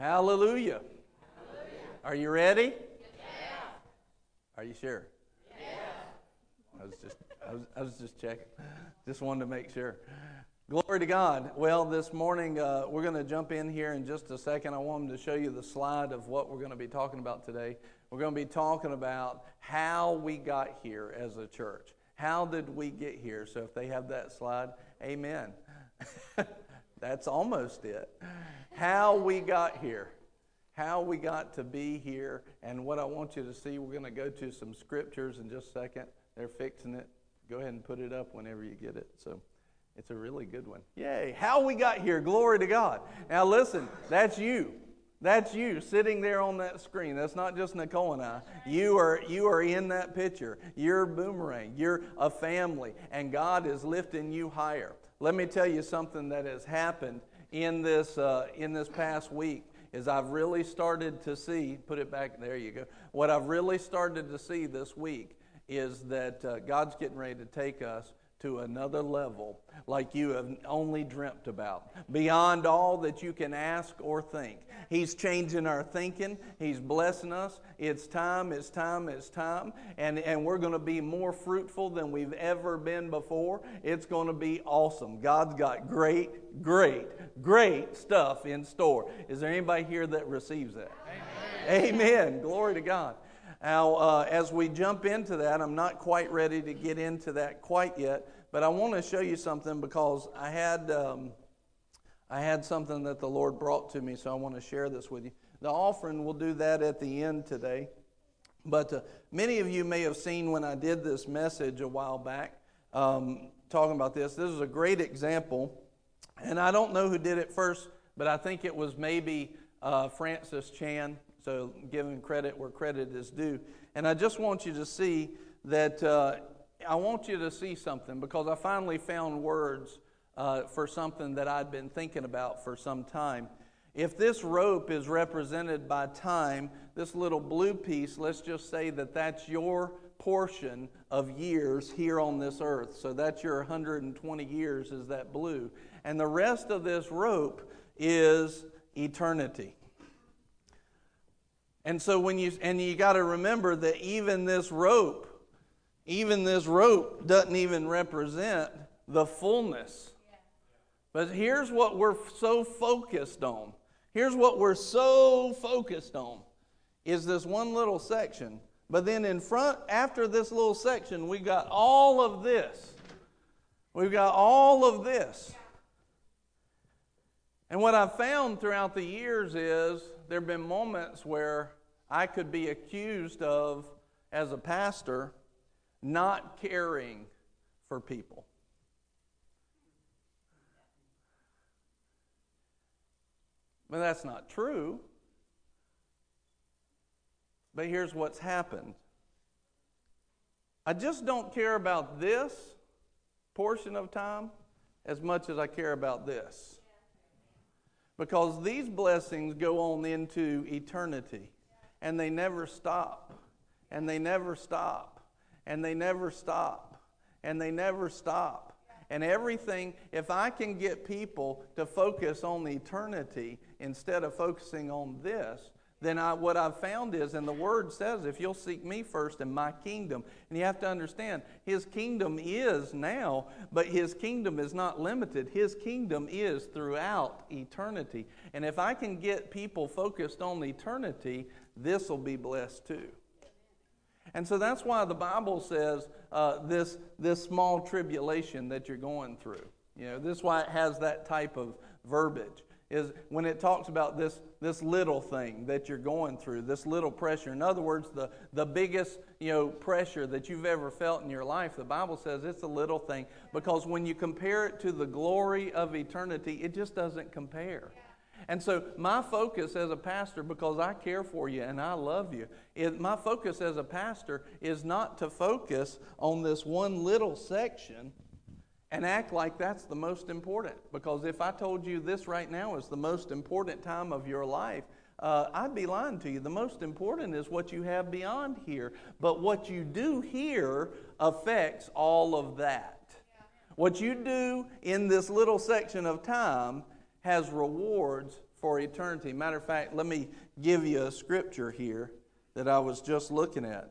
Hallelujah. Are you ready? Yeah. Are you sure? Yeah. I was just I was, I was just checking. Just wanted to make sure. Glory to God. Well, this morning uh, we're going to jump in here in just a second. I wanted to show you the slide of what we're going to be talking about today. We're going to be talking about how we got here as a church. How did we get here? So if they have that slide, amen. That's almost it. How we got here. How we got to be here. And what I want you to see, we're going to go to some scriptures in just a second. They're fixing it. Go ahead and put it up whenever you get it. So it's a really good one. Yay. How we got here. Glory to God. Now listen, that's you. That's you sitting there on that screen. That's not just Nicole and I. You are, you are in that picture. You're boomerang. You're a family, and God is lifting you higher. Let me tell you something that has happened in this, uh, in this past week is I've really started to see, put it back, there you go. What I've really started to see this week is that uh, God's getting ready to take us to another level like you have only dreamt about, beyond all that you can ask or think. He's changing our thinking, He's blessing us. It's time, it's time, it's time. And, and we're going to be more fruitful than we've ever been before. It's going to be awesome. God's got great, great, great stuff in store. Is there anybody here that receives that? Amen. Amen. Glory to God. Now, uh, as we jump into that, I'm not quite ready to get into that quite yet, but I want to show you something because I had, um, I had something that the Lord brought to me, so I want to share this with you. The offering, we'll do that at the end today. But uh, many of you may have seen when I did this message a while back um, talking about this. This is a great example, and I don't know who did it first, but I think it was maybe uh, Francis Chan so, giving credit where credit is due. And I just want you to see that uh, I want you to see something because I finally found words uh, for something that I'd been thinking about for some time. If this rope is represented by time, this little blue piece, let's just say that that's your portion of years here on this earth. So that's your 120 years, is that blue. And the rest of this rope is eternity. And so when you and you got to remember that even this rope, even this rope doesn't even represent the fullness. But here's what we're so focused on. Here's what we're so focused on is this one little section. But then in front after this little section, we got all of this. We've got all of this. And what I've found throughout the years is there have been moments where I could be accused of, as a pastor, not caring for people. But that's not true. But here's what's happened I just don't care about this portion of time as much as I care about this. Because these blessings go on into eternity. And they never stop. And they never stop. And they never stop. And they never stop. And everything, if I can get people to focus on eternity instead of focusing on this, then I, what I've found is, and the word says, if you'll seek me first in my kingdom, and you have to understand, his kingdom is now, but his kingdom is not limited. His kingdom is throughout eternity. And if I can get people focused on eternity, this will be blessed too. And so that's why the Bible says uh, this, this small tribulation that you're going through. You know, this is why it has that type of verbiage is when it talks about this, this little thing that you're going through, this little pressure. In other words, the, the biggest you know, pressure that you've ever felt in your life, the Bible says it's a little thing because when you compare it to the glory of eternity, it just doesn't compare. And so, my focus as a pastor, because I care for you and I love you, it, my focus as a pastor is not to focus on this one little section and act like that's the most important. Because if I told you this right now is the most important time of your life, uh, I'd be lying to you. The most important is what you have beyond here. But what you do here affects all of that. What you do in this little section of time has rewards for eternity. Matter of fact, let me give you a scripture here that I was just looking at.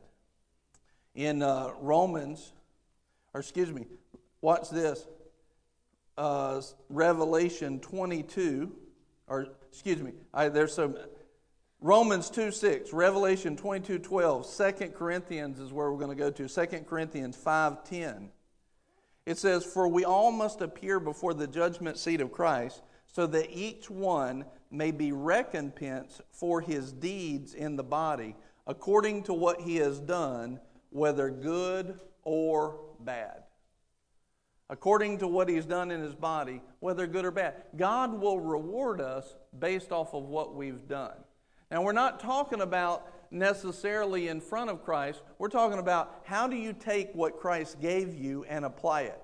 In uh, Romans, or excuse me, watch this. Uh, Revelation 22, or excuse me, I, there's some. Romans 2 6, Revelation 22 12, 2 Corinthians is where we're going to go to, 2 Corinthians 5 10. It says, For we all must appear before the judgment seat of Christ, so that each one may be recompensed for his deeds in the body, according to what he has done, whether good or bad. According to what he's done in his body, whether good or bad. God will reward us based off of what we've done. Now, we're not talking about necessarily in front of Christ. We're talking about how do you take what Christ gave you and apply it?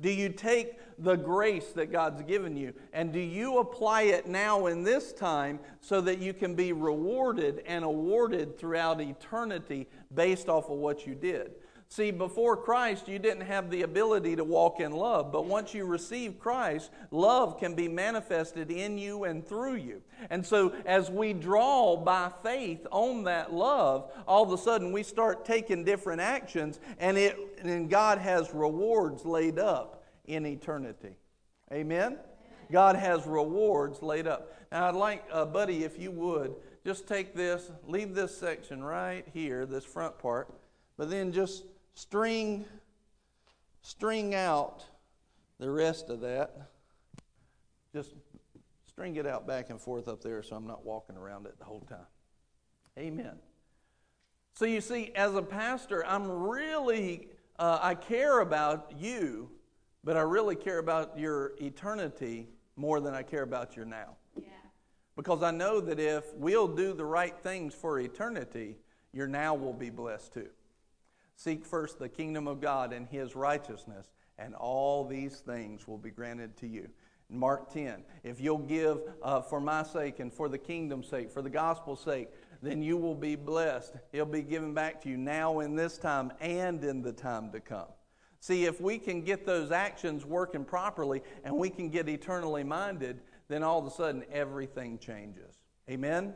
Do you take the grace that God's given you and do you apply it now in this time so that you can be rewarded and awarded throughout eternity based off of what you did? See, before Christ, you didn't have the ability to walk in love, but once you receive Christ, love can be manifested in you and through you. And so, as we draw by faith on that love, all of a sudden we start taking different actions, and, it, and God has rewards laid up in eternity. Amen? God has rewards laid up. Now, I'd like, uh, Buddy, if you would, just take this, leave this section right here, this front part, but then just string, string out the rest of that. Just string it out back and forth up there so I'm not walking around it the whole time. Amen. So you see, as a pastor, I'm really, uh, I care about you, but I really care about your eternity more than I care about your now. Yeah. Because I know that if we'll do the right things for eternity, your now will be blessed too. Seek first the kingdom of God and his righteousness, and all these things will be granted to you. Mark 10, if you'll give uh, for my sake and for the kingdom's sake, for the gospel's sake, then you will be blessed. It'll be given back to you now in this time and in the time to come. See, if we can get those actions working properly and we can get eternally minded, then all of a sudden everything changes. Amen?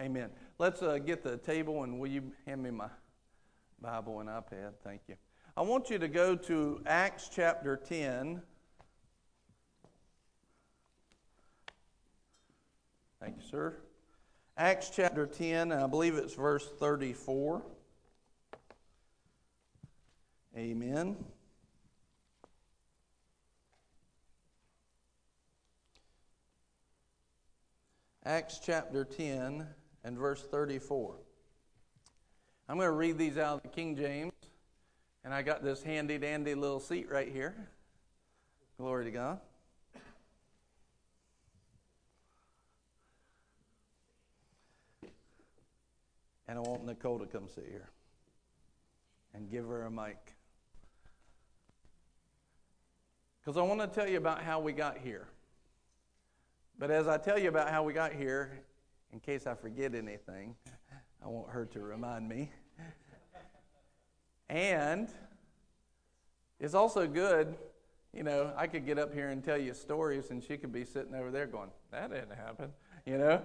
Amen. Let's uh, get the table and will you hand me my Bible and iPad. Thank you. I want you to go to Acts chapter 10. Thank you, sir. Acts chapter 10, I believe it's verse 34. Amen. Acts chapter 10 and verse 34. I'm going to read these out of the King James. And I got this handy dandy little seat right here. Glory to God. And I want Nicole to come sit here and give her a mic. Because I want to tell you about how we got here. But as I tell you about how we got here, in case I forget anything, I want her to remind me. And it's also good, you know, I could get up here and tell you stories, and she could be sitting over there going, That didn't happen, you know?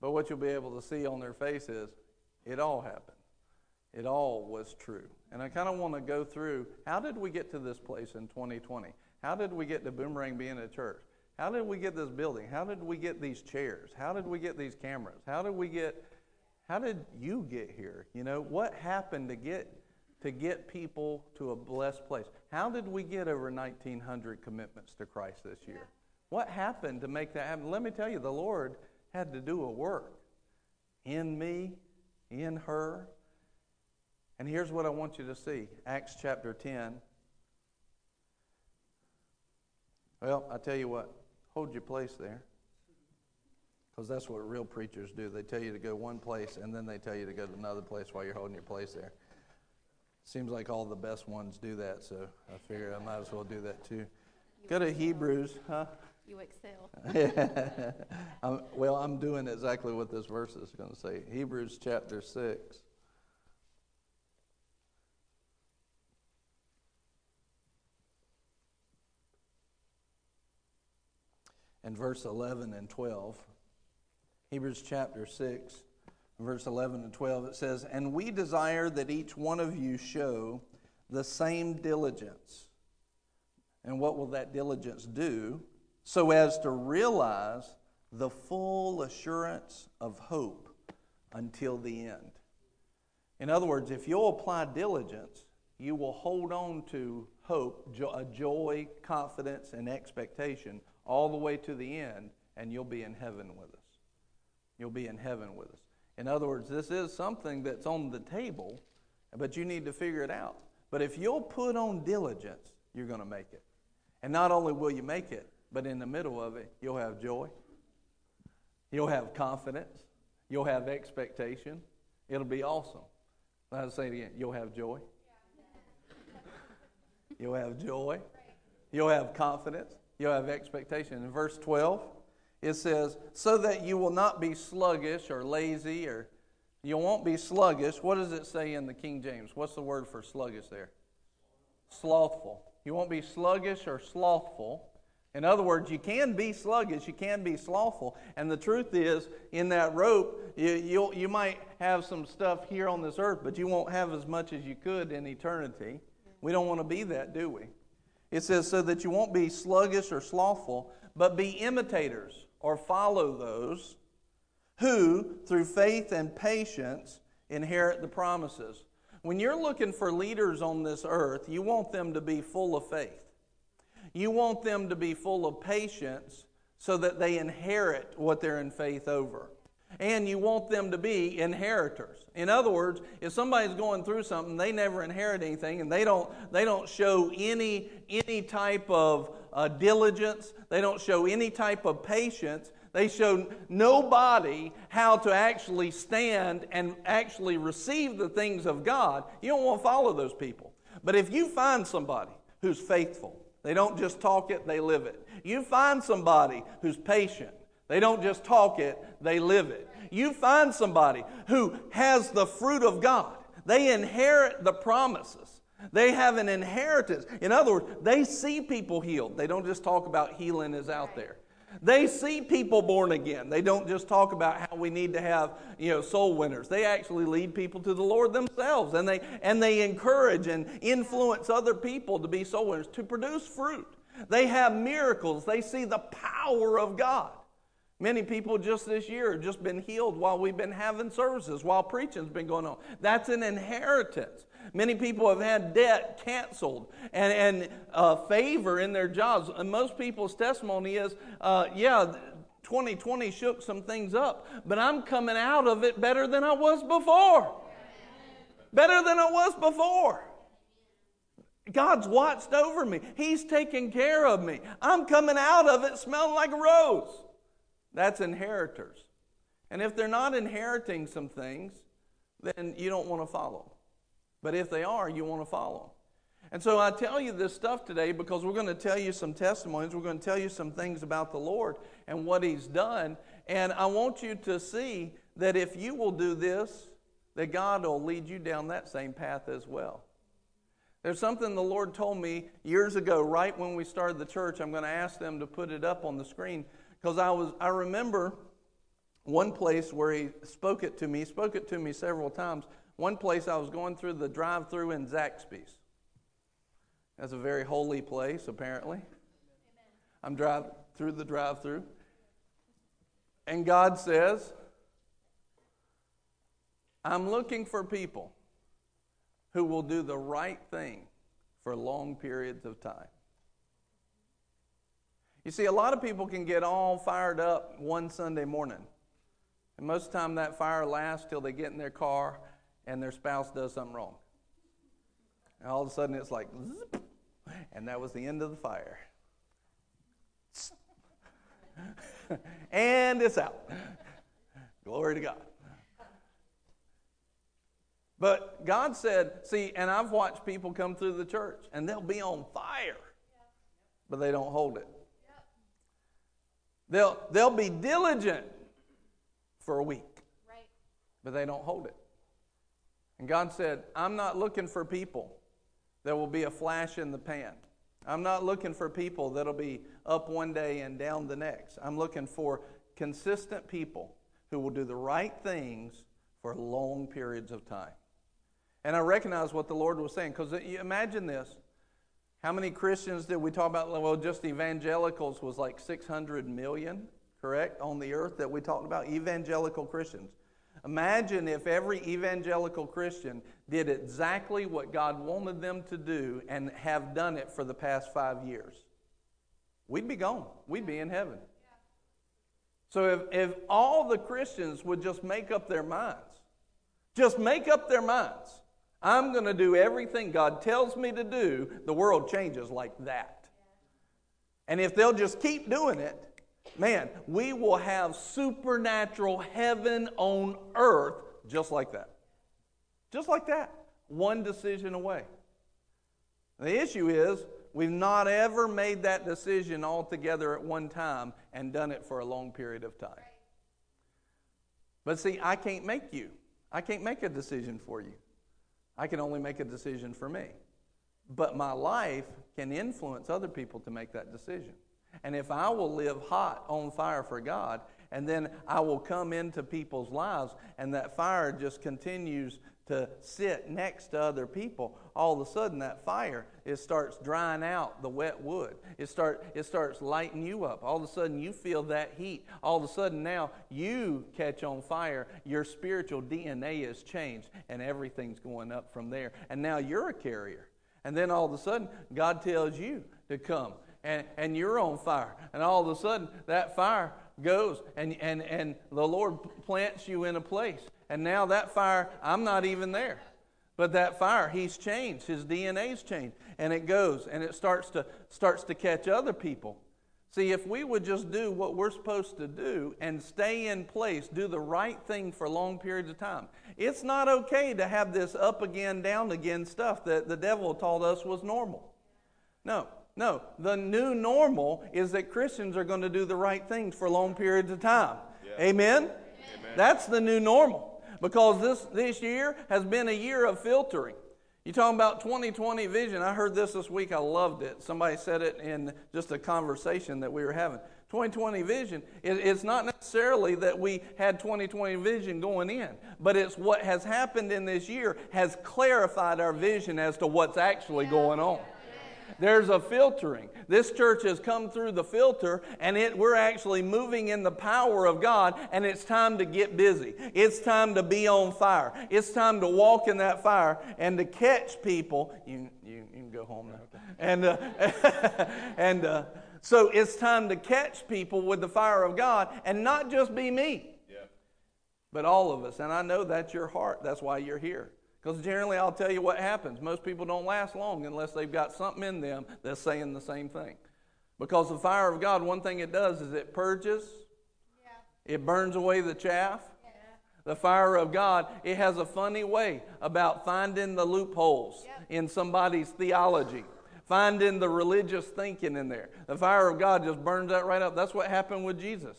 But what you'll be able to see on their face is, It all happened. It all was true. And I kind of want to go through how did we get to this place in 2020? How did we get to Boomerang being a church? How did we get this building? How did we get these chairs? How did we get these cameras? How did we get how did you get here? You know, what happened to get to get people to a blessed place? How did we get over 1900 commitments to Christ this year? What happened to make that happen? Let me tell you, the Lord had to do a work in me, in her. And here's what I want you to see Acts chapter 10. Well, I tell you what, hold your place there. Because that's what real preachers do. They tell you to go one place and then they tell you to go to another place while you're holding your place there. Seems like all the best ones do that, so I figure I might as well do that too. You go to excel. Hebrews, huh? You excel. I'm, well, I'm doing exactly what this verse is going to say. Hebrews chapter 6. and verse 11 and 12. Hebrews chapter 6, verse 11 and 12, it says, And we desire that each one of you show the same diligence. And what will that diligence do? So as to realize the full assurance of hope until the end. In other words, if you'll apply diligence, you will hold on to hope, joy, confidence, and expectation all the way to the end, and you'll be in heaven with us. You'll be in heaven with us. In other words, this is something that's on the table, but you need to figure it out. But if you'll put on diligence, you're going to make it. And not only will you make it, but in the middle of it, you'll have joy, you'll have confidence, you'll have expectation. It'll be awesome. I'll say it again you'll have joy, you'll have joy, you'll have confidence, you'll have expectation. In verse 12, it says, So that you will not be sluggish or lazy or you won't be sluggish. What does it say in the King James? What's the word for sluggish there? Slothful. You won't be sluggish or slothful. In other words, you can be sluggish, you can be slothful. And the truth is, in that rope, you, you might have some stuff here on this earth, but you won't have as much as you could in eternity. We don't want to be that, do we? It says, so that you won't be sluggish or slothful, but be imitators or follow those who, through faith and patience, inherit the promises. When you're looking for leaders on this earth, you want them to be full of faith. You want them to be full of patience so that they inherit what they're in faith over. And you want them to be inheritors. In other words, if somebody's going through something, they never inherit anything, and they don't, they don't show any, any type of uh, diligence, they don't show any type of patience, they show nobody how to actually stand and actually receive the things of God. You don't want to follow those people. But if you find somebody who's faithful, they don't just talk it, they live it. You find somebody who's patient, they don't just talk it, they live it. You find somebody who has the fruit of God, they inherit the promises. They have an inheritance. In other words, they see people healed. They don't just talk about healing is out there. They see people born again. They don't just talk about how we need to have, you know, soul winners. They actually lead people to the Lord themselves and they and they encourage and influence other people to be soul winners, to produce fruit. They have miracles. They see the power of God. Many people just this year have just been healed while we've been having services, while preaching's been going on. That's an inheritance. Many people have had debt canceled and, and uh, favor in their jobs. And most people's testimony is, uh, yeah, 2020 shook some things up, but I'm coming out of it better than I was before. Better than I was before. God's watched over me. He's taking care of me. I'm coming out of it smelling like a rose. That's inheritors. And if they're not inheriting some things, then you don't want to follow. But if they are, you want to follow. Them. And so I tell you this stuff today because we're going to tell you some testimonies. We're going to tell you some things about the Lord and what He's done. And I want you to see that if you will do this, that God will lead you down that same path as well. There's something the Lord told me years ago, right when we started the church. I'm going to ask them to put it up on the screen because I was I remember one place where He spoke it to me. He spoke it to me several times. One place I was going through the drive through in Zaxby's. That's a very holy place, apparently. Amen. I'm driving through the drive through. And God says, I'm looking for people who will do the right thing for long periods of time. You see, a lot of people can get all fired up one Sunday morning. And most of the time, that fire lasts till they get in their car and their spouse does something wrong. And all of a sudden it's like, zip, and that was the end of the fire. and it's out. Glory to God. But God said, see, and I've watched people come through the church and they'll be on fire, but they don't hold it. They'll, they'll be diligent for a week, but they don't hold it. And God said, I'm not looking for people that will be a flash in the pan. I'm not looking for people that'll be up one day and down the next. I'm looking for consistent people who will do the right things for long periods of time. And I recognize what the Lord was saying because imagine this. How many Christians did we talk about? Well, just evangelicals was like 600 million, correct, on the earth that we talked about? Evangelical Christians. Imagine if every evangelical Christian did exactly what God wanted them to do and have done it for the past five years. We'd be gone. We'd be in heaven. So if, if all the Christians would just make up their minds, just make up their minds, I'm going to do everything God tells me to do, the world changes like that. And if they'll just keep doing it, man, we will have supernatural heaven on earth just like that. Just like that. One decision away. The issue is, we've not ever made that decision all together at one time and done it for a long period of time. But see, I can't make you. I can't make a decision for you. I can only make a decision for me. But my life can influence other people to make that decision. And if I will live hot on fire for God, and then I will come into people's lives, and that fire just continues to sit next to other people, all of a sudden that fire it starts drying out the wet wood. It start it starts lighting you up. All of a sudden you feel that heat. All of a sudden now you catch on fire. Your spiritual DNA is changed, and everything's going up from there. And now you're a carrier. And then all of a sudden God tells you to come and, and you're on fire. And all of a sudden, that fire goes and, and, and the Lord plants you in a place. And now that fire, I'm not even there. But that fire, he's changed. His DNA's changed. And it goes and it starts to, starts to catch other people. See, if we would just do what we're supposed to do and stay in place, do the right thing for long periods of time, it's not okay to have this up again, down again stuff that the devil taught us was normal. No, no, the new normal is that Christians are going to do the right things for long periods of time. Yeah. Amen? Amen? That's the new normal because this, this year has been a year of filtering. You talking about 2020 vision? I heard this this week. I loved it. Somebody said it in just a conversation that we were having. 2020 vision, it's not necessarily that we had 2020 vision going in, but it's what has happened in this year has clarified our vision as to what's actually going on. There's a filtering. This church has come through the filter, and it, we're actually moving in the power of God, and it's time to get busy. It's time to be on fire. It's time to walk in that fire and to catch people. You, you, you can go home now. And, uh, and uh, so it's time to catch people with the fire of God and not just be me, yeah. but all of us. And I know that's your heart. That's why you're here. Because generally, I'll tell you what happens. Most people don't last long unless they've got something in them that's saying the same thing. Because the fire of God, one thing it does is it purges, yeah. it burns away the chaff. Yeah. The fire of God, it has a funny way about finding the loopholes yep. in somebody's theology, finding the religious thinking in there. The fire of God just burns that right up. That's what happened with Jesus.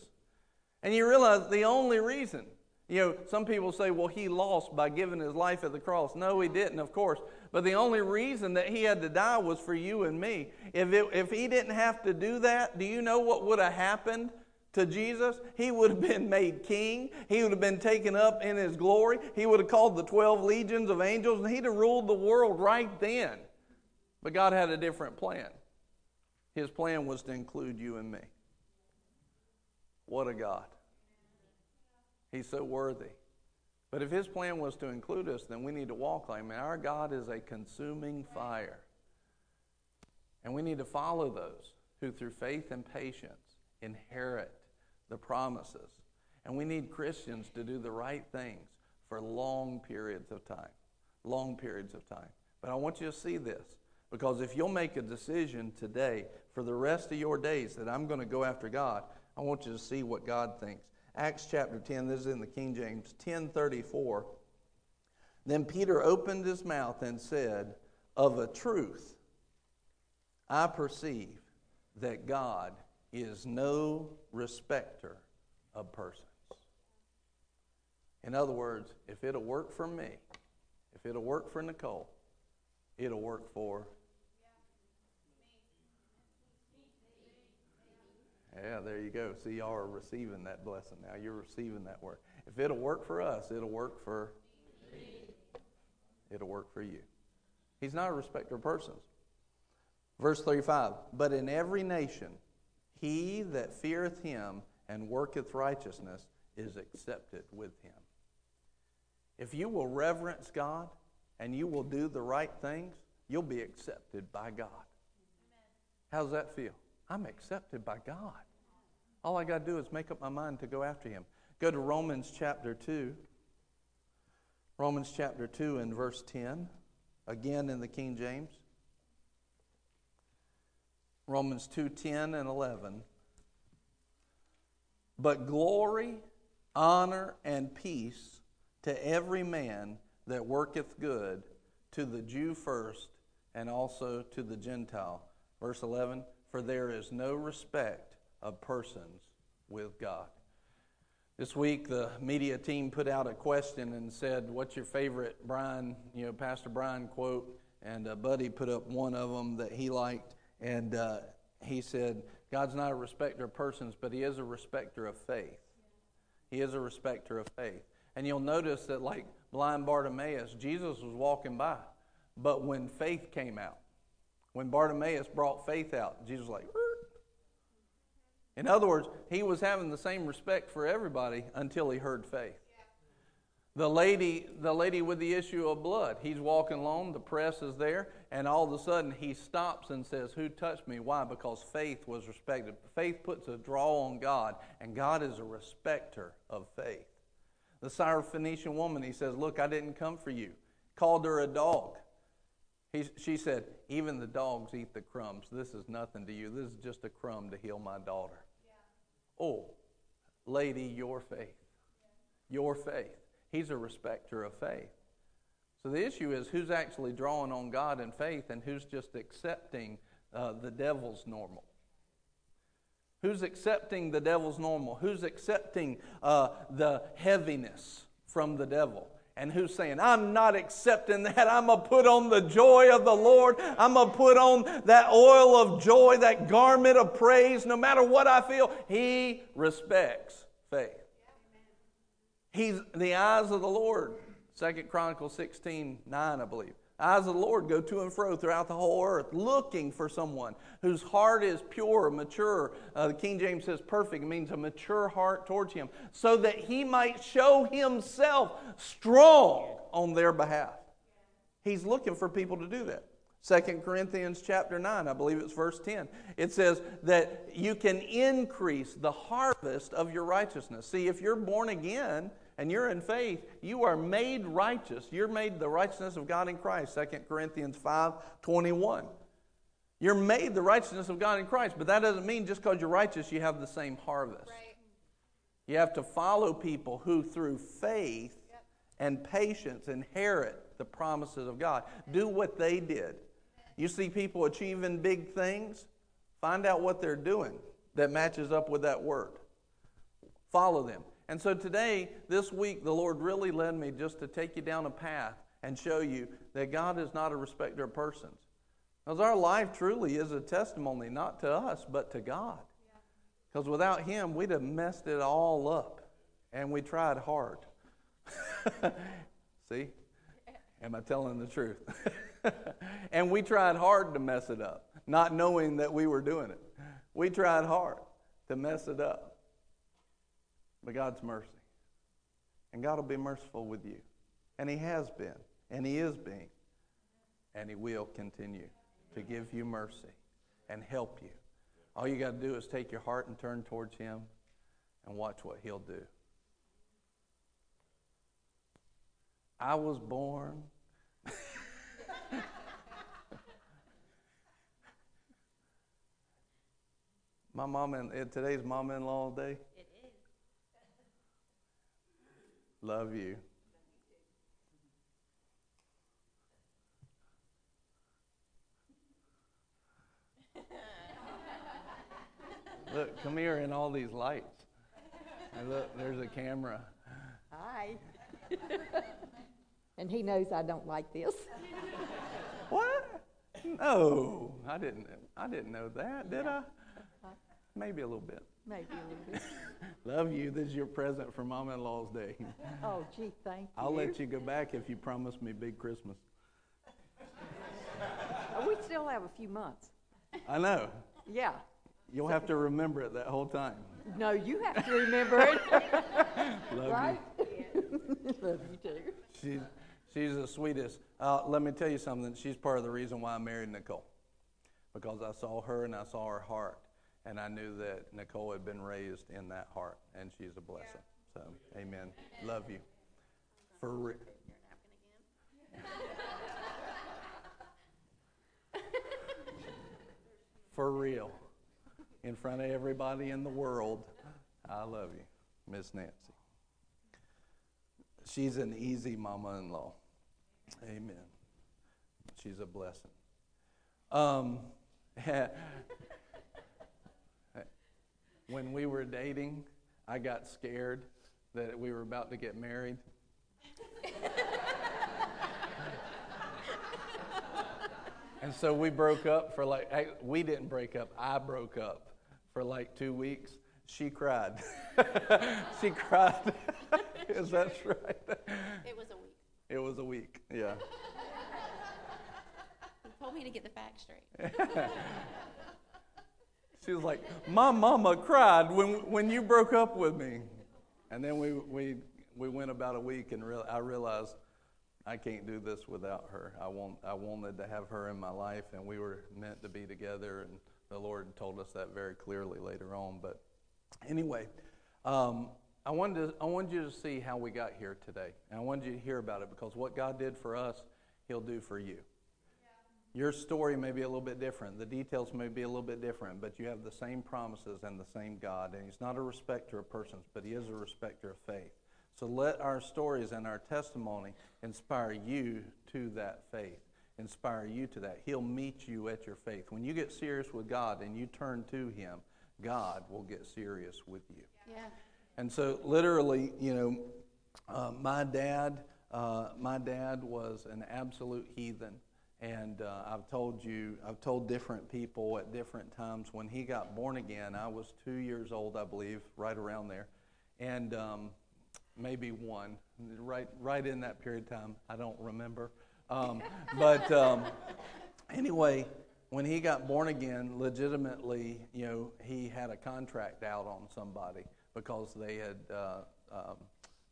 And you realize the only reason you know, some people say, well, he lost by giving his life at the cross. No, he didn't, of course. But the only reason that he had to die was for you and me. If, it, if he didn't have to do that, do you know what would have happened to Jesus? He would have been made king. He would have been taken up in his glory. He would have called the 12 legions of angels, and he'd have ruled the world right then. But God had a different plan. His plan was to include you and me. What a God. He's so worthy. But if his plan was to include us, then we need to walk like him. Our God is a consuming fire. And we need to follow those who, through faith and patience, inherit the promises. And we need Christians to do the right things for long periods of time. Long periods of time. But I want you to see this because if you'll make a decision today for the rest of your days that I'm going to go after God, I want you to see what God thinks. Acts chapter 10, this is in the King James, 1034. Then Peter opened his mouth and said, Of a truth, I perceive that God is no respecter of persons. In other words, if it'll work for me, if it'll work for Nicole, it'll work for Yeah, there you go. See, y'all are receiving that blessing now. You're receiving that word. If it'll work for us, it'll work for it'll work for you. He's not a respecter of persons. Verse 35 But in every nation, he that feareth him and worketh righteousness is accepted with him. If you will reverence God and you will do the right things, you'll be accepted by God. How's that feel? I'm accepted by God. All I got to do is make up my mind to go after him. Go to Romans chapter 2. Romans chapter 2 and verse 10, again in the King James. Romans 2 10 and 11. But glory, honor, and peace to every man that worketh good, to the Jew first, and also to the Gentile. Verse 11 For there is no respect of persons with God. This week, the media team put out a question and said, What's your favorite Brian, you know, Pastor Brian quote? And uh, Buddy put up one of them that he liked. And uh, he said, God's not a respecter of persons, but he is a respecter of faith. He is a respecter of faith. And you'll notice that, like blind Bartimaeus, Jesus was walking by. But when faith came out, when Bartimaeus brought faith out, Jesus was like, in other words, he was having the same respect for everybody until he heard faith. The lady, the lady with the issue of blood, he's walking along, the press is there, and all of a sudden he stops and says, Who touched me? Why? Because faith was respected. Faith puts a draw on God, and God is a respecter of faith. The Syrophoenician woman, he says, Look, I didn't come for you. Called her a dog. He, she said, Even the dogs eat the crumbs. This is nothing to you. This is just a crumb to heal my daughter. Yeah. Oh, lady, your faith. Your faith. He's a respecter of faith. So the issue is who's actually drawing on God in faith and who's just accepting uh, the devil's normal. Who's accepting the devil's normal? Who's accepting uh, the heaviness from the devil? And who's saying, I'm not accepting that. I'm going to put on the joy of the Lord. I'm going to put on that oil of joy, that garment of praise, no matter what I feel. He respects faith. He's the eyes of the Lord. Second Chronicles 16, 9, I believe. Eyes of the Lord go to and fro throughout the whole earth, looking for someone whose heart is pure, mature. Uh, the King James says perfect, it means a mature heart towards Him, so that He might show Himself strong on their behalf. He's looking for people to do that. Second Corinthians chapter 9, I believe it's verse 10. It says that you can increase the harvest of your righteousness. See, if you're born again, and you're in faith, you are made righteous. You're made the righteousness of God in Christ. 2 Corinthians 5 21. You're made the righteousness of God in Christ, but that doesn't mean just because you're righteous, you have the same harvest. Right. You have to follow people who, through faith yep. and patience, inherit the promises of God. Do what they did. You see people achieving big things, find out what they're doing that matches up with that word. Follow them. And so today, this week, the Lord really led me just to take you down a path and show you that God is not a respecter of persons. Because our life truly is a testimony, not to us, but to God. Because without Him, we'd have messed it all up. And we tried hard. See? Am I telling the truth? and we tried hard to mess it up, not knowing that we were doing it. We tried hard to mess it up but God's mercy. And God will be merciful with you. And He has been, and He is being, and He will continue to give you mercy and help you. All you got to do is take your heart and turn towards Him and watch what He'll do. I was born. My mom and today's mom-in-law day. Love you. Look, come here in all these lights. And look, there's a camera. Hi. and he knows I don't like this. What? No, I didn't. I didn't know that, did I? Maybe a little bit. Maybe a little bit. Love you. This is your present for mom in law's day. Oh, gee, thank you. I'll let you go back if you promise me big Christmas. We still have a few months. I know. Yeah. You'll have to remember it that whole time. No, you have to remember it. Love right? Love you too. She's, she's the sweetest. Uh, let me tell you something. She's part of the reason why I married Nicole. Because I saw her and I saw her heart. And I knew that Nicole had been raised in that heart. And she's a blessing. So, amen. Love you. For real. For real. In front of everybody in the world. I love you, Miss Nancy. She's an easy mama in law. Amen. She's a blessing. Um, when we were dating, I got scared that we were about to get married. and so we broke up for like, I- we didn't break up, I broke up for like two weeks. She cried. she cried. Is that right? It was a week. It was a week, yeah. He told me to get the facts straight. She was like, My mama cried when, when you broke up with me. And then we, we, we went about a week and real, I realized I can't do this without her. I, want, I wanted to have her in my life, and we were meant to be together. And the Lord told us that very clearly later on. But anyway, um, I, wanted to, I wanted you to see how we got here today. And I wanted you to hear about it because what God did for us, He'll do for you. Your story may be a little bit different. The details may be a little bit different, but you have the same promises and the same God. And He's not a respecter of persons, but He is a respecter of faith. So let our stories and our testimony inspire you to that faith, inspire you to that. He'll meet you at your faith. When you get serious with God and you turn to Him, God will get serious with you. Yeah. And so, literally, you know, uh, my dad, uh, my dad was an absolute heathen, and uh, I've told you, I've told different people at different times when he got born again. I was two years old, I believe, right around there, and um, maybe one, right, right in that period of time. I don't remember, um, but um, anyway, when he got born again, legitimately, you know, he had a contract out on somebody because they had uh, um,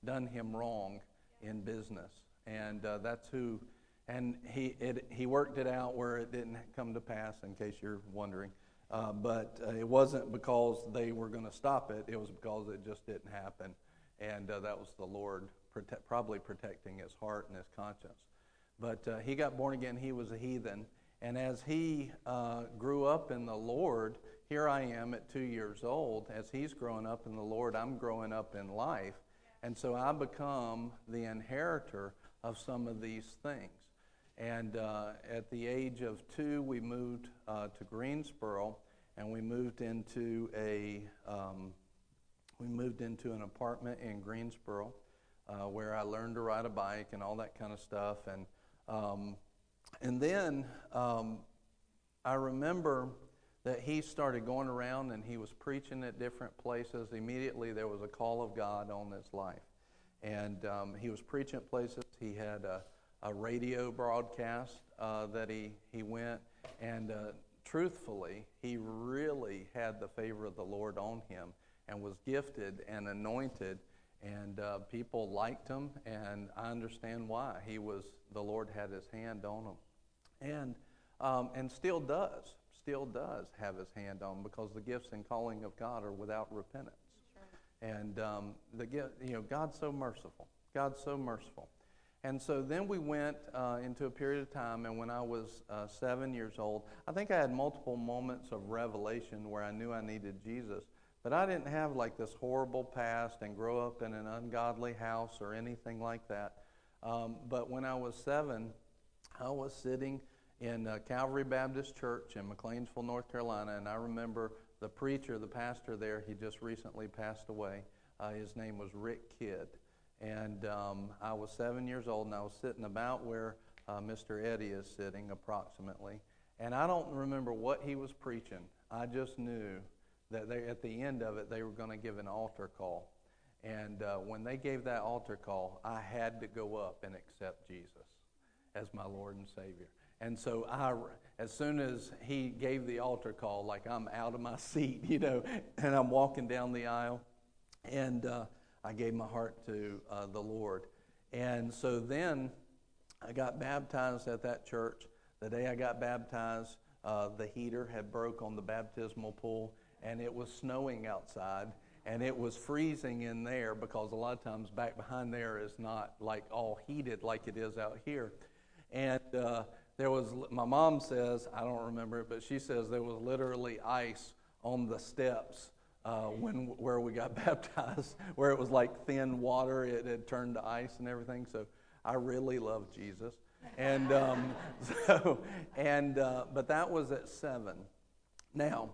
done him wrong in business, and uh, that's who. And he it, he worked it out where it didn't come to pass. In case you're wondering, uh, but uh, it wasn't because they were going to stop it. It was because it just didn't happen, and uh, that was the Lord prote- probably protecting his heart and his conscience. But uh, he got born again. He was a heathen. And as he uh, grew up in the Lord, here I am at two years old. As he's growing up in the Lord, I'm growing up in life. And so I become the inheritor of some of these things. And uh, at the age of two, we moved uh, to Greensboro, and we moved into a um, we moved into an apartment in Greensboro, uh, where I learned to ride a bike and all that kind of stuff. And um, and then um, I remember that he started going around and he was preaching at different places. Immediately, there was a call of God on his life. And um, he was preaching places. He had a, a radio broadcast uh, that he, he went. And uh, truthfully, he really had the favor of the Lord on him and was gifted and anointed. And uh, people liked him, and I understand why. He was the Lord had His hand on him, and um, and still does, still does have His hand on him because the gifts and calling of God are without repentance. And um, the you know, God's so merciful. God's so merciful. And so then we went uh, into a period of time, and when I was uh, seven years old, I think I had multiple moments of revelation where I knew I needed Jesus. But I didn't have like this horrible past and grow up in an ungodly house or anything like that. Um, but when I was seven, I was sitting in uh, Calvary Baptist Church in McLeansville, North Carolina, and I remember the preacher, the pastor there, he just recently passed away. Uh, his name was Rick Kidd. And um, I was seven years old, and I was sitting about where uh, Mr. Eddie is sitting, approximately. And I don't remember what he was preaching. I just knew that they, at the end of it, they were going to give an altar call. And uh, when they gave that altar call, I had to go up and accept Jesus as my Lord and Savior. And so I, as soon as he gave the altar call, like I'm out of my seat, you know, and I'm walking down the aisle, and uh, I gave my heart to uh, the Lord. And so then I got baptized at that church. The day I got baptized, uh, the heater had broke on the baptismal pool, and it was snowing outside, and it was freezing in there because a lot of times back behind there is not like all heated like it is out here. And uh, there was, my mom says, I don't remember it, but she says there was literally ice on the steps uh, when where we got baptized, where it was like thin water, it had turned to ice and everything. So I really love Jesus, and um, so and uh, but that was at seven. Now,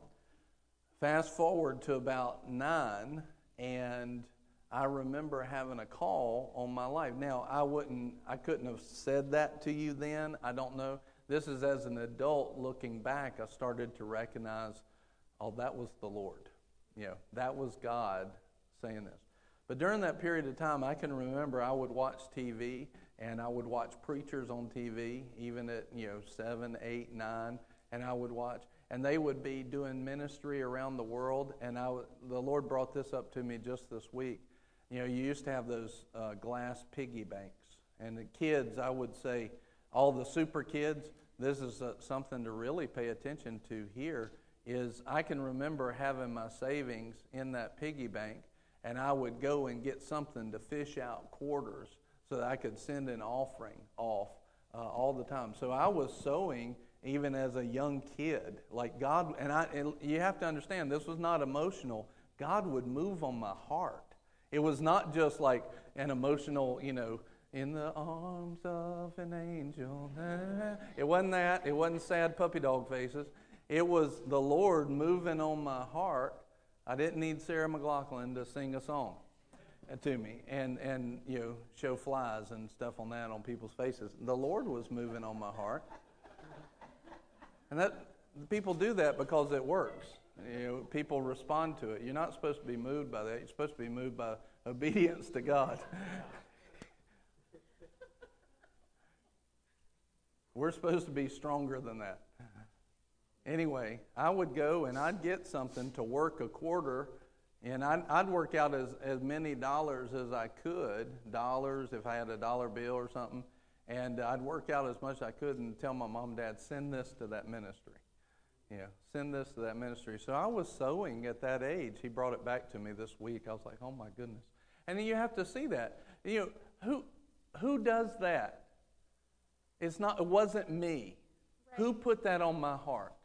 fast forward to about nine, and I remember having a call on my life. Now, I wouldn't, I couldn't have said that to you then. I don't know. This is as an adult looking back, I started to recognize, oh, that was the Lord. You know, that was God saying this. But during that period of time, I can remember I would watch TV and I would watch preachers on TV, even at, you know, seven, eight, nine, and I would watch. And they would be doing ministry around the world. And I, the Lord brought this up to me just this week you know, you used to have those uh, glass piggy banks. And the kids, I would say, all the super kids, this is uh, something to really pay attention to here, is I can remember having my savings in that piggy bank, and I would go and get something to fish out quarters so that I could send an offering off uh, all the time. So I was sowing even as a young kid. Like God, and, I, and you have to understand, this was not emotional. God would move on my heart. It was not just like an emotional, you know, in the arms of an angel. It wasn't that. It wasn't sad puppy dog faces. It was the Lord moving on my heart. I didn't need Sarah McLachlan to sing a song to me and, and you know show flies and stuff on that on people's faces. The Lord was moving on my heart. And that people do that because it works. You know, people respond to it. You're not supposed to be moved by that. You're supposed to be moved by obedience to God. We're supposed to be stronger than that. Anyway, I would go and I'd get something to work a quarter, and I'd, I'd work out as, as many dollars as I could dollars if I had a dollar bill or something. And I'd work out as much as I could and tell my mom and dad, send this to that ministry Yeah, send this to that ministry. So I was sowing at that age. He brought it back to me this week. I was like, oh my goodness. And then you have to see that. You know, who who does that? It's not it wasn't me. Right. Who put that on my heart?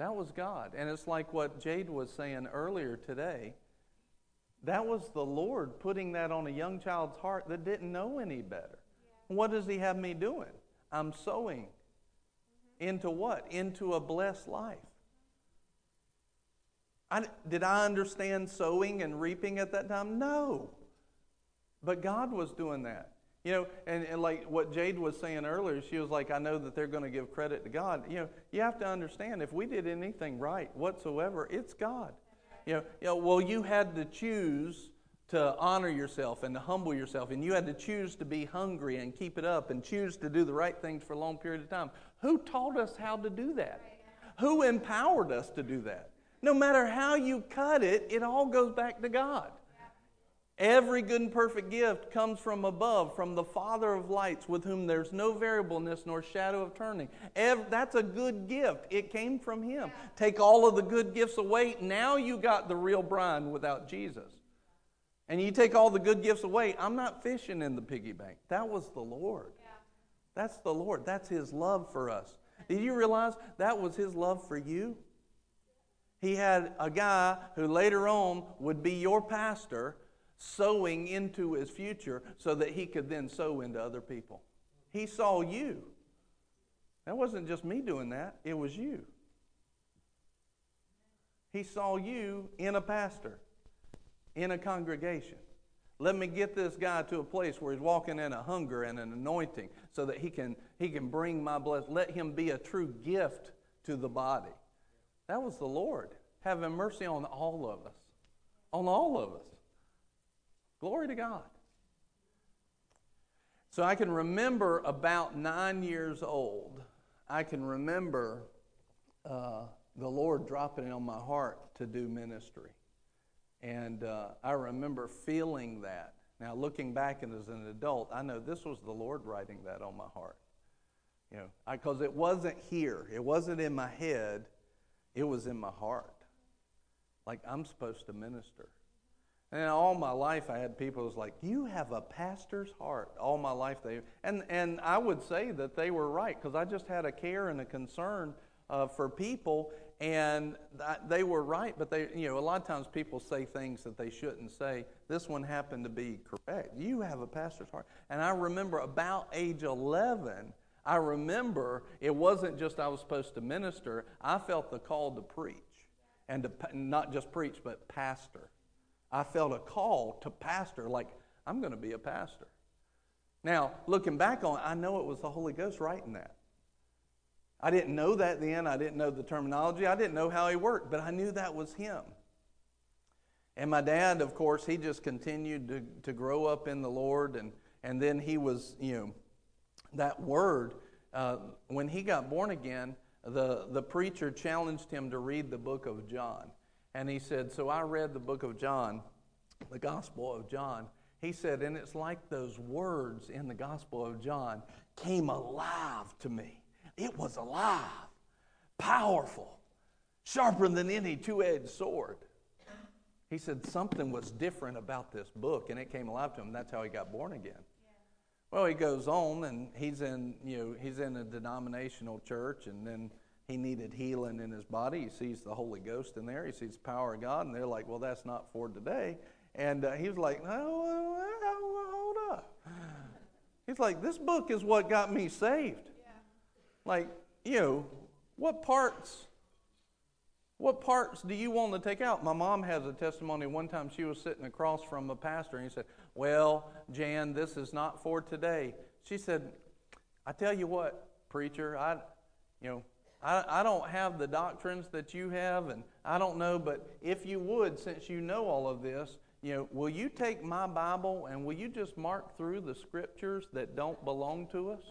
That was God. And it's like what Jade was saying earlier today. That was the Lord putting that on a young child's heart that didn't know any better. Yeah. What does he have me doing? I'm sowing into what? Into a blessed life. I, did I understand sowing and reaping at that time? No. But God was doing that. You know, and, and like what Jade was saying earlier, she was like, I know that they're going to give credit to God. You know, you have to understand if we did anything right whatsoever, it's God. You know, you know well, you had to choose to honor yourself and to humble yourself, and you had to choose to be hungry and keep it up and choose to do the right things for a long period of time. Who taught us how to do that? Who empowered us to do that? No matter how you cut it, it all goes back to God. Every good and perfect gift comes from above, from the Father of lights, with whom there's no variableness nor shadow of turning. Every, that's a good gift. It came from Him. Take all of the good gifts away. Now you got the real brine without Jesus. And you take all the good gifts away. I'm not fishing in the piggy bank. That was the Lord. That's the Lord. That's His love for us. Did you realize that was His love for you? He had a guy who later on would be your pastor sowing into his future so that he could then sow into other people. He saw you. That wasn't just me doing that, it was you. He saw you in a pastor, in a congregation. Let me get this guy to a place where he's walking in a hunger and an anointing so that he can, he can bring my blessing. Let him be a true gift to the body. That was the Lord. having mercy on all of us. On all of us. Glory to God. So I can remember about nine years old, I can remember uh, the Lord dropping it on my heart to do ministry. And uh, I remember feeling that. Now, looking back and as an adult, I know this was the Lord writing that on my heart. You know, because it wasn't here, it wasn't in my head, it was in my heart. Like I'm supposed to minister. And all my life, I had people was like, "You have a pastor's heart." All my life, they and and I would say that they were right because I just had a care and a concern uh, for people, and they were right. But they, you know, a lot of times people say things that they shouldn't say. This one happened to be correct. You have a pastor's heart, and I remember about age eleven. I remember it wasn't just I was supposed to minister. I felt the call to preach, and to not just preach, but pastor. I felt a call to pastor, like, I'm going to be a pastor. Now, looking back on it, I know it was the Holy Ghost writing that. I didn't know that then. I didn't know the terminology. I didn't know how he worked, but I knew that was him. And my dad, of course, he just continued to, to grow up in the Lord. And, and then he was, you know, that word, uh, when he got born again, the, the preacher challenged him to read the book of John. And he said, So I read the book of John, the Gospel of John. He said, And it's like those words in the Gospel of John came alive to me. It was alive, powerful, sharper than any two edged sword. He said something was different about this book, and it came alive to him. That's how he got born again. Well, he goes on, and he's in, you know, he's in a denominational church, and then he needed healing in his body. He sees the Holy Ghost in there. He sees the power of God, and they're like, "Well, that's not for today." And uh, he was like, "No, hold up." He's like, "This book is what got me saved." Yeah. Like, you know, what parts? What parts do you want to take out? My mom has a testimony. One time she was sitting across from a pastor, and he said, "Well, Jan, this is not for today." She said, "I tell you what, preacher, I, you know." I, I don't have the doctrines that you have, and I don't know, but if you would, since you know all of this, you know, will you take my Bible and will you just mark through the scriptures that don't belong to us?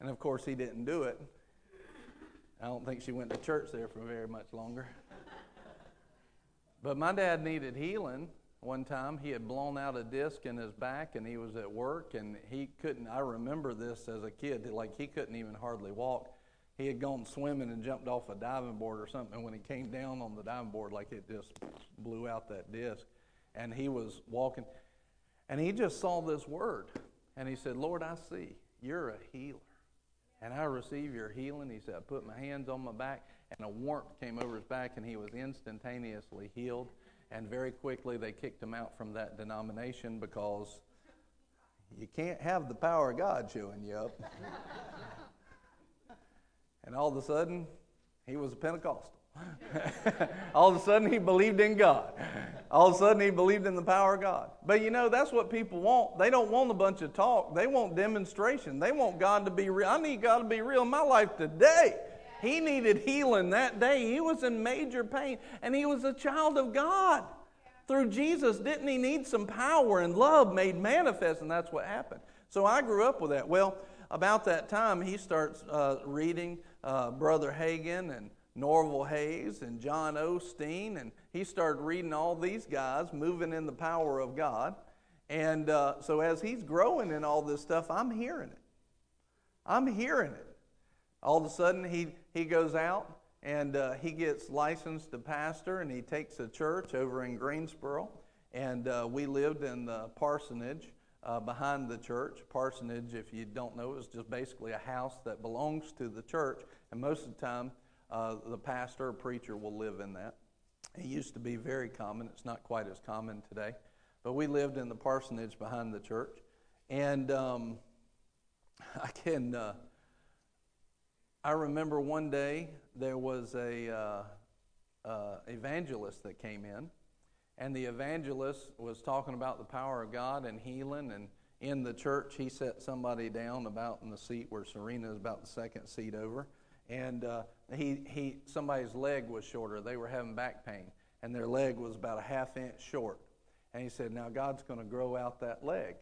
And of course, he didn't do it. I don't think she went to church there for very much longer. But my dad needed healing, one time he had blown out a disc in his back and he was at work and he couldn't i remember this as a kid like he couldn't even hardly walk. He had gone swimming and jumped off a diving board or something and when he came down on the diving board like it just blew out that disc. And he was walking and he just saw this word and he said lord i see you're a healer and i receive your healing. He said i put my hands on my back and a warmth came over his back and he was instantaneously healed and very quickly they kicked him out from that denomination because you can't have the power of God showing you up. and all of a sudden, he was a Pentecostal. all of a sudden, he believed in God. All of a sudden, he believed in the power of God. But you know, that's what people want. They don't want a bunch of talk, they want demonstration. They want God to be real. I need God to be real in my life today. He needed healing that day. He was in major pain, and he was a child of God. Through Jesus, didn't he need some power and love made manifest? And that's what happened. So I grew up with that. Well, about that time, he starts uh, reading uh, Brother Hagin and Norval Hayes and John Osteen, and he started reading all these guys moving in the power of God. And uh, so as he's growing in all this stuff, I'm hearing it. I'm hearing it. All of a sudden, he, he goes out and uh, he gets licensed to pastor and he takes a church over in Greensboro. And uh, we lived in the parsonage uh, behind the church. Parsonage, if you don't know, is just basically a house that belongs to the church. And most of the time, uh, the pastor or preacher will live in that. It used to be very common. It's not quite as common today. But we lived in the parsonage behind the church. And um, I can uh, I remember one day there was a uh, uh, evangelist that came in, and the evangelist was talking about the power of God and healing. And in the church, he set somebody down about in the seat where Serena is about the second seat over, and uh, he, he, somebody's leg was shorter. They were having back pain, and their leg was about a half inch short. And he said, Now God's going to grow out that leg.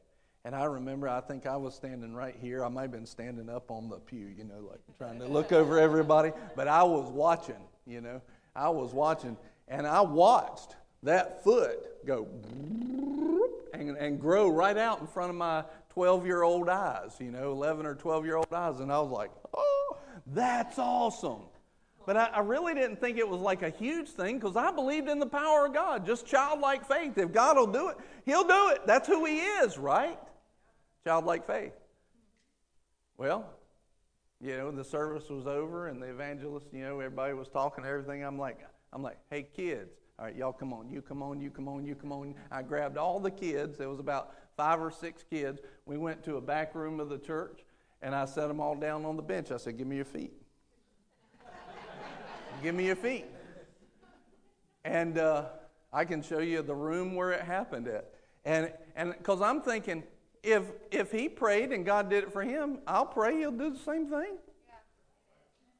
And I remember, I think I was standing right here. I might have been standing up on the pew, you know, like trying to look over everybody. But I was watching, you know. I was watching. And I watched that foot go and, and grow right out in front of my 12 year old eyes, you know, 11 or 12 year old eyes. And I was like, oh, that's awesome. But I, I really didn't think it was like a huge thing because I believed in the power of God, just childlike faith. If God will do it, He'll do it. That's who He is, right? Childlike faith. Well, you know, the service was over and the evangelist, you know, everybody was talking everything. I'm like, I'm like, hey kids, all right, y'all come on, you come on, you come on, you come on. I grabbed all the kids. There was about five or six kids. We went to a back room of the church and I set them all down on the bench. I said, give me your feet. give me your feet. And uh, I can show you the room where it happened at. And and because I'm thinking, if if he prayed and God did it for him, I'll pray he'll do the same thing. Yeah.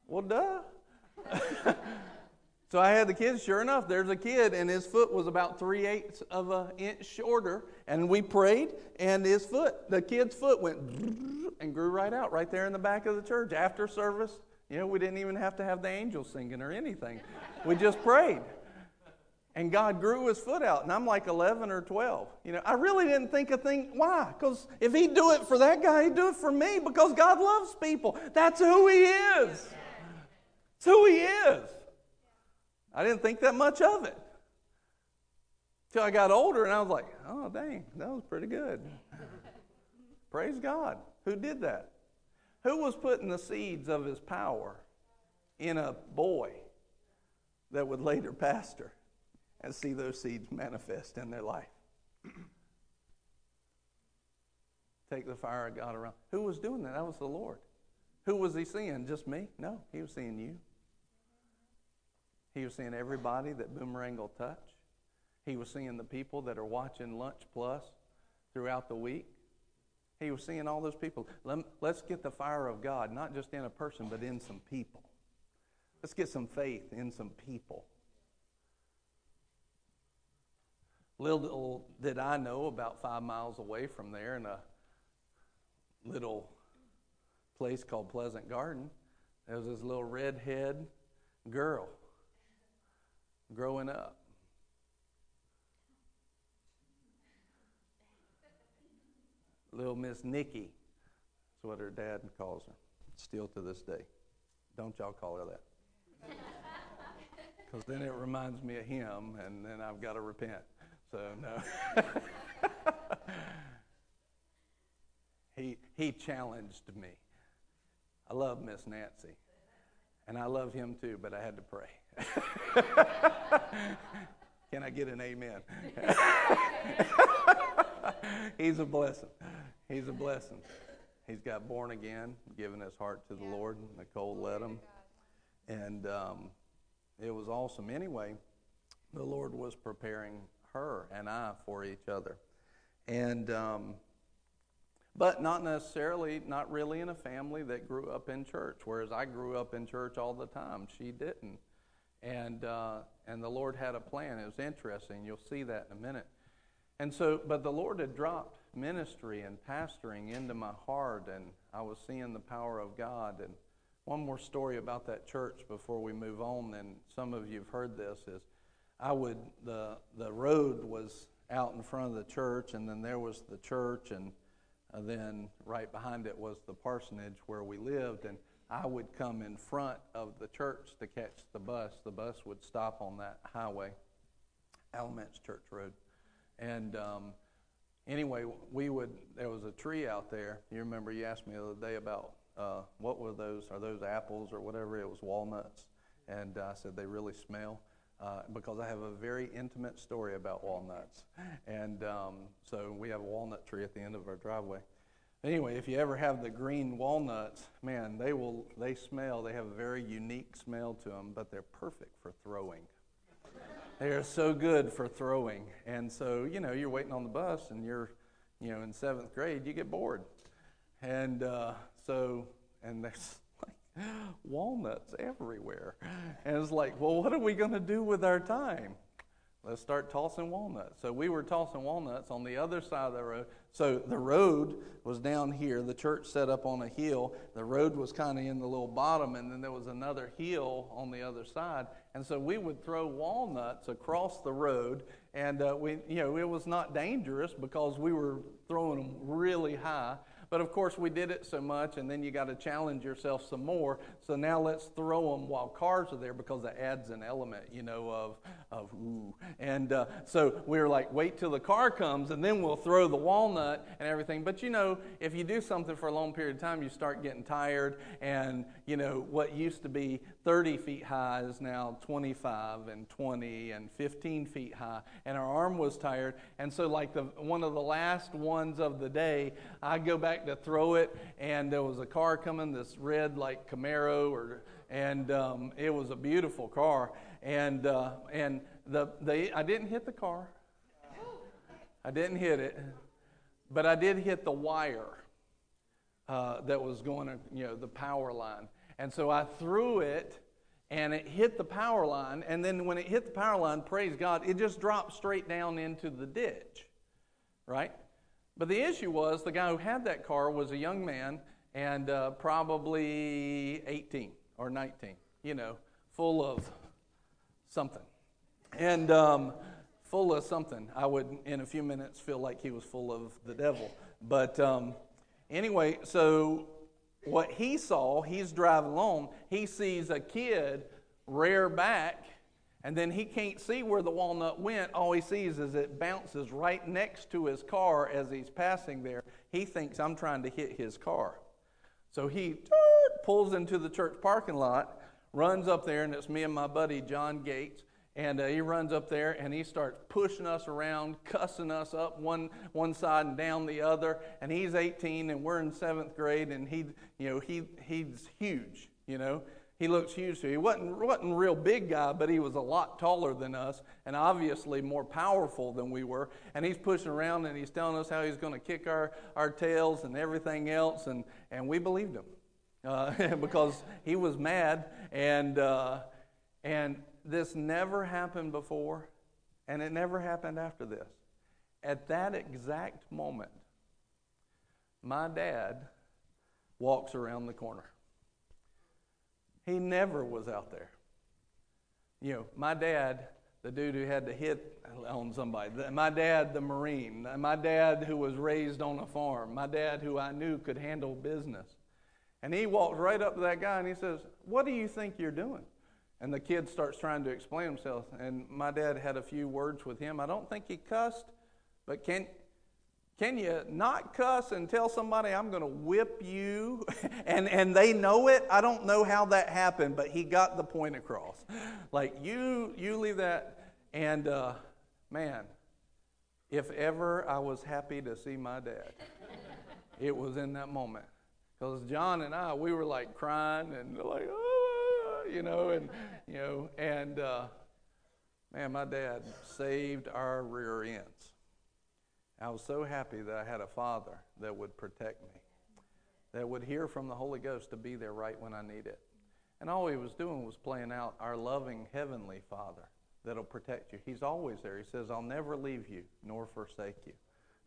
Well, duh. So I had the kids. Sure enough, there's a kid, and his foot was about three eighths of an inch shorter. And we prayed, and his foot, the kid's foot, went and grew right out right there in the back of the church after service. You know, we didn't even have to have the angels singing or anything. We just prayed. And God grew his foot out. And I'm like 11 or 12. You know, I really didn't think a thing. Why? Because if he'd do it for that guy, he'd do it for me because God loves people. That's who he is. It's who he is. I didn't think that much of it. Till I got older and I was like, oh, dang, that was pretty good. Praise God. Who did that? Who was putting the seeds of his power in a boy that would later pastor and see those seeds manifest in their life? Take the fire of God around. Who was doing that? That was the Lord. Who was he seeing? Just me? No, he was seeing you. He was seeing everybody that Boomerang will touch. He was seeing the people that are watching Lunch Plus throughout the week. He was seeing all those people. Let's get the fire of God, not just in a person, but in some people. Let's get some faith in some people. Little did I know, about five miles away from there, in a little place called Pleasant Garden, there was this little redhead girl growing up. Little Miss Nikki is what her dad calls her, still to this day. Don't y'all call her that. Because then it reminds me of him, and then I've got to repent. So, no. he, he challenged me. I love Miss Nancy. And I love him too, but I had to pray. Can I get an amen? He's a blessing. He's a blessing. He's got born again, given his heart to the Lord. Nicole led him. And um, it was awesome. Anyway, the Lord was preparing her and I for each other. And um, but not necessarily, not really in a family that grew up in church. Whereas I grew up in church all the time, she didn't, and uh, and the Lord had a plan. It was interesting. You'll see that in a minute. And so, but the Lord had dropped ministry and pastoring into my heart, and I was seeing the power of God. And one more story about that church before we move on. And some of you've heard this is, I would the the road was out in front of the church, and then there was the church and and then right behind it was the parsonage where we lived, and I would come in front of the church to catch the bus. The bus would stop on that highway, Alamance Church Road. And um, anyway, we would, there was a tree out there. You remember you asked me the other day about uh, what were those? Are those apples or whatever? It was walnuts. And uh, I said, they really smell. Uh, because I have a very intimate story about walnuts. And um, so we have a walnut tree at the end of our driveway. Anyway, if you ever have the green walnuts, man, they will they smell. They have a very unique smell to them, but they're perfect for throwing. they are so good for throwing. And so, you know, you're waiting on the bus and you're, you know, in seventh grade, you get bored. And uh, so, and there's walnuts everywhere. And it's like, well, what are we going to do with our time? Let's start tossing walnuts. So we were tossing walnuts on the other side of the road. So the road was down here. The church set up on a hill. The road was kind of in the little bottom, and then there was another hill on the other side. And so we would throw walnuts across the road, and uh, we, you know, it was not dangerous because we were throwing them really high. But of course, we did it so much, and then you got to challenge yourself some more. So now let's throw them while cars are there because it adds an element, you know, of, of ooh. And uh, so we were like, wait till the car comes, and then we'll throw the walnut and everything. But you know, if you do something for a long period of time, you start getting tired, and you know, what used to be 30 feet high is now 25 and 20 and 15 feet high. And our arm was tired. And so, like the, one of the last ones of the day, I go back to throw it, and there was a car coming, this red, like Camaro, or, and um, it was a beautiful car. And, uh, and the, the, I didn't hit the car, I didn't hit it, but I did hit the wire. Uh, that was going to, you know, the power line. And so I threw it and it hit the power line. And then when it hit the power line, praise God, it just dropped straight down into the ditch, right? But the issue was the guy who had that car was a young man and uh, probably 18 or 19, you know, full of something. And um, full of something. I would, in a few minutes, feel like he was full of the devil. But um, anyway, so what he saw, he's driving along, he sees a kid rear back, and then he can't see where the walnut went. All he sees is it bounces right next to his car as he's passing there. He thinks I'm trying to hit his car. So he pulls into the church parking lot, runs up there, and it's me and my buddy John Gates. And uh, he runs up there and he starts pushing us around, cussing us up one, one side and down the other. And he's 18 and we're in seventh grade and he, you know, he, he's huge, you know. He looks huge. So he wasn't, wasn't a real big guy, but he was a lot taller than us and obviously more powerful than we were. And he's pushing around and he's telling us how he's going to kick our, our tails and everything else. And, and we believed him uh, because he was mad. And, uh, and this never happened before, and it never happened after this. At that exact moment, my dad walks around the corner. He never was out there. You know, my dad, the dude who had to hit on somebody, my dad, the Marine, my dad who was raised on a farm, my dad who I knew could handle business. And he walks right up to that guy and he says, What do you think you're doing? And the kid starts trying to explain himself. And my dad had a few words with him. I don't think he cussed, but can, can you not cuss and tell somebody I'm going to whip you? and, and they know it? I don't know how that happened, but he got the point across. Like, you, you leave that. And uh, man, if ever I was happy to see my dad, it was in that moment. Because John and I, we were like crying and like, oh you know, and you know, and uh, man, my dad saved our rear ends. I was so happy that I had a father that would protect me, that would hear from the Holy Ghost to be there right when I need it. And all he was doing was playing out our loving heavenly Father that'll protect you. He's always there. He says, I'll never leave you nor forsake you.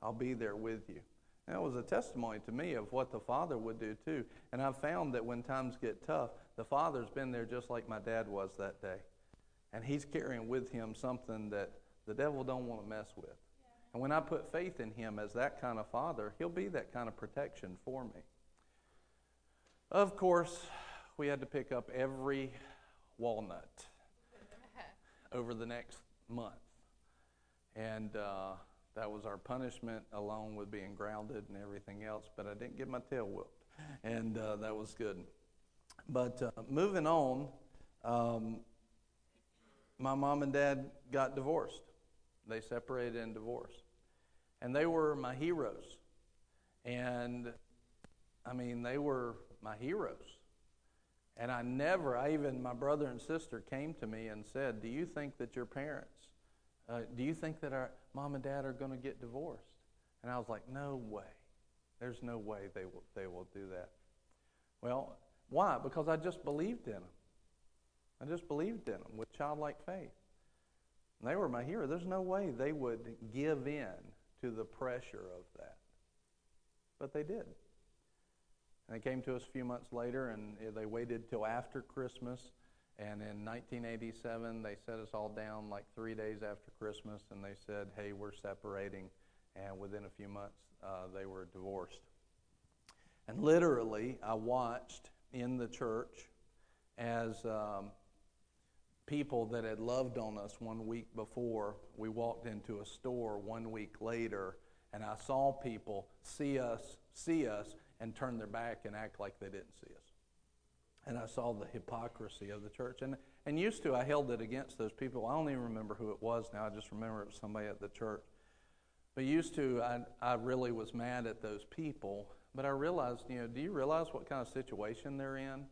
I'll be there with you. That was a testimony to me of what the Father would do too. And I've found that when times get tough, the Father's been there just like my dad was that day. And he's carrying with him something that the devil don't want to mess with. And when I put faith in him as that kind of father, he'll be that kind of protection for me. Of course, we had to pick up every walnut over the next month. And uh, that was our punishment, along with being grounded and everything else. But I didn't get my tail whipped, and uh, that was good. But uh, moving on, um, my mom and dad got divorced. They separated and divorced, and they were my heroes. And I mean, they were my heroes. And I never, I even, my brother and sister came to me and said, Do you think that your parents, uh, do you think that our mom and dad are going to get divorced? And I was like, No way. There's no way they will, they will do that. Well, Why? Because I just believed in them. I just believed in them with childlike faith. And they were my hero. There's no way they would give in to the pressure of that. But they did. And they came to us a few months later, and they waited till after Christmas. And in 1987, they set us all down like three days after Christmas, and they said, "Hey, we're separating." And within a few months, uh, they were divorced. And literally, I watched in the church as um, people that had loved on us one week before, we walked into a store one week later, and I saw people see us, see us, and turn their back and act like they didn't see us. And I saw the hypocrisy of the church. And, and used to, I held it against those people. I don't even remember who it was now. I just remember it was somebody at the church. But used to, I, I really was mad at those people. But I realized, you know, do you realize what kind of situation they're in?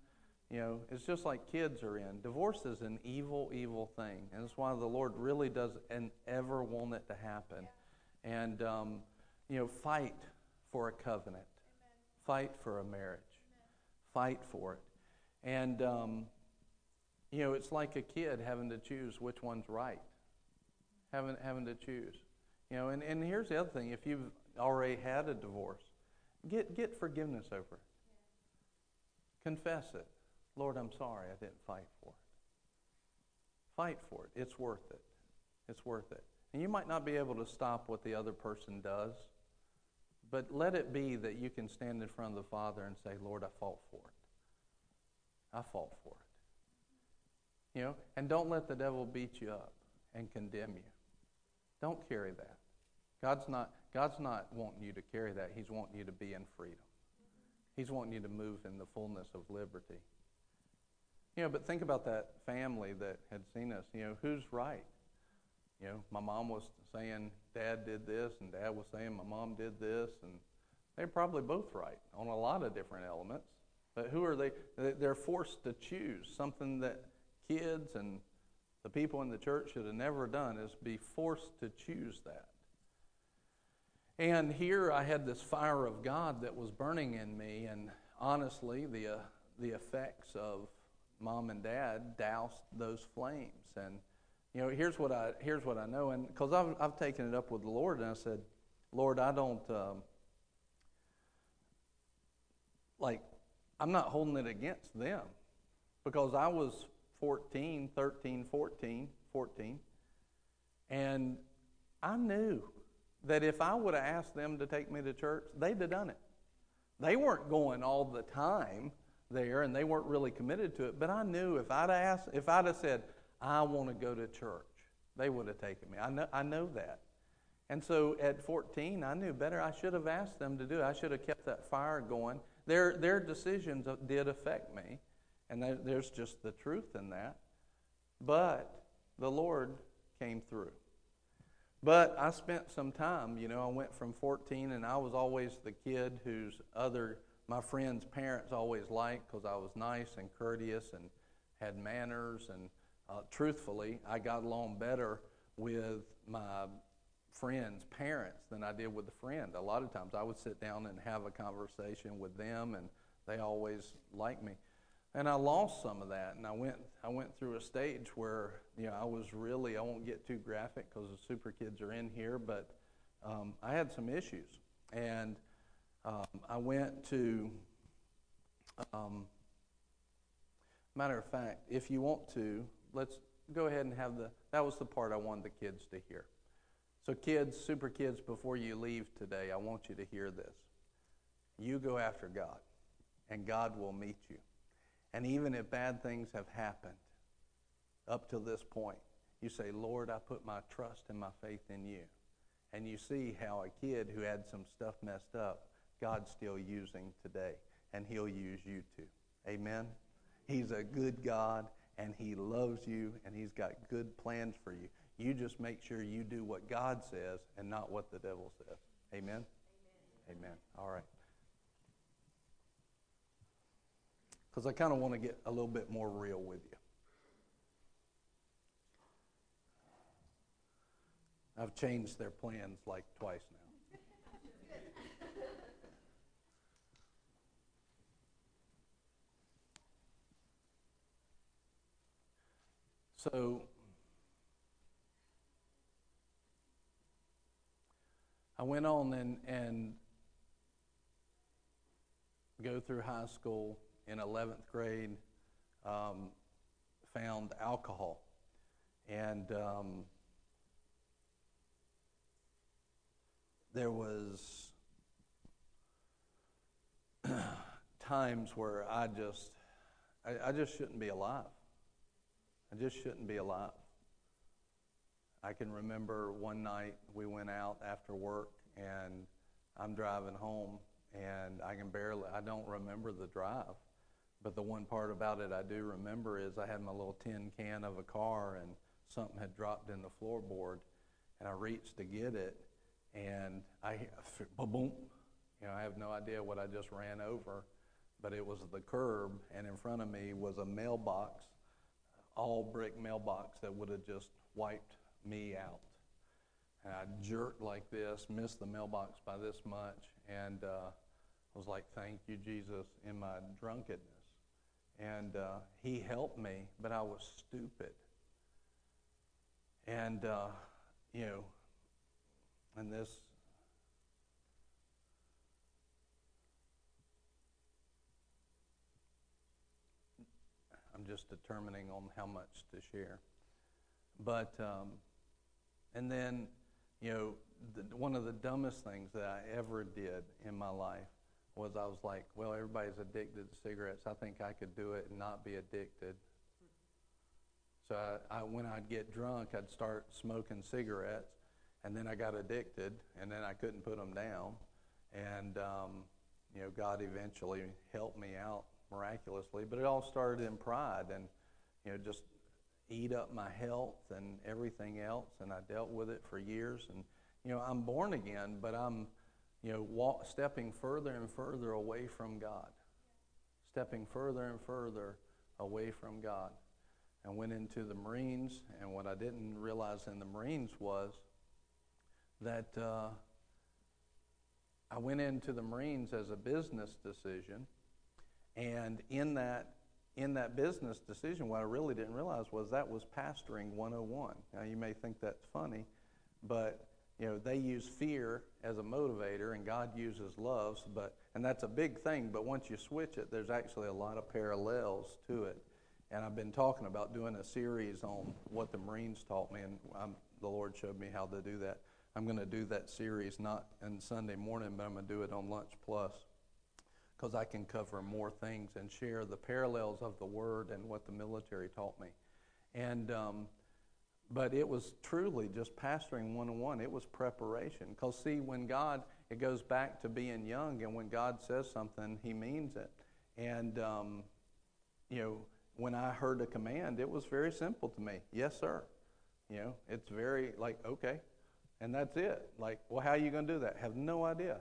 You know, it's just like kids are in. Divorce is an evil, evil thing. And it's why the Lord really doesn't ever want it to happen. And, um, you know, fight for a covenant. Fight for a marriage, fight for it. And, um, you know, it's like a kid having to choose which one's right, having, having to choose. You know, and, and here's the other thing if you've already had a divorce, get, get forgiveness over it, confess it. Lord, I'm sorry I didn't fight for it. Fight for it. It's worth it. It's worth it. And you might not be able to stop what the other person does, but let it be that you can stand in front of the Father and say, Lord, I fought for it. I fought for it. You know, and don't let the devil beat you up and condemn you. Don't carry that. God's not, God's not wanting you to carry that. He's wanting you to be in freedom. He's wanting you to move in the fullness of liberty. You know, but think about that family that had seen us. You know, who's right? You know, my mom was saying dad did this, and dad was saying my mom did this, and they're probably both right on a lot of different elements. But who are they? They're forced to choose something that kids and the people in the church should have never done is be forced to choose that. And here I had this fire of God that was burning in me, and honestly, the uh, the effects of mom and dad doused those flames. And you know, here's what I here's what I know, and because I've I've taken it up with the Lord, and I said, Lord, I don't um, like I'm not holding it against them because I was 14, 13, 14, 14, and I knew that if I would have asked them to take me to church, they'd have done it. They weren't going all the time there and they weren't really committed to it. But I knew if I'd asked, if I'd have said, I want to go to church, they would have taken me. I know, I know that. And so at 14, I knew better. I should have asked them to do it. I should have kept that fire going. Their, their decisions uh, did affect me, and there's just the truth in that. But the Lord came through. But I spent some time, you know, I went from 14 and I was always the kid whose other my friends' parents always liked because I was nice and courteous and had manners. And uh, truthfully, I got along better with my friends' parents than I did with a friend. A lot of times I would sit down and have a conversation with them, and they always liked me. And I lost some of that, and I went I went through a stage where you know I was really I won't get too graphic because the super kids are in here, but um, I had some issues, and um, I went to, um, matter of fact, if you want to, let's go ahead and have the, that was the part I wanted the kids to hear. So, kids, super kids, before you leave today, I want you to hear this. You go after God, and God will meet you. And even if bad things have happened up to this point, you say, Lord, I put my trust and my faith in you. And you see how a kid who had some stuff messed up God's still using today, and He'll use you too. Amen? He's a good God, and He loves you, and He's got good plans for you. You just make sure you do what God says and not what the devil says. Amen? Amen. Amen. All right. Because I kind of want to get a little bit more real with you. I've changed their plans like twice now. So I went on and, and go through high school in 11th grade, um, found alcohol. And um, there was times where I just, I, I just shouldn't be alive. I just shouldn't be alive. I can remember one night we went out after work and I'm driving home and I can barely, I don't remember the drive. But the one part about it I do remember is I had my little tin can of a car and something had dropped in the floorboard and I reached to get it and I, boom, you know, I have no idea what I just ran over, but it was the curb and in front of me was a mailbox, all brick mailbox that would have just wiped me out. And I jerked like this, missed the mailbox by this much, and uh, I was like, Thank you, Jesus, in my drunkenness. And uh, He helped me, but I was stupid. And, uh, you know, and this. I'm just determining on how much to share. But, um, and then, you know, the, one of the dumbest things that I ever did in my life was I was like, well, everybody's addicted to cigarettes. I think I could do it and not be addicted. So I, I, when I'd get drunk, I'd start smoking cigarettes, and then I got addicted, and then I couldn't put them down. And, um, you know, God eventually helped me out miraculously. But it all started in pride and, you know, just eat up my health and everything else, and I dealt with it for years. And you know, I'm born again, but I'm, you know, walk, stepping further and further away from God, stepping further and further away from God. And went into the Marines, and what I didn't realize in the Marines was that uh, I went into the Marines as a business decision, and in that in that business decision, what I really didn't realize was that was pastoring 101. Now, you may think that's funny, but you know they use fear as a motivator, and God uses love. But and that's a big thing. But once you switch it, there's actually a lot of parallels to it. And I've been talking about doing a series on what the Marines taught me, and I'm, the Lord showed me how to do that. I'm going to do that series not on Sunday morning, but I'm going to do it on Lunch Plus because I can cover more things and share the parallels of the Word and what the military taught me. And um, but it was truly just pastoring one on one. It was preparation. Because see, when God, it goes back to being young, and when God says something, He means it. And um, you know, when I heard a command, it was very simple to me. Yes, sir. You know, it's very like okay, and that's it. Like, well, how are you going to do that? Have no idea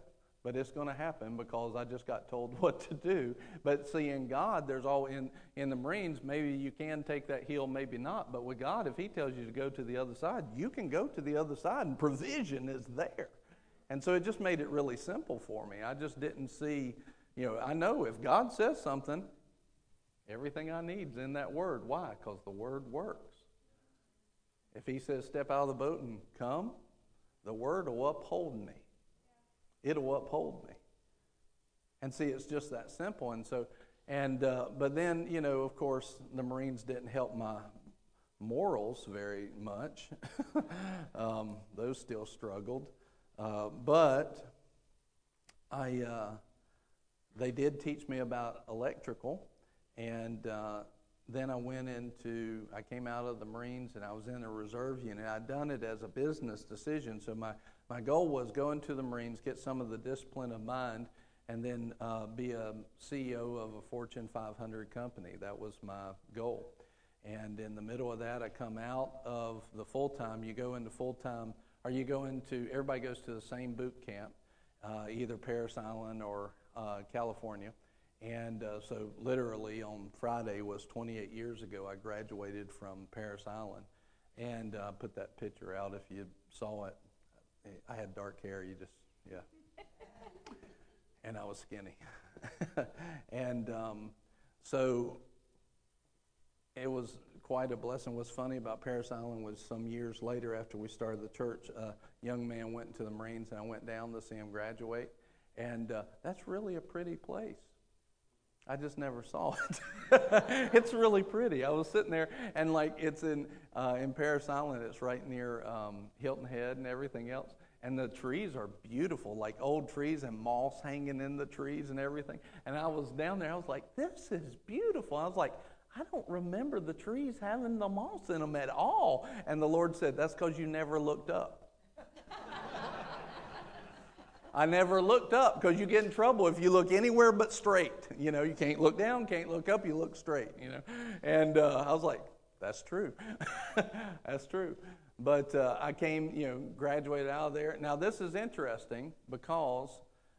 but it's going to happen because I just got told what to do. But see, in God, there's all in in the Marines. Maybe you can take that hill, maybe not. But with God, if He tells you to go to the other side, you can go to the other side, and provision is there. And so it just made it really simple for me. I just didn't see, you know, I know if God says something, everything I need is in that word. Why? Because the word works. If He says, step out of the boat and come, the word will uphold me it'll uphold me. And see, it's just that simple. And so, and uh, but then you know, of course, the Marines didn't help my morals very much. um, those still struggled, uh, but I uh, they did teach me about electrical, and uh, then I went into I came out of the Marines and I was in a reserve unit. I'd done it as a business decision, so my my goal was go into the Marines, get some of the discipline of mind, and then uh, be a CEO of a Fortune 500 company. That was my goal. And in the middle of that, I come out of the full time. You go into full time, or you go into, everybody goes to the same boot camp, uh, either Parris Island or uh, California. And uh, so, literally, on Friday was 28 years ago, I graduated from Parris Island. And uh, put that picture out if you saw it. I had dark hair. You just, yeah. and I was skinny. and um, so it was quite a blessing. What's funny about Parris Island was some years later, after we started the church, a young man went into the Marines, and I went down to see him graduate. And uh, that's really a pretty place. I just never saw it. it's really pretty. I was sitting there, and like it's in uh, in Parris Island. It's right near um, Hilton Head and everything else. And the trees are beautiful, like old trees and moss hanging in the trees and everything. And I was down there. I was like, "This is beautiful." I was like, "I don't remember the trees having the moss in them at all." And the Lord said, "That's because you never looked up." I never looked up because you get in trouble if you look anywhere but straight. You know, you can't look down, can't look up, you look straight, you know. And uh, I was like, that's true. that's true. But uh, I came, you know, graduated out of there. Now, this is interesting because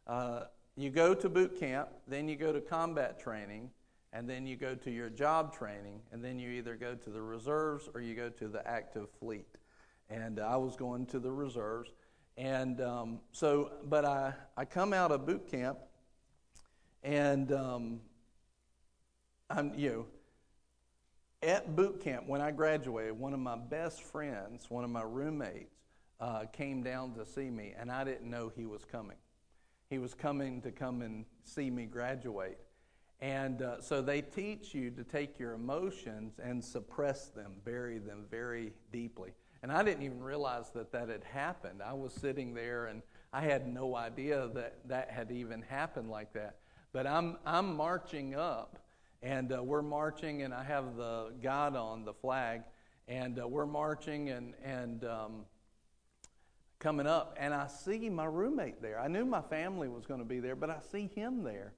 uh, you go to boot camp, then you go to combat training, and then you go to your job training, and then you either go to the reserves or you go to the active fleet. And I was going to the reserves. And um, so, but I, I come out of boot camp and um, I'm, you know, at boot camp when I graduated, one of my best friends, one of my roommates, uh, came down to see me, and I didn't know he was coming. He was coming to come and see me graduate. And uh, so they teach you to take your emotions and suppress them, bury them very deeply. And I didn't even realize that that had happened. I was sitting there and I had no idea that that had even happened like that. But I'm, I'm marching up, and uh, we're marching, and I have the God on the flag, and uh, we're marching and, and um, coming up, and I see my roommate there. I knew my family was going to be there, but I see him there.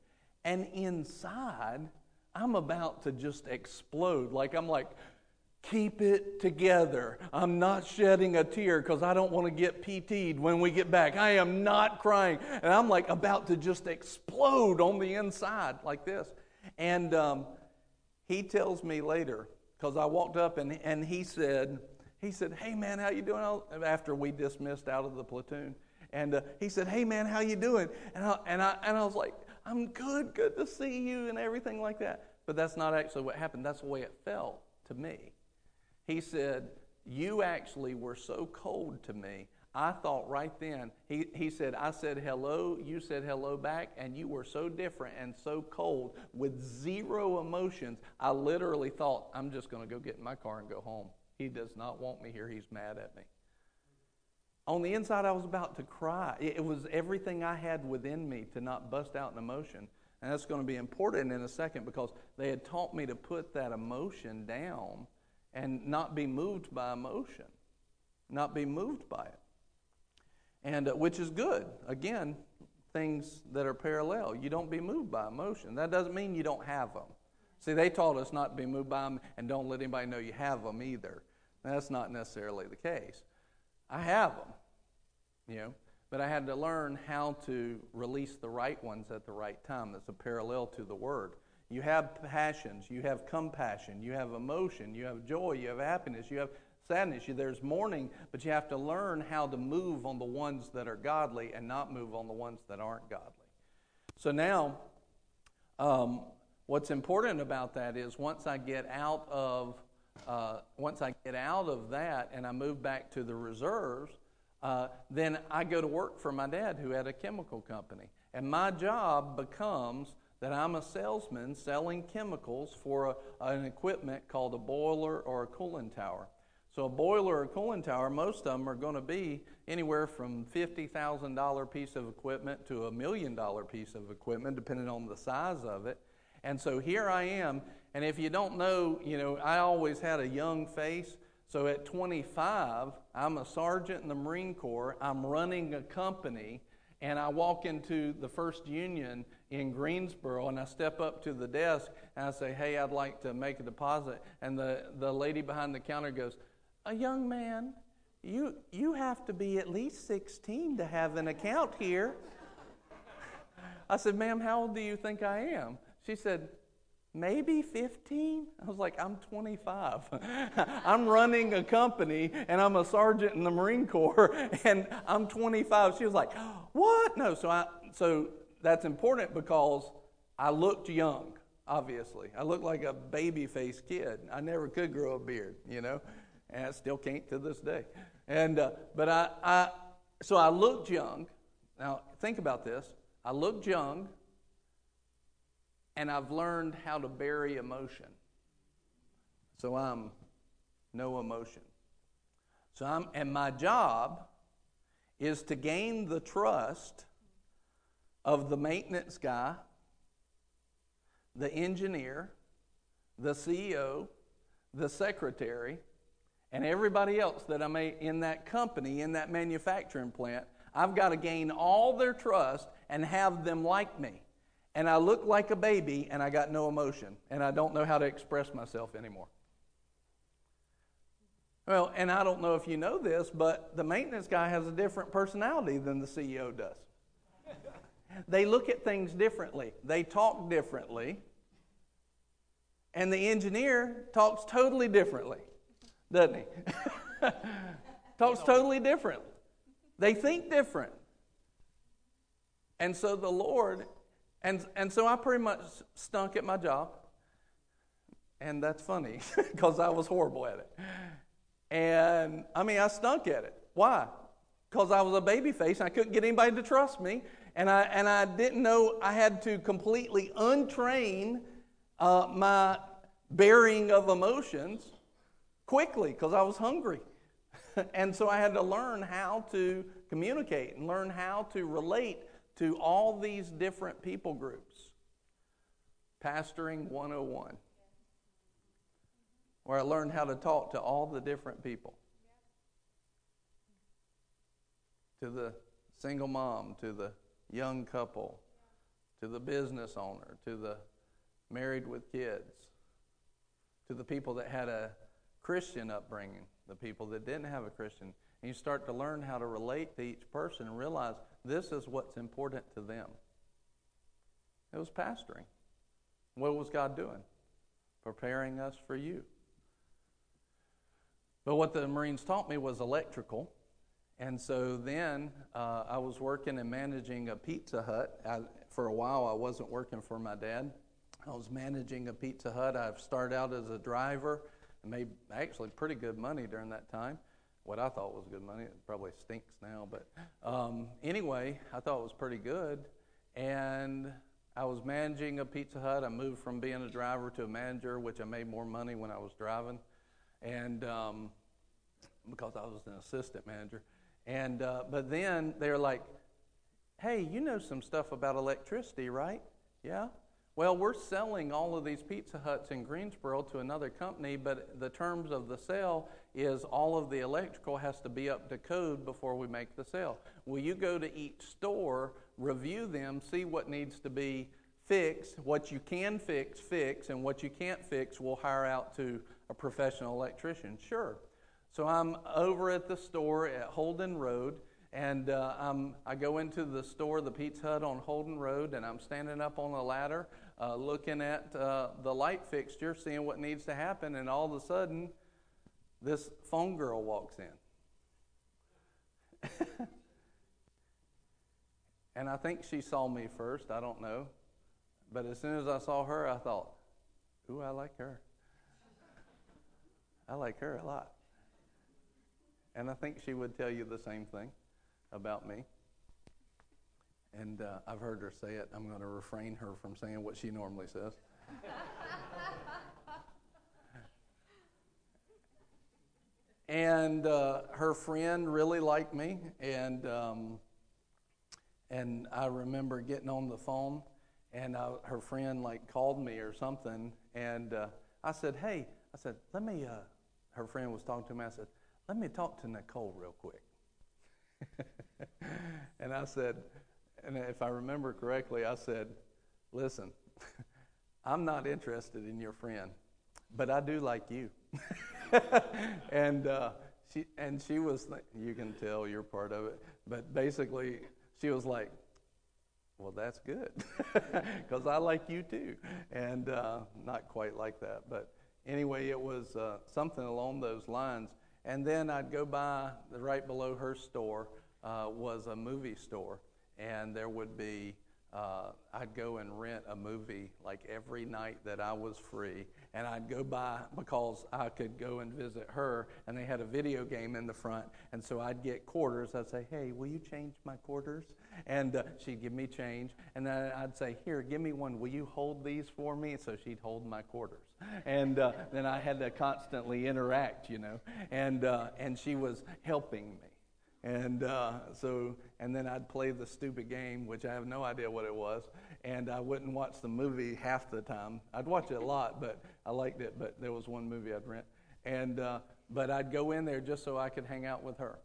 And inside, I'm about to just explode. Like, I'm like, Keep it together. I'm not shedding a tear because I don't want to get PT'd when we get back. I am not crying. And I'm like about to just explode on the inside like this. And um, he tells me later, because I walked up and, and he said, he said, hey man, how you doing? After we dismissed out of the platoon. And uh, he said, hey man, how you doing? And I, and, I, and I was like, I'm good, good to see you and everything like that. But that's not actually what happened. That's the way it felt to me. He said, You actually were so cold to me. I thought right then, he, he said, I said hello, you said hello back, and you were so different and so cold with zero emotions. I literally thought, I'm just going to go get in my car and go home. He does not want me here. He's mad at me. On the inside, I was about to cry. It was everything I had within me to not bust out in emotion. And that's going to be important in a second because they had taught me to put that emotion down and not be moved by emotion, not be moved by it. And uh, which is good. Again, things that are parallel. You don't be moved by emotion. That doesn't mean you don't have them. See, they taught us not to be moved by them and don't let anybody know you have them either. That's not necessarily the case. I have them, you know, but I had to learn how to release the right ones at the right time. That's a parallel to the word. You have passions, you have compassion, you have emotion, you have joy, you have happiness, you have sadness. There's mourning, but you have to learn how to move on the ones that are godly and not move on the ones that aren't godly. So now, um, what's important about that is once I get out of uh, once I get out of that and I move back to the reserves, uh, then I go to work for my dad who had a chemical company, and my job becomes that I'm a salesman selling chemicals for a, an equipment called a boiler or a cooling tower. So, a boiler or a cooling tower, most of them are going to be anywhere from $50,000 piece of equipment to a million dollar piece of equipment, depending on the size of it. And so here I am. And if you don't know, you know, I always had a young face. So at 25, I'm a sergeant in the Marine Corps. I'm running a company. And I walk into the First Union in Greensboro and I step up to the desk and I say, Hey, I'd like to make a deposit. And the, the lady behind the counter goes, A young man, you, you have to be at least 16 to have an account here. I said, Ma'am, how old do you think I am? She said, Maybe 15? I was like, I'm 25. I'm running a company and I'm a sergeant in the Marine Corps and I'm 25. She was like, What? No. So I so that's important because I looked young. obviously. I looked like a baby faced kid. I never could grow a beard, you know, and I still can't to this day. And, uh, but I, I, so I looked young. Now, think about this. I looked young, and I've learned how to bury emotion. So I'm no emotion. So I'm, and my job is to gain the trust of the maintenance guy, the engineer, the CEO, the secretary, and everybody else that I'm in that company, in that manufacturing plant. I've got to gain all their trust and have them like me. And I look like a baby and I got no emotion and I don't know how to express myself anymore. Well, and I don't know if you know this, but the maintenance guy has a different personality than the CEO does. they look at things differently, they talk differently, and the engineer talks totally differently, doesn't he? talks totally different. They think different. And so the Lord, and, and so I pretty much stunk at my job. And that's funny because I was horrible at it. And I mean, I stunk at it. Why? Because I was a baby face and I couldn't get anybody to trust me. And I, and I didn't know I had to completely untrain uh, my bearing of emotions quickly because I was hungry. and so I had to learn how to communicate and learn how to relate to all these different people groups. Pastoring 101 where I learned how to talk to all the different people. To the single mom, to the young couple, to the business owner, to the married with kids, to the people that had a Christian upbringing, the people that didn't have a Christian. And you start to learn how to relate to each person and realize this is what's important to them. It was pastoring. What was God doing? Preparing us for you. But what the Marines taught me was electrical. And so then uh, I was working and managing a Pizza Hut. I, for a while, I wasn't working for my dad. I was managing a Pizza Hut. I started out as a driver and made actually pretty good money during that time. What I thought was good money, it probably stinks now. But um, anyway, I thought it was pretty good. And I was managing a Pizza Hut. I moved from being a driver to a manager, which I made more money when I was driving. And um, because I was an assistant manager. And, uh, but then they're like, hey, you know some stuff about electricity, right? Yeah? Well, we're selling all of these Pizza Huts in Greensboro to another company, but the terms of the sale is all of the electrical has to be up to code before we make the sale. Will you go to each store, review them, see what needs to be fixed, what you can fix, fix, and what you can't fix, we'll hire out to a professional electrician? Sure. So I'm over at the store at Holden Road, and uh, i go into the store, the Pizza Hut on Holden Road, and I'm standing up on the ladder uh, looking at uh, the light fixture, seeing what needs to happen, and all of a sudden, this phone girl walks in. and I think she saw me first, I don't know. But as soon as I saw her, I thought, ooh, I like her. I like her a lot. And I think she would tell you the same thing about me. And uh, I've heard her say it. I'm going to refrain her from saying what she normally says. and uh, her friend really liked me, and um, and I remember getting on the phone, and I, her friend like called me or something, and uh, I said, "Hey," I said, "Let me." Uh, her friend was talking to me. I said, let me talk to Nicole real quick. and I said, and if I remember correctly, I said, listen, I'm not interested in your friend, but I do like you. and uh, she and she was, you can tell you're part of it, but basically she was like, well, that's good, because I like you too, and uh, not quite like that, but anyway, it was uh, something along those lines. And then I'd go by, right below her store uh, was a movie store, and there would be uh, I'd go and rent a movie like every night that I was free, and I'd go by because I could go and visit her, and they had a video game in the front, and so I'd get quarters. I'd say, "Hey, will you change my quarters?" And uh, she'd give me change, and then I'd say, "Here, give me one. Will you hold these for me?" So she'd hold my quarters, and uh, then I had to constantly interact, you know, and uh, and she was helping me. And uh, so, and then I'd play the stupid game, which I have no idea what it was, and I wouldn't watch the movie half the time. I'd watch it a lot, but I liked it. But there was one movie I'd rent, and uh, but I'd go in there just so I could hang out with her.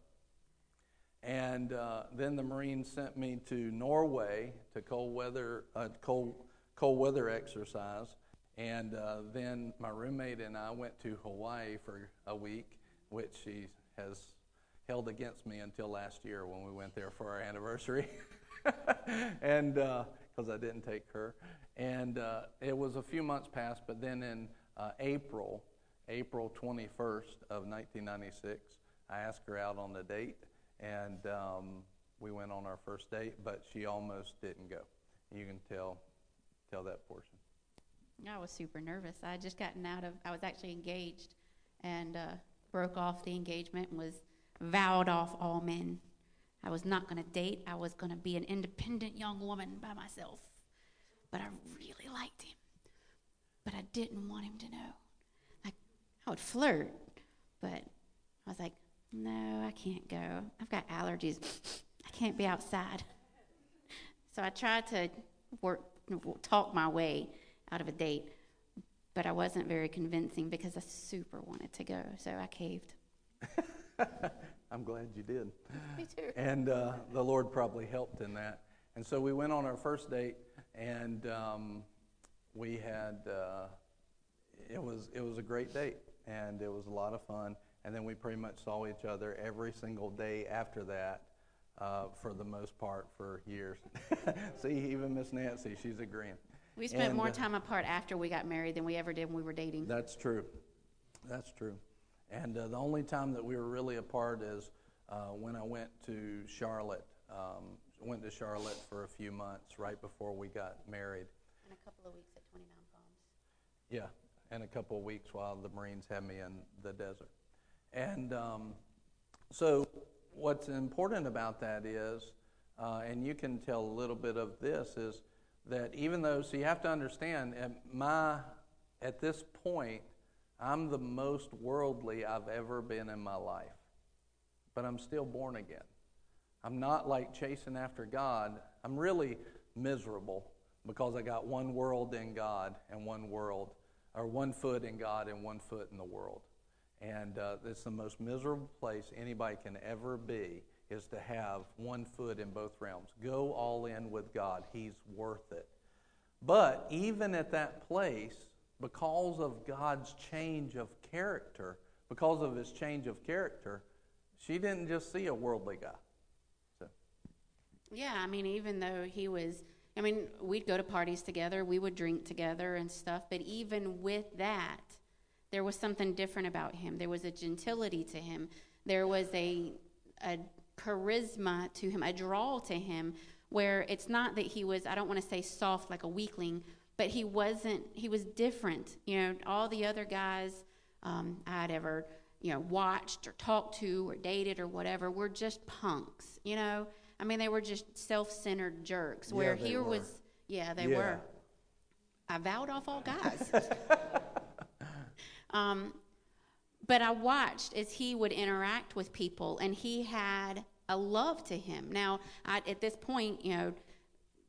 And uh, then the Marines sent me to Norway to cold weather, uh, cold cold weather exercise, and uh, then my roommate and I went to Hawaii for a week, which she has held against me until last year when we went there for our anniversary, and because uh, I didn't take her, and uh, it was a few months past, but then in uh, April, April 21st of 1996, I asked her out on a date, and um, we went on our first date, but she almost didn't go. You can tell tell that portion. I was super nervous. I had just gotten out of. I was actually engaged, and uh, broke off the engagement and was vowed off all men. I was not going to date. I was going to be an independent young woman by myself. But I really liked him. But I didn't want him to know. Like, I would flirt, but I was like, no, I can't go. I've got allergies. I can't be outside. So I tried to work, talk my way out of a date, but I wasn't very convincing because I super wanted to go. So I caved. I'm glad you did. Me too. And uh, the Lord probably helped in that. And so we went on our first date, and um, we had uh, it was it was a great date, and it was a lot of fun. And then we pretty much saw each other every single day after that, uh, for the most part, for years. See, even Miss Nancy, she's agreeing. We spent And, more uh, time apart after we got married than we ever did when we were dating. That's true. That's true. And uh, the only time that we were really apart is uh, when I went to Charlotte. Um, went to Charlotte for a few months right before we got married. And a couple of weeks at 29 Palms. Yeah, and a couple of weeks while the Marines had me in the desert. And um, so, what's important about that is, uh, and you can tell a little bit of this, is that even though, so you have to understand, at my, at this point, I'm the most worldly I've ever been in my life, but I'm still born again. I'm not like chasing after God. I'm really miserable because I got one world in God and one world, or one foot in God and one foot in the world. And uh, it's the most miserable place anybody can ever be is to have one foot in both realms. Go all in with God. He's worth it. But even at that place, because of God's change of character, because of his change of character, she didn't just see a worldly guy. So, Yeah, I mean, even though he was, I mean, we'd go to parties together, we would drink together and stuff, but even with that, there was something different about him. There was a gentility to him. There was a, a charisma to him, a draw to him, where it's not that he was, I don't want to say soft like a weakling, but he wasn't, he was different. You know, all the other guys um, I'd ever, you know, watched or talked to or dated or whatever were just punks, you know? I mean, they were just self centered jerks, Yeah, where here were. was, yeah, they Yeah. were. I vowed off all guys. um, but I watched as he would interact with people, and he had a love to him. Now, I, at this point, you know,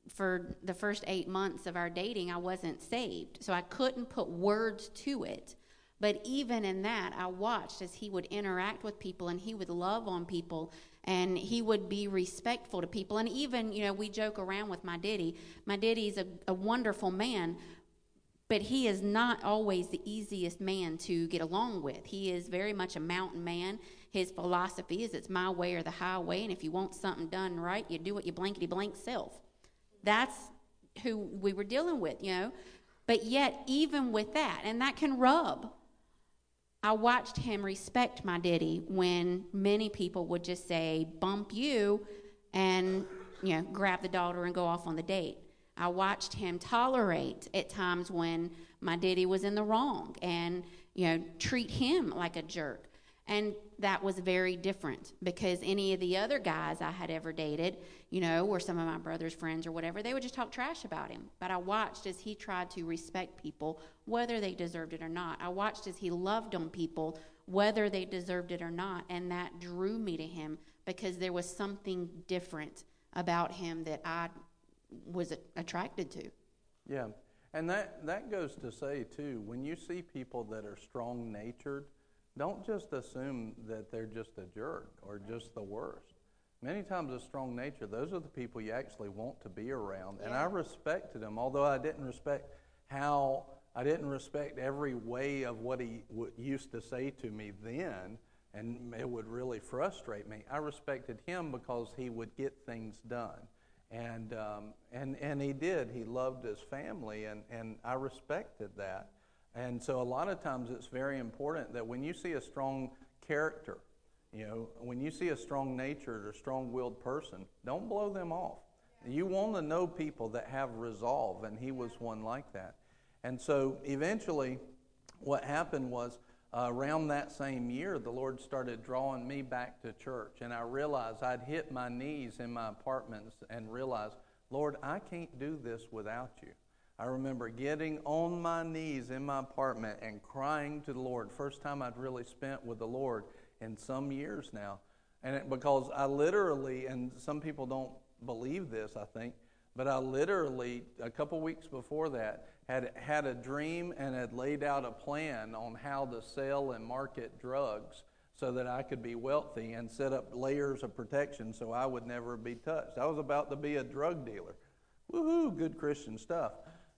for the first eight months of our dating, I wasn't saved, so I couldn't put words to it. But even in that, I watched as he would interact with people and he would love on people and he would be respectful to people. And even, you know, we joke around with my daddy. My daddy's a, a wonderful man, but he is not always the easiest man to get along with. He is very much a mountain man. His philosophy is it's my way or the highway, and if you want something done right, you do it your blankety blank self. That's who we were dealing with, you know. But yet, even with that, and that can rub. I watched him respect my daddy when many people would just say, bump you, and, you know, grab the daughter and go off on the date. I watched him tolerate at times when my daddy was in the wrong and, you know, treat him like a jerk. And that was very different because any of the other guys I had ever dated, you know, or some of my brother's friends or whatever, they would just talk trash about him. But I watched as he tried to respect people, whether they deserved it or not. I watched as he loved on people, whether they deserved it or not. And that drew me to him because there was something different about him that I was attracted to. Yeah. And that, that goes to say, too, when you see people that are strong natured, don't just assume that they're just a jerk or just the worst. Many times, a strong nature, those are the people you actually want to be around. Yeah. And I respected him, although I didn't respect how, I didn't respect every way of what he w- used to say to me then, and it would really frustrate me. I respected him because he would get things done. And, um, and, and he did. He loved his family, and, and I respected that. And so a lot of times it's very important that when you see a strong character, you know, when you see a strong natured or strong willed person, don't blow them off. You want to know people that have resolve, and he was one like that. And so eventually, what happened was uh, around that same year, the Lord started drawing me back to church. And I realized I'd hit my knees in my apartments and realized, Lord, I can't do this without you. I remember getting on my knees in my apartment and crying to the Lord. First time I'd really spent with the Lord in some years now. And it, because I literally, and some people don't believe this, I think, but I literally, a couple weeks before that, had had a dream and had laid out a plan on how to sell and market drugs so that I could be wealthy and set up layers of protection so I would never be touched. I was about to be a drug dealer. Woohoo, good Christian stuff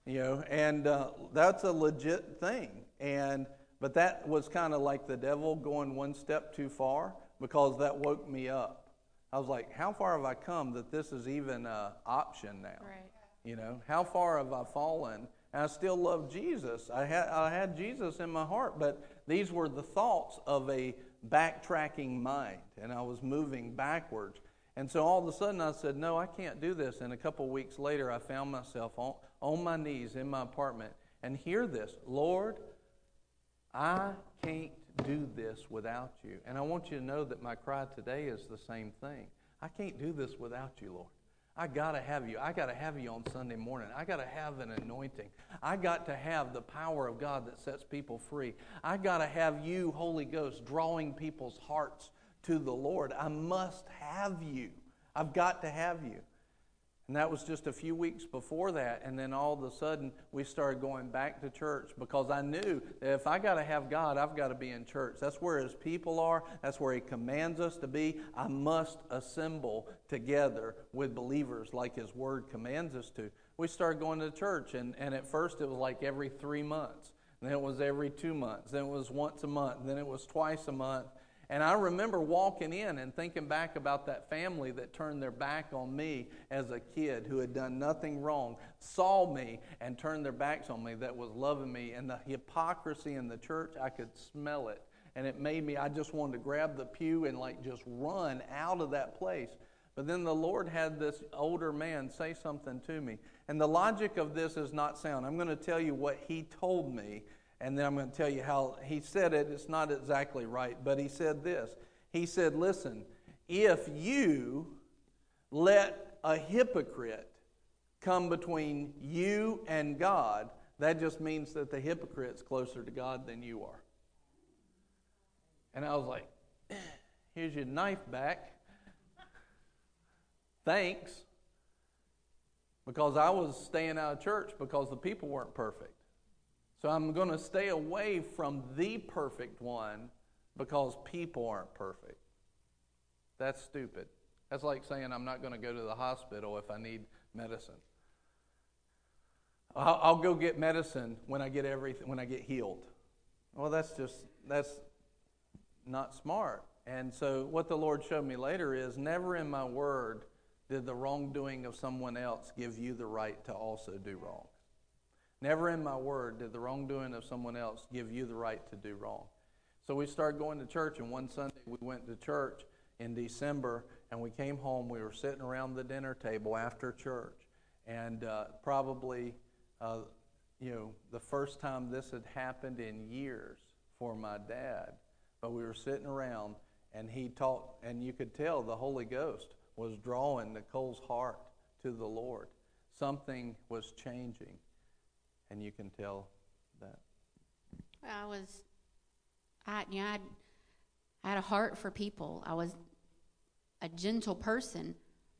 you know, and uh, that's a legit thing. And but that was kind of like the devil going one step too far because that woke me up. I was like, how far have I come that this is even an option now? Right. You know, how far have I fallen? And I still love Jesus. I had I had Jesus in my heart, but these were the thoughts of a backtracking mind, and I was moving backwards. And so all of a sudden I said, No, I can't do this. And a couple weeks later, I found myself on, on my knees in my apartment and hear this Lord, I can't do this without you. And I want you to know that my cry today is the same thing. I can't do this without you, Lord. I got to have you. I got to have you on Sunday morning. I got to have an anointing. I got to have the power of God that sets people free. I got to have you, Holy Ghost, drawing people's hearts to the Lord. I must have you. I've got to have you. And that was just a few weeks before that. And then all of a sudden, we started going back to church because I knew that if I got to have God, I've got to be in church. That's where His people are, that's where He commands us to be. I must assemble together with believers like His Word commands us to. We started going to church, and, and at first it was like every three months. Then it was every two months. Then it was once a month. Then it was twice a month. And I remember walking in and thinking back about that family that turned their back on me as a kid who had done nothing wrong, saw me and turned their backs on me, that was loving me. And the hypocrisy in the church, I could smell it. And it made me, I just wanted to grab the pew and like just run out of that place. But then the Lord had this older man say something to me. And the logic of this is not sound. I'm going to tell you what he told me and then I'm going to tell you how he said it. It's not exactly right, but he said this. He said, Listen, if you let a hypocrite come between you and God, that just means that the hypocrite's closer to God than you are. And I was like, Here's your knife back. Thanks. Because I was staying out of church because the people weren't perfect. So I'm going to stay away from the perfect one because people aren't perfect. That's stupid. That's like saying I'm not going to go to the hospital if I need medicine. I'll, go get medicine when I get everything when I get healed. Well, that's just that's not smart. And so what the Lord showed me later is never in my word did the wrongdoing of someone else give you the right to also do wrong. Never in my word did the wrongdoing of someone else give you the right to do wrong. So we started going to church, and one Sunday we went to church in December, and we came home. We were sitting around the dinner table after church, And uh, probably, uh, you know, the first time this had happened in years for my dad. But we were sitting around, and he talked, and you could tell the Holy Ghost was drawing Nicole's heart to the Lord. Something was changing, and you can tell that. I was, I you know, I'd, I had a heart for people. I was a gentle person,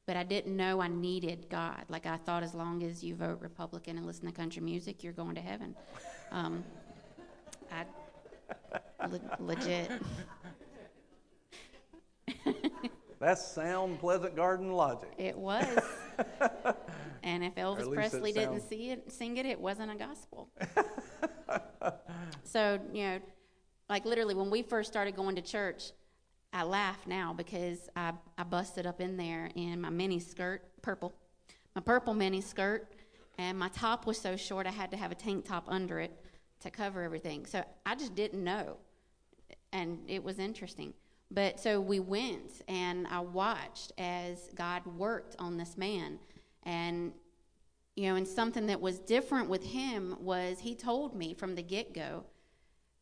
but I didn't know I needed God. Like I thought, as long as you vote Republican and listen to country music, you're going to heaven. Um, I le- legit. That's sound Pleasant Garden logic. It was. and if Elvis Presley didn't sounds- see it, sing it, it wasn't a gospel. so, you know, like literally when we first started going to church, I laugh now because I, I busted up in there in my mini skirt, purple, my purple mini skirt, and my top was so short I had to have a tank top under it to cover everything. So I just didn't know. And it was interesting. But so we went and I watched as God worked on this man. And, you know, and something that was different with him was he told me from the get go,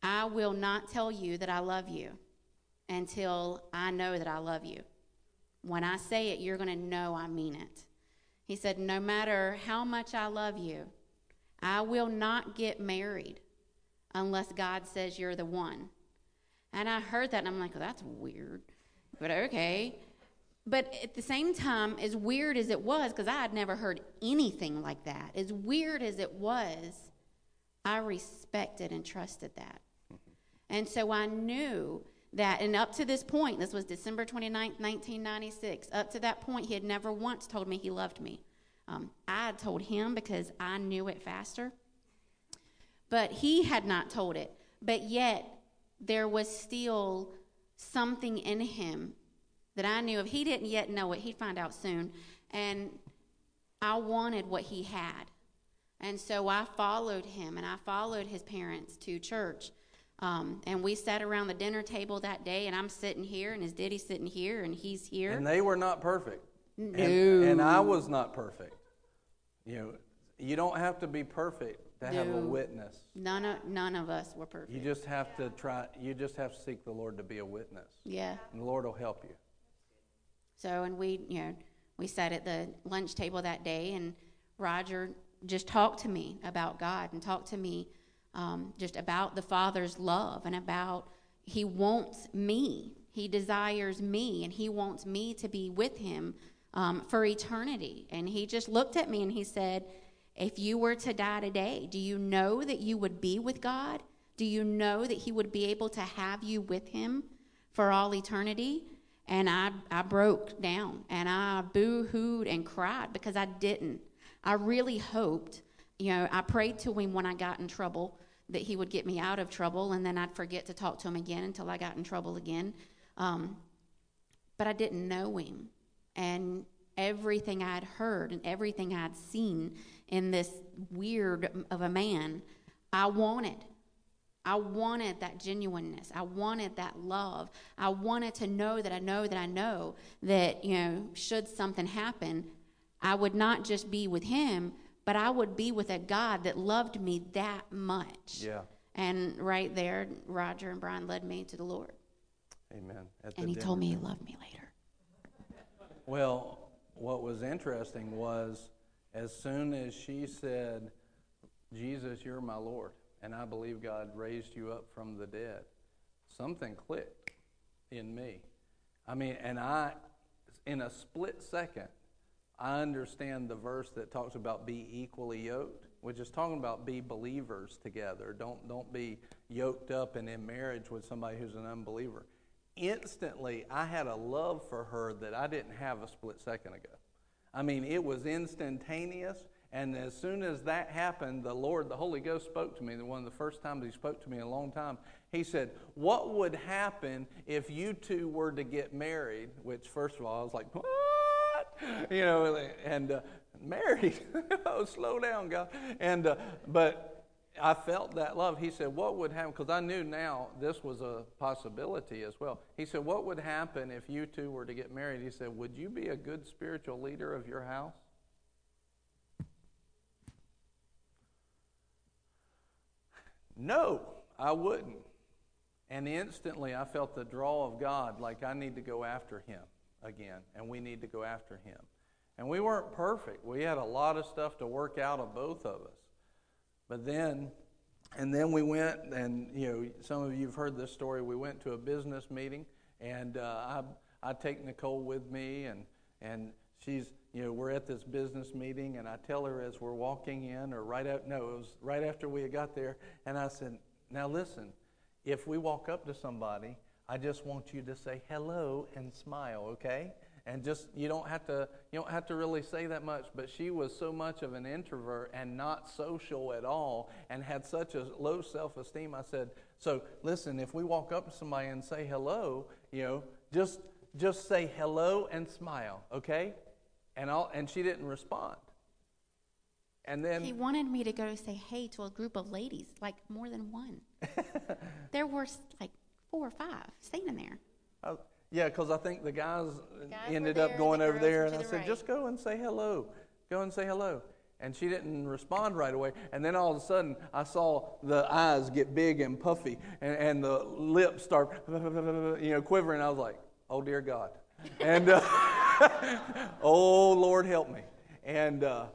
I will not tell you that I love you until I know that I love you. When I say it, you're going to know I mean it. He said, No matter how much I love you, I will not get married unless God says you're the one. And I heard that and I'm like, well, that's weird. But okay. But at the same time, as weird as it was, because I had never heard anything like that, as weird as it was, I respected and trusted that. And so I knew that, and up to this point, this was December 29th, 1996, up to that point, he had never once told me he loved me. Um, I had told him because I knew it faster, but he had not told it. But yet, there was still something in him that I knew if he didn't yet know it, he'd find out soon. And I wanted what he had. And so I followed him and I followed his parents to church. Um, and we sat around the dinner table that day, and I'm sitting here, and his daddy's sitting here, and he's here. And they were not perfect. No. And, and I was not perfect. You know, you don't have to be perfect to have a witness. none of none of us were perfect. You just have to try. You just have to seek the Lord to be a witness, yeah. and the Lord will help you. So, and we, you know, we sat at the lunch table that day, and Roger just talked to me about God and talked to me um, just about the Father's love and about He wants me. He desires me, and He wants me to be with Him um, for eternity. And He just looked at me and He said, If you were to die today, do you know that you would be with God? Do you know that He would be able to have you with Him for all eternity? And I, I broke down and I boo hooed and cried because I didn't. I really hoped, you know, I prayed to him when I got in trouble that he would get me out of trouble and then I'd forget to talk to him again until I got in trouble again. Um, but I didn't know him. And everything I'd heard and everything I'd seen in this weird of a man, I wanted. I wanted that genuineness. I wanted that love. I wanted to know that I know that I know that, you know, should something happen, I would not just be with him, but I would be with a God that loved me that much. Yeah. And right there, Roger and Brian led me to the Lord. Amen. At And he dinner told me he loved me later. Well, what was interesting was as soon as she said, Jesus, you're my Lord, and I believe God raised you up from the dead, something clicked in me. I mean, and I, in a split second, I understand the verse that talks about be equally yoked, which is talking about be believers together. Don't, don't be yoked up and in marriage with somebody who's an unbeliever. Instantly, I had a love for her that I didn't have a split second ago. I mean, it was instantaneous. And as soon as that happened, the Lord, the Holy Ghost spoke to me. The One of the first times He spoke to me in a long time. He said, What would happen if you two were to get married? Which, first of all, I was like, What? You know, and uh, married. oh, slow down, God. And, uh, but I felt that love. He said, What would happen? Because I knew now this was a possibility as well. He said, What would happen if you two were to get married? He said, Would you be a good spiritual leader of your house? No, I wouldn't. And instantly I felt the draw of God like I need to go after him again, and we need to go after him. And we weren't perfect. We had a lot of stuff to work out of both of us. But then, and then we went, and you know, some of you have heard this story. We went to a business meeting, and uh, I, I take Nicole with me, and, and she's, you know, we're at this business meeting, and I tell her as we're walking in, or right out, no, it was right after we had got there, and I said, now listen, if we walk up to somebody, I just want you to say hello and smile, okay? And just you don't have to you don't have to really say that much, but she was so much of an introvert and not social at all and had such a low self-esteem. I said, "So, listen, if we walk up to somebody and say hello, you know, just just say hello and smile, okay?" And all and she didn't respond. And then He wanted me to go say hey to a group of ladies, like more than one. there were like four or five standing there. I, yeah, because I think the guys, guys ended up going the over there, and I the said, right. just go and say hello. Go and say hello. And she didn't respond right away. And then all of a sudden, I saw the eyes get big and puffy, and, and the lips start, you know, quivering. I was like, oh, dear God. And, uh, oh, Lord, help me. And, uh,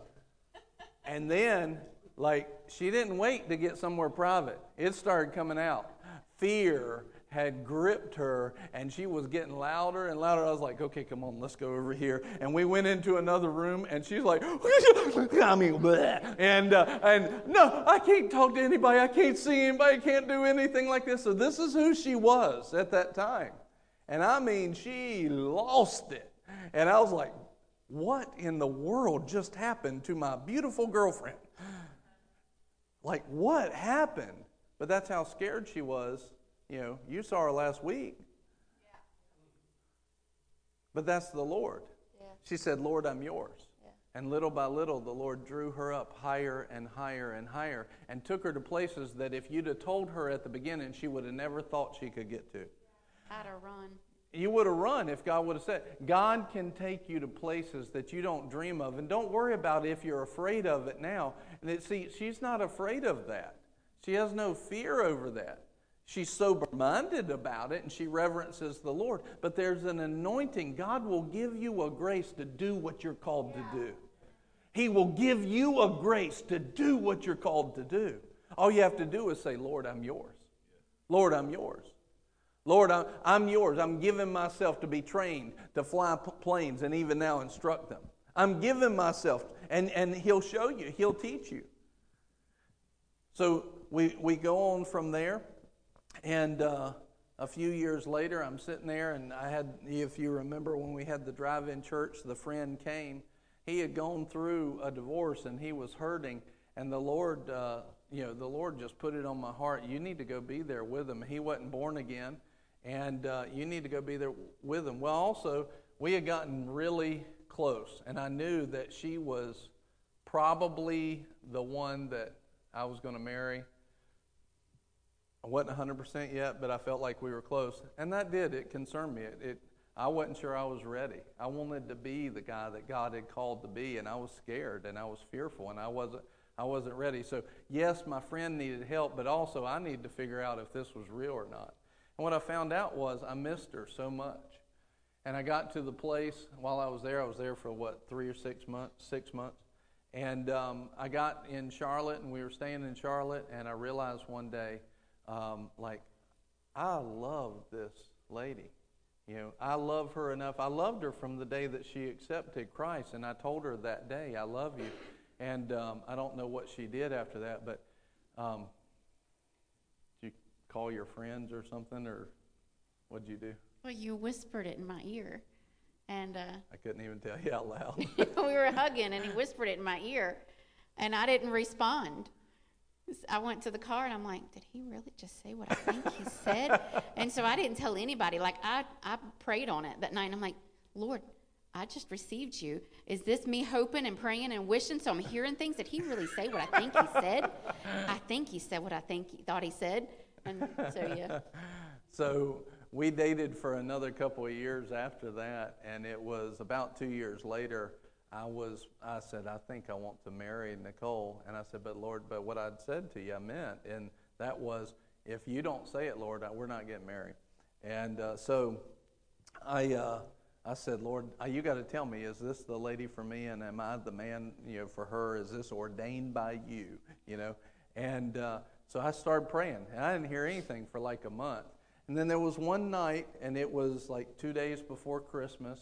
and then, like, she didn't wait to get somewhere private. It started coming out. Fear had gripped her, and she was getting louder and louder. I was like, okay, come on, let's go over here. And we went into another room, and she's like, I mean, bleh. and uh, and no, I can't talk to anybody. I can't see anybody. I can't do anything like this. So this is who she was at that time, and I mean, she lost it. And I was like, what in the world just happened to my beautiful girlfriend? Like, what happened? But that's how scared she was. You know, you saw her last week. But that's the Lord. She said, Lord, I'm yours. And little by little, the Lord drew her up higher and higher and higher and took her to places that if you'd have told her at the beginning, she would have never thought she could get to. How to run. You would have run if God would have said, God can take you to places that you don't dream of. And don't worry about if you're afraid of it now. And it, see, she's not afraid of that. She has no fear over that. She's sober minded about it and she reverences the Lord. But there's an anointing. God will give you a grace to do what you're called to do. He will give you a grace to do what you're called to do. All you have to do is say, Lord, I'm yours. Lord, I'm yours. Lord, I'm, yours. I'm giving myself to be trained to fly planes and even now instruct them. I'm giving myself, and, and He'll show you, He'll teach you. So we, we go on from there, and uh, a few years later, I'm sitting there, and I had, if you remember when we had the drive in church, the friend came. He had gone through a divorce and he was hurting, and the Lord, uh, you know, the Lord just put it on my heart. You need to go be there with him. He wasn't born again, and uh, you need to go be there with them. Well, also, we had gotten really close, and I knew that she was probably the one that I was going to marry. I wasn't 100% yet, but I felt like we were close. And that did. It concerned me. It, it, I wasn't sure I was ready. I wanted to be the guy that God had called to be, and I was scared and I was fearful and I wasn't, I wasn't ready. So, yes, my friend needed help, but also I needed to figure out if this was real or not. And what I found out was I missed her so much. And I got to the place while I was there. I was there for what, three or six months? Six months. And um, I got in Charlotte, and we were staying in Charlotte, and I realized one day, um, like, I love this lady. You know, I love her enough. I loved her from the day that she accepted Christ, and I told her that day, I love you. And um, I don't know what she did after that, but um, call your friends or something, or what'd you do? Well, you whispered it in my ear, and uh, I couldn't even tell you out loud. we were hugging, and he whispered it in my ear, and I didn't respond. I went to the car, and I'm like, "Did he really just say what I think he said?" And so I didn't tell anybody. Like I, I prayed on it that night, and I'm like, "Lord, I just received you. Is this me hoping and praying and wishing? So I'm hearing things. Did he really say what I think he said? I think he said what I think he thought he said." And so yeah. So we dated for another couple of years after that, and it was about two years later. I was, I said, I think I want to marry Nicole, and I said, but Lord, but what I'd said to you, I meant, and That was, if you don't say it, Lord, we're not getting married. And uh, so I, uh, I said, Lord, uh, you got to tell me, is this the lady for me, and am I the man, you know, for her? Is this ordained by you, you know? And uh, so I started praying, and I didn't hear anything for like a month. And then there was one night, and it was like two days before Christmas,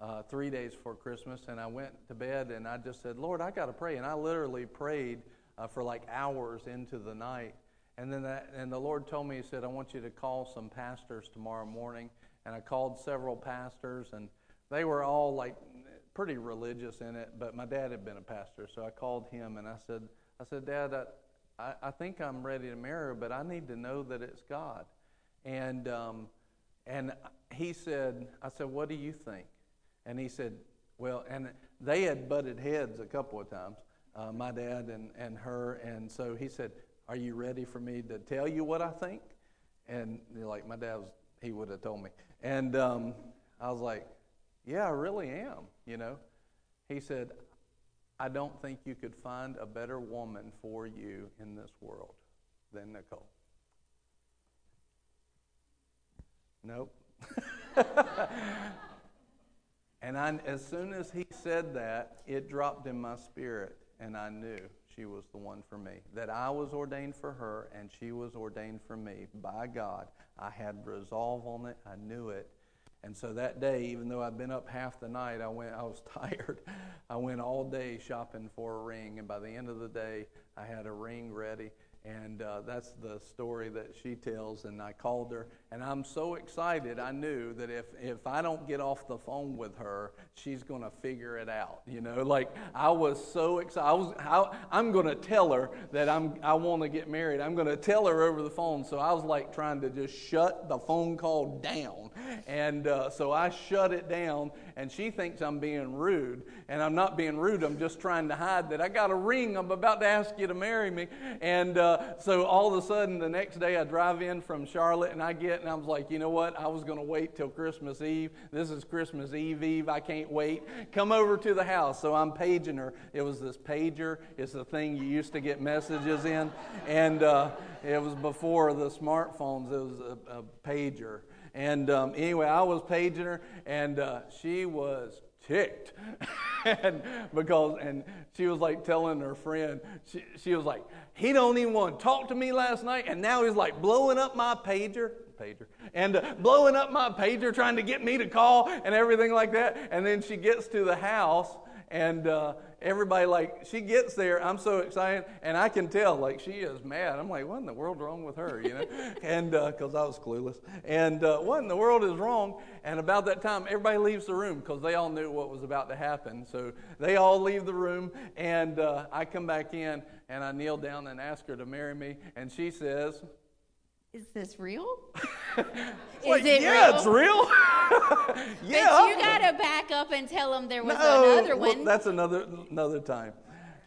uh, three days before Christmas, and I went to bed, and I just said, Lord, I got to pray, and I literally prayed uh, for like hours into the night. And then that, and the Lord told me, He said, I want you to call some pastors tomorrow morning and I called several pastors, and they were all like pretty religious in it. But my dad had been a pastor, so I called him and I said, I said, Dad, I, I think I'm ready to marry her, but I need to know that it's God. And um, and he said, I said, what do you think? And he said, well, and they had butted heads a couple of times, uh, my dad and, and her. And so he said, Are you ready for me to tell you what I think? And like my dad was, he would have told me. And um, I was like, Yeah, I really am, you know. He said, I don't think you could find a better woman for you in this world than Nicole. Nope. and I, as soon as he said that, it dropped in my spirit, and I knew she was the one for me. That I was ordained for her, and she was ordained for me by God. I had resolve on it. I knew it. And so that day, even though I'd been up half the night, I went. I was tired. I went all day shopping for a ring, and by the end of the day, I had a ring ready. And uh, that's the story that she tells. And I called her, and I'm so excited. I knew that if, if I don't get off the phone with her, she's going to figure it out. You know, like I was so excited. I was, I, I'm going to tell her that I'm, I want to get married. I'm going to tell her over the phone. So I was like trying to just shut the phone call down. And uh, so I shut it down, and she thinks I'm being rude. And I'm not being rude, I'm just trying to hide that I got a ring. I'm about to ask you to marry me. And, uh, so all of a sudden, the next day, I drive in from Charlotte and I get, and I was like, you know what? I was going to wait till Christmas Eve. This is Christmas Eve Eve. I can't wait. Come over to the house. So I'm paging her. It was this pager. It's the thing you used to get messages in. And uh, it was before the smartphones, it was a, a pager. And um, anyway, I was paging her, and uh, she was ticked. And because and she was like telling her friend she, she was like he don't even want to talk to me last night and now he's like blowing up my pager pager and uh, blowing up my pager trying to get me to call and everything like that. And then she gets to the house and uh, everybody like she gets there i'm so excited and i can tell like she is mad. I'm like what in the world wrong with her? You know? And because uh, i was clueless. And uh, what in the world is wrong? And about that time everybody leaves the room because they all knew what was about to happen. So they all leave the room and uh, i come back in and i kneel down and ask her to marry me and she says is this real? Is it yeah, real? it's real. yeah. But you got to back up and tell them there was no, another one. Well, that's another another time.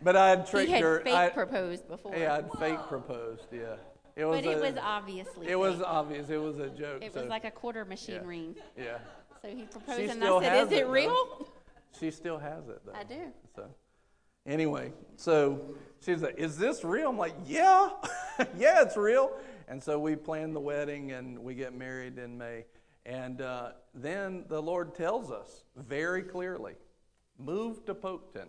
But I had tricked he had her. Fake I, proposed before. Yeah, I'd fake proposed. Yeah. It was but it a, was obviously. It fake. was obvious. It was a joke. It so. was like a quarter machine yeah. ring. Yeah. So he proposed, she and I said, "Is it, it real?" She still has it though. I do. So, anyway, so she's like, "Is this real?" I'm like, "Yeah, yeah, it's real." And so we plan the wedding and we get married in May. And uh, then the Lord tells us very clearly move to Polkton,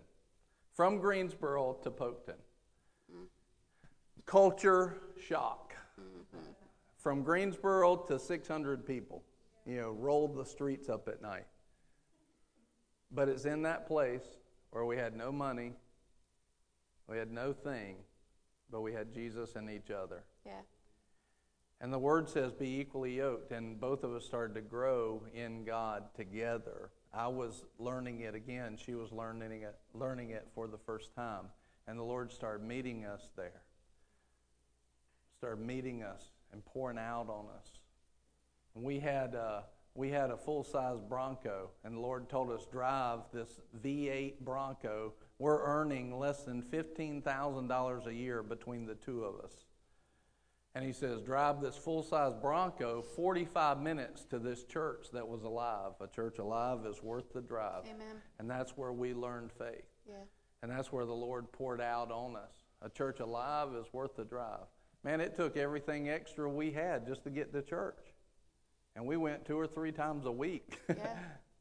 from Greensboro to Polkton. Culture shock. From Greensboro to 600 people, you know, rolled the streets up at night. But it's in that place where we had no money, we had no thing, but we had Jesus and each other. Yeah. And the word says, be equally yoked. And both of us started to grow in God together. I was learning it again. She was learning it, learning it for the first time. And the Lord started meeting us there. Started meeting us and pouring out on us. And we had, uh, we had a full size Bronco, and the Lord told us, drive this V8 Bronco. We're earning less than $15,000 a year between the two of us and he says, Drive this full size Bronco 45 minutes to this church that was alive. A church alive is worth the drive. Amen. And that's where we learned faith. Yeah. And that's where the Lord poured out on us. A church alive is worth the drive. Man, it took everything extra we had just to get to church. And we went two or three times a week. Yeah.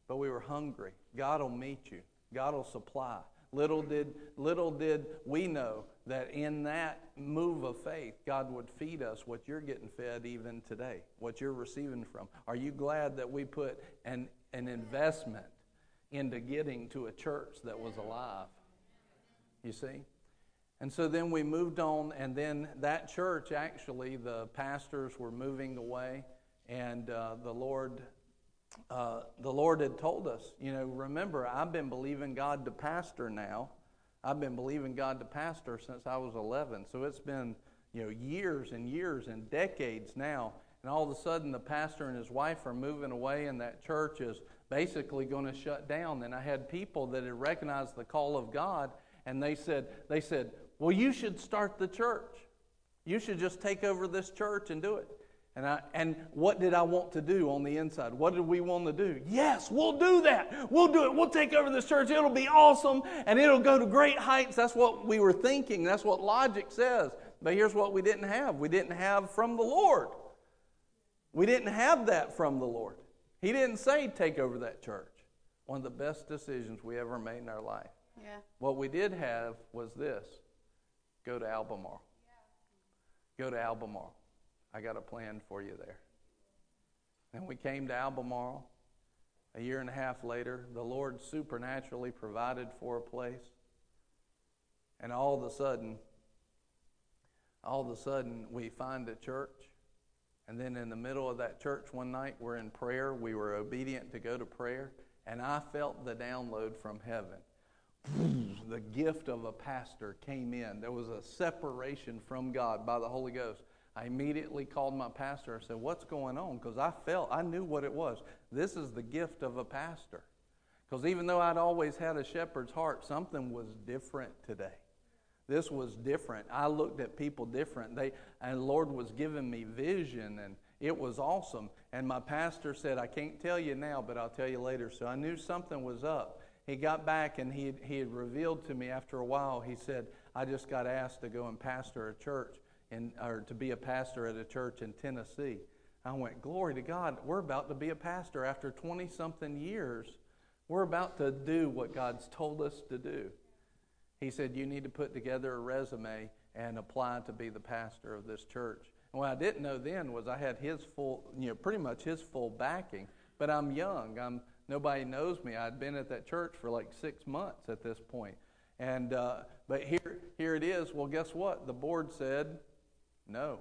but we were hungry. God will meet you. God will supply. Little did, little did we know that in that move of faith, God would feed us what you're getting fed even today, what you're receiving from. Are you glad that we put an, an investment into getting to a church that was alive? You see? And so then we moved on, and then that church actually, the pastors were moving away, and uh, the Lord uh, the Lord had told us, you know, remember, I've been believing God to pastor now. I've been believing God to pastor since I was 11. So it's been, you know, years and years and decades now. And all of a sudden, the pastor and his wife are moving away, and that church is basically going to shut down. And I had people that had recognized the call of God, and they said, they said, well, you should start the church. You should just take over this church and do it. And, I, and what did I want to do on the inside? What did we want to do? Yes, we'll do that. We'll do it. We'll take over this church. It'll be awesome and it'll go to great heights. That's what we were thinking. That's what logic says. But here's what we didn't have we didn't have from the Lord. We didn't have that from the Lord. He didn't say take over that church. One of the best decisions we ever made in our life. Yeah. What we did have was this go to Albemarle. Go to Albemarle. I got a plan for you there. And we came to Albemarle. A year and a half later, the Lord supernaturally provided for a place. And all of a sudden, all of a sudden, we find a church. And then in the middle of that church one night, we're in prayer. We were obedient to go to prayer. And I felt the download from heaven. the gift of a pastor came in. There was a separation from God by the Holy Ghost. I immediately called my pastor. I said, What's going on? Because I felt, I knew what it was. This is the gift of a pastor. Because even though I'd always had a shepherd's heart, something was different today. This was different. I looked at people different. They, and Lord was giving me vision, and it was awesome. And my pastor said, I can't tell you now, but I'll tell you later. So I knew something was up. He got back and he, he had revealed to me after a while, he said, I just got asked to go and pastor a church in, or to be a pastor at a church in Tennessee. I went, Glory to God, we're about to be a pastor after 20 something years. We're about to do what God's told us to do. He said, You need to put together a resume and apply to be the pastor of this church. And what I didn't know then was I had his full, you know, pretty much his full backing. But I'm young. I'm nobody knows me. I'd been at that church for like six months at this point. And uh, but here here it is. Well, guess what? The board said no.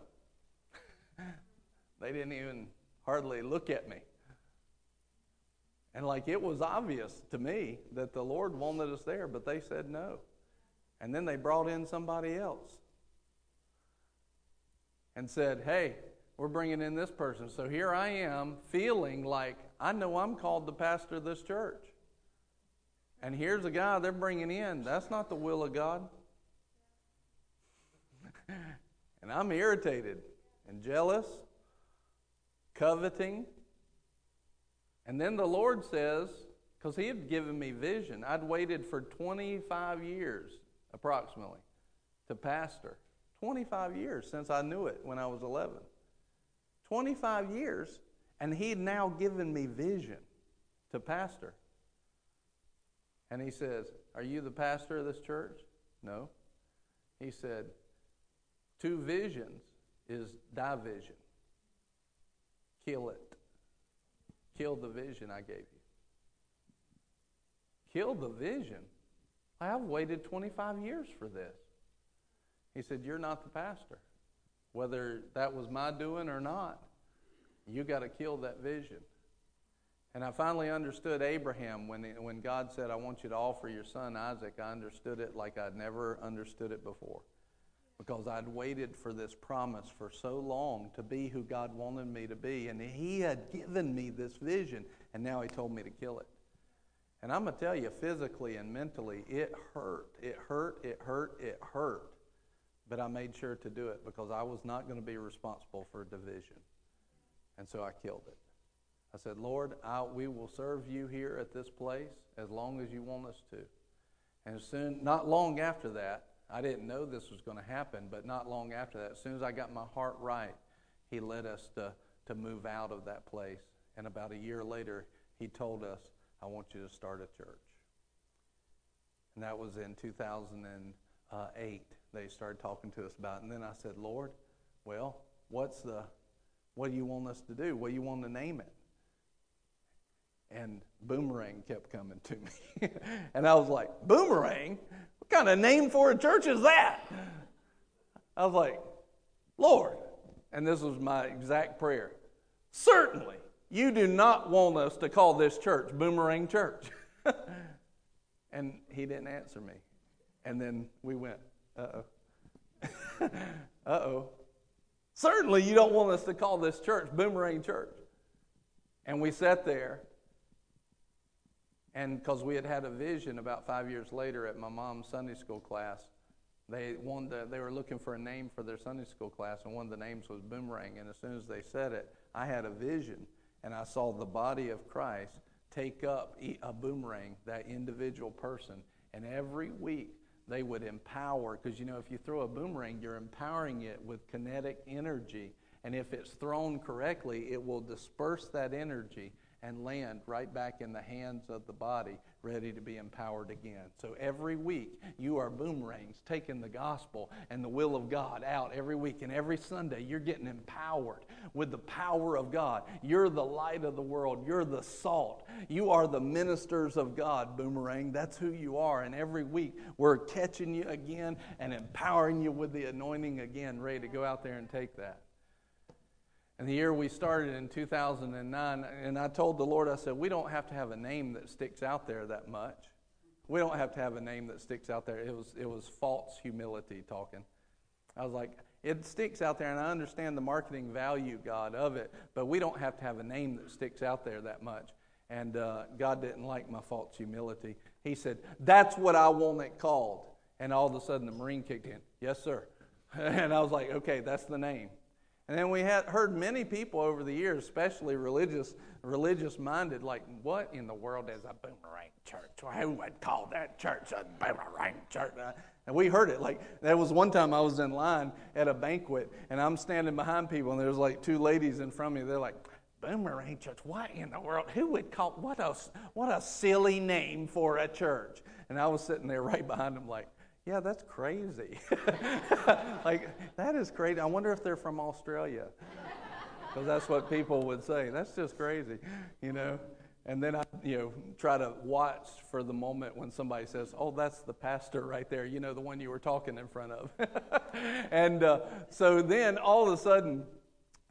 they didn't even hardly look at me. And like it was obvious to me that the Lord wanted us there, but they said no. And then they brought in somebody else and said, hey, we're bringing in this person. So here I am feeling like I know I'm called to pastor this church. And here's a guy they're bringing in. That's not the will of God. And I'm irritated and jealous, coveting. And then the Lord says, because He had given me vision, I'd waited for 25 years approximately to pastor. 25 years since I knew it when I was 11. 25 years, and He had now given me vision to pastor. And He says, Are you the pastor of this church? No. He said, Two visions is division. Kill it. Kill the vision I gave you. Kill the vision. I've waited 25 years for this. He said, You're not the pastor. Whether that was my doing or not, you got to kill that vision. And I finally understood Abraham when, when God said, I want you to offer your son Isaac. I understood it like I'd never understood it before because I'd waited for this promise for so long to be who God wanted me to be. And He had given me this vision, and now He told me to kill it. And I'm going to tell you, physically and mentally, it hurt. It hurt, it hurt, it hurt. But I made sure to do it because I was not going to be responsible for division. And so I killed it. I said, Lord, I, we will serve you here at this place as long as you want us to. And soon, not long after that, I didn't know this was going to happen, but not long after that, as soon as I got my heart right, he led us to, to move out of that place. And about a year later, he told us, I want you to start a church. And that was in 2008. They started talking to us about it. And then I said, Lord, well, what's the, what do you want us to do? What do you want to name it? And Boomerang kept coming to me. and I was like, Boomerang? What kind of name for a church is that? I was like, Lord. And this was my exact prayer. Certainly, you do not want us to call this church Boomerang Church. and he didn't answer me. And then we went, uh oh. uh oh. Certainly, you don't want us to call this church Boomerang Church. And we sat there and because we had had a vision about five years later at my mom's Sunday school class, they wanted to, they were looking for a name for their Sunday school class, and one of the names was Boomerang. And as soon as they said it, I had a vision, and I saw the body of Christ take up a boomerang, that individual person, and every week they would empower, because you know, if you throw a boomerang, you're empowering it with kinetic energy. And if it's thrown correctly, it will disperse that energy and land right back in the hands of the body, ready to be empowered again. So every week, you are boomerangs, taking the gospel and the will of God out every week. And every Sunday, you're getting empowered with the power of God. You're the light of the world, you're the salt. You are the ministers of God, boomerang. That's who you are. And every week, we're catching you again and empowering you with the anointing again, ready to go out there and take that. And the year we started in 2009, and I told the Lord, I said, we don't have to have a name that sticks out there that much. We don't have to have a name that sticks out there. It was, it was false humility talking. I was like, it sticks out there, and I understand the marketing value, God, of it, but we don't have to have a name that sticks out there that much. And uh, God didn't like my false humility. He said, That's what I want it called. And all of a sudden, the Marine kicked in. Yes, sir. and I was like, Okay, that's the name. And then we had heard many people over the years, especially religious, religious minded, like, what in the world is a boomerang church? Who would call that church a boomerang church? Uh, and we heard it. Like, there was one time I was in line at a banquet, and I'm standing behind people, and there's like two ladies in front of me. They're like, Boomerang Church, what in the world? Who would call, what a, what a silly name for a church. And I was sitting there right behind them, like, yeah, that's crazy. like, that is crazy. I wonder if they're from Australia. Because that's what people would say. That's just crazy, you know? And then I, you know, try to watch for the moment when somebody says, "Oh, that's the pastor right there," you know, the one you were talking in front of. and uh, so then all of a sudden,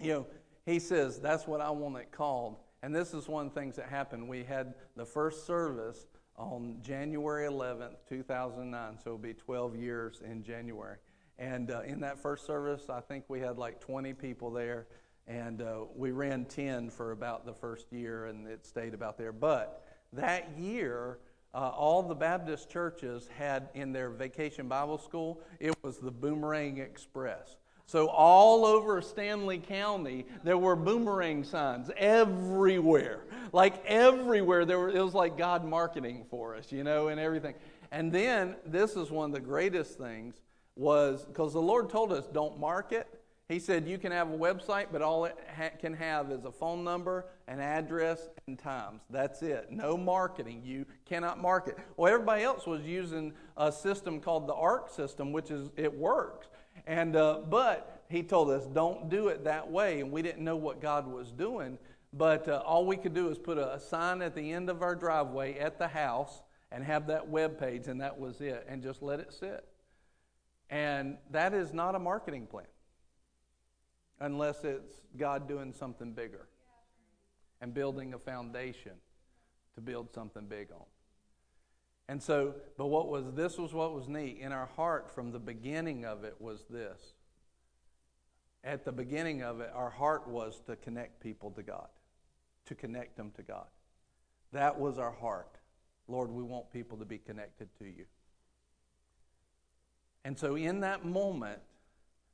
you know, he says, "That's what I want it called." And this is one of the things that happened. We had the first service on January 11th, 2009. So it'll be 12 years in January. And uh, in that first service, I think we had like 20 people there. And uh, we ran 10 for about the first year, and it stayed about there. But that year, uh, all the Baptist churches had in their vacation Bible school, it was the Boomerang Express. So, all over Stanly County, there were boomerang signs everywhere. Like everywhere. There were, it was like God marketing for us, you know, and everything. And then, this is one of the greatest things, was because the Lord told us don't market. He said you can have a website, but all it ha- can have is a phone number, an address, and times. That's it. No marketing. You cannot market. Well, everybody else was using a system called the ARC system, which is it works. And, uh, but he told us, don't do it that way. And we didn't know what God was doing. But uh, all we could do is put a, a sign at the end of our driveway at the house and have that web page, and that was it, and just let it sit. And that is not a marketing plan unless it's God doing something bigger and building a foundation to build something big on. And so, but what was this was what was neat. In our heart from the beginning of it was this. At the beginning of it, our heart was to connect people to God, to connect them to God. That was our heart. Lord, we want people to be connected to you. And so, in that moment,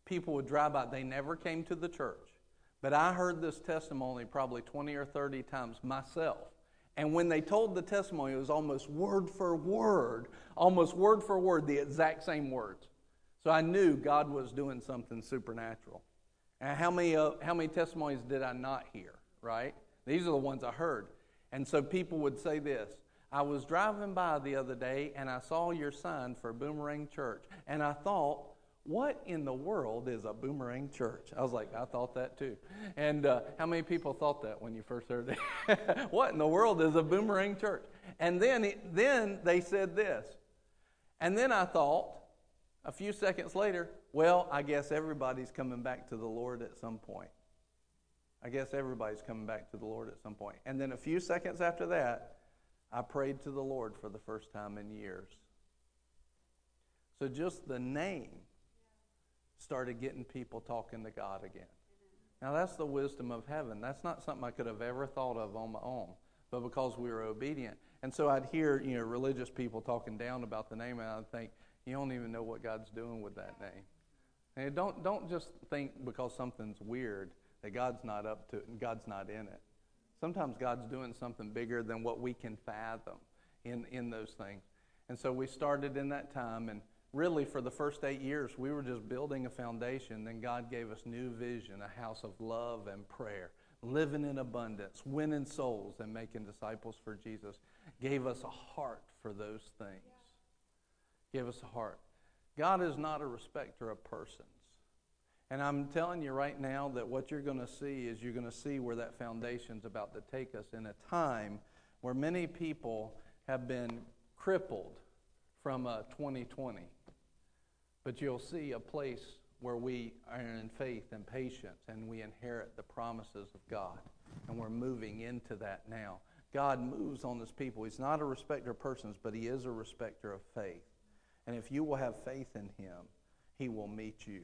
people would drive by. They never came to the church. But I heard this testimony probably 20 or 30 times myself and when they told the testimony, it was almost word for word, almost word for word, the exact same words. So I knew God was doing something supernatural. And how many, uh, how many testimonies did I not hear, right? These are the ones I heard. And so people would say this I was driving by the other day and I saw your sign for Boomerang Church. And I thought, what in the world is a boomerang church? I was like, I thought that too. And uh, how many people thought that when you first heard it? what in the world is a boomerang church? And then, then they said this. And then I thought, a few seconds later, well, I guess everybody's coming back to the Lord at some point. I guess everybody's coming back to the Lord at some point. And then a few seconds after that, I prayed to the Lord for the first time in years. So just the name started getting people talking to God again. Now, that's the wisdom of heaven. That's not something I could have ever thought of on my own, but because we were obedient. And so I'd hear, you know, religious people talking down about the name, and I'd think, you don't even know what God's doing with that name. And don't, don't just think because something's weird that God's not up to it and God's not in it. Sometimes God's doing something bigger than what we can fathom in, in those things. And so we started in that time, and really for the first eight years, we were just building a foundation. Then God gave us new vision, a house of love and prayer, living in abundance, winning souls, and making disciples for Jesus. Gave us a heart for those things. Give us a heart. God is not a respecter of persons. And I'm telling you right now that what you're going to see is you're going to see where that foundation's about to take us in a time where many people have been crippled from uh, 2020. But you'll see a place where we are in faith and patience and we inherit the promises of God. And we're moving into that now. God moves on his people. He's not a respecter of persons, but he is a respecter of faith. And if you will have faith in him, he will meet you.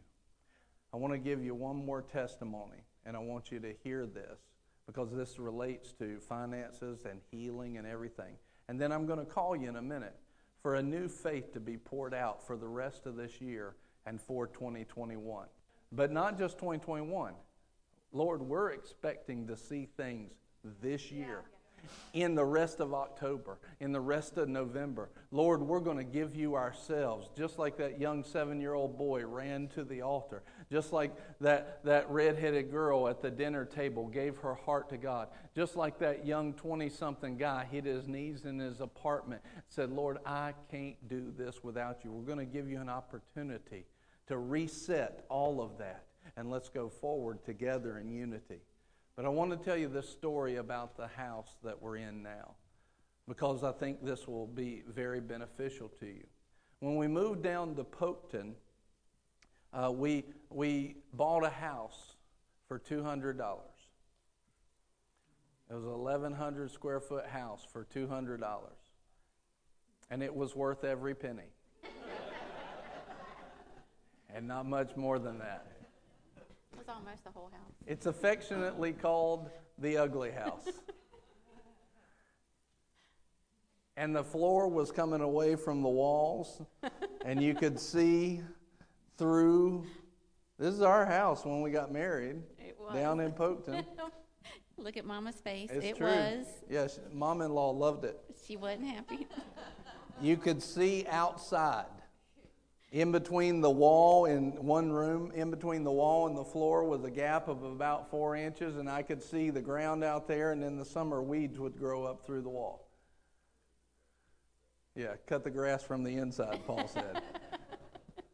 I want to give you one more testimony, and I want you to hear this because this relates to finances and healing and everything. And then I'm going to call you in a minute for a new faith to be poured out for the rest of this year and for 2021. But not just 2021. Lord, we're expecting to see things this year in the rest of October, in the rest of November. Lord, we're going to give you ourselves, just like that young seven year old boy ran to the altar, just like that, that red-headed girl at the dinner table gave her heart to God, just like that young 20 something guy hit his knees in his apartment, said, Lord, I can't do this without you. We're going to give you an opportunity to reset all of that, and let's go forward together in unity. But I want to tell you this story about the house that we're in now because I think this will be very beneficial to you. When we moved down to Polkton, uh, we, we bought a house for $200. It was a 1,100 square foot house for $200. And it was worth every penny. and not much more than that was almost the whole house. It's affectionately called the ugly house. and the floor was coming away from the walls, and you could see through. This is our house when we got married down in Polkton. Look at Mama's face. It's it true. was. Yes, Mom in law loved it. She wasn't happy. you could see outside. In between the wall in one room, in between the wall and the floor was a gap of about four inches, and I could see the ground out there, and in the summer, weeds would grow up through the wall. Yeah, cut the grass from the inside, Paul said.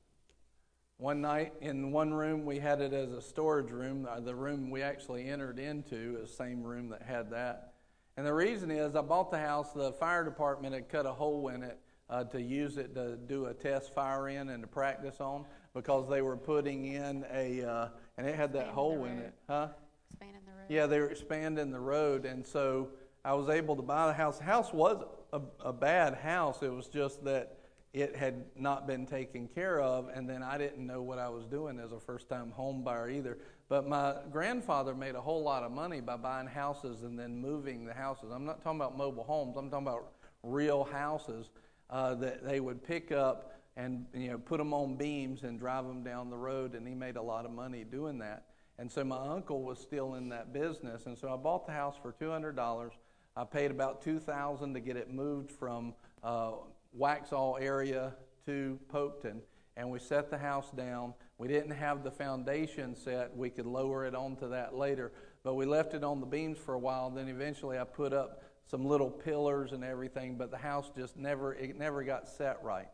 one night in one room, we had it as a storage room. Uh, the room we actually entered into is the same room that had that. And the reason is I bought the house, the fire department had cut a hole in it uh, to use it to do a test fire in and to practice on because they were putting in a, uh, and it had that expanding hole in it, huh? Expanding the road. Yeah, they were expanding the road, and so I was able to buy the house. The house was a, a bad house. It was just that it had not been taken care of, and then I didn't know what I was doing as a first time home buyer either. But my grandfather made a whole lot of money by buying houses and then moving the houses. I'm not talking about mobile homes, I'm talking about real houses uh, that they would pick up and you know put them on beams and drive them down the road, and he made a lot of money doing that. And so my uncle was still in that business, and so I bought the house for two hundred dollars. I paid about two thousand to get it moved from uh, Waxhaw area to Polkton, and we set the house down. We didn't have the foundation set. We could lower it onto that later, but we left it on the beams for a while. Then eventually I put up some little pillars and everything, but the house just never it never got set right.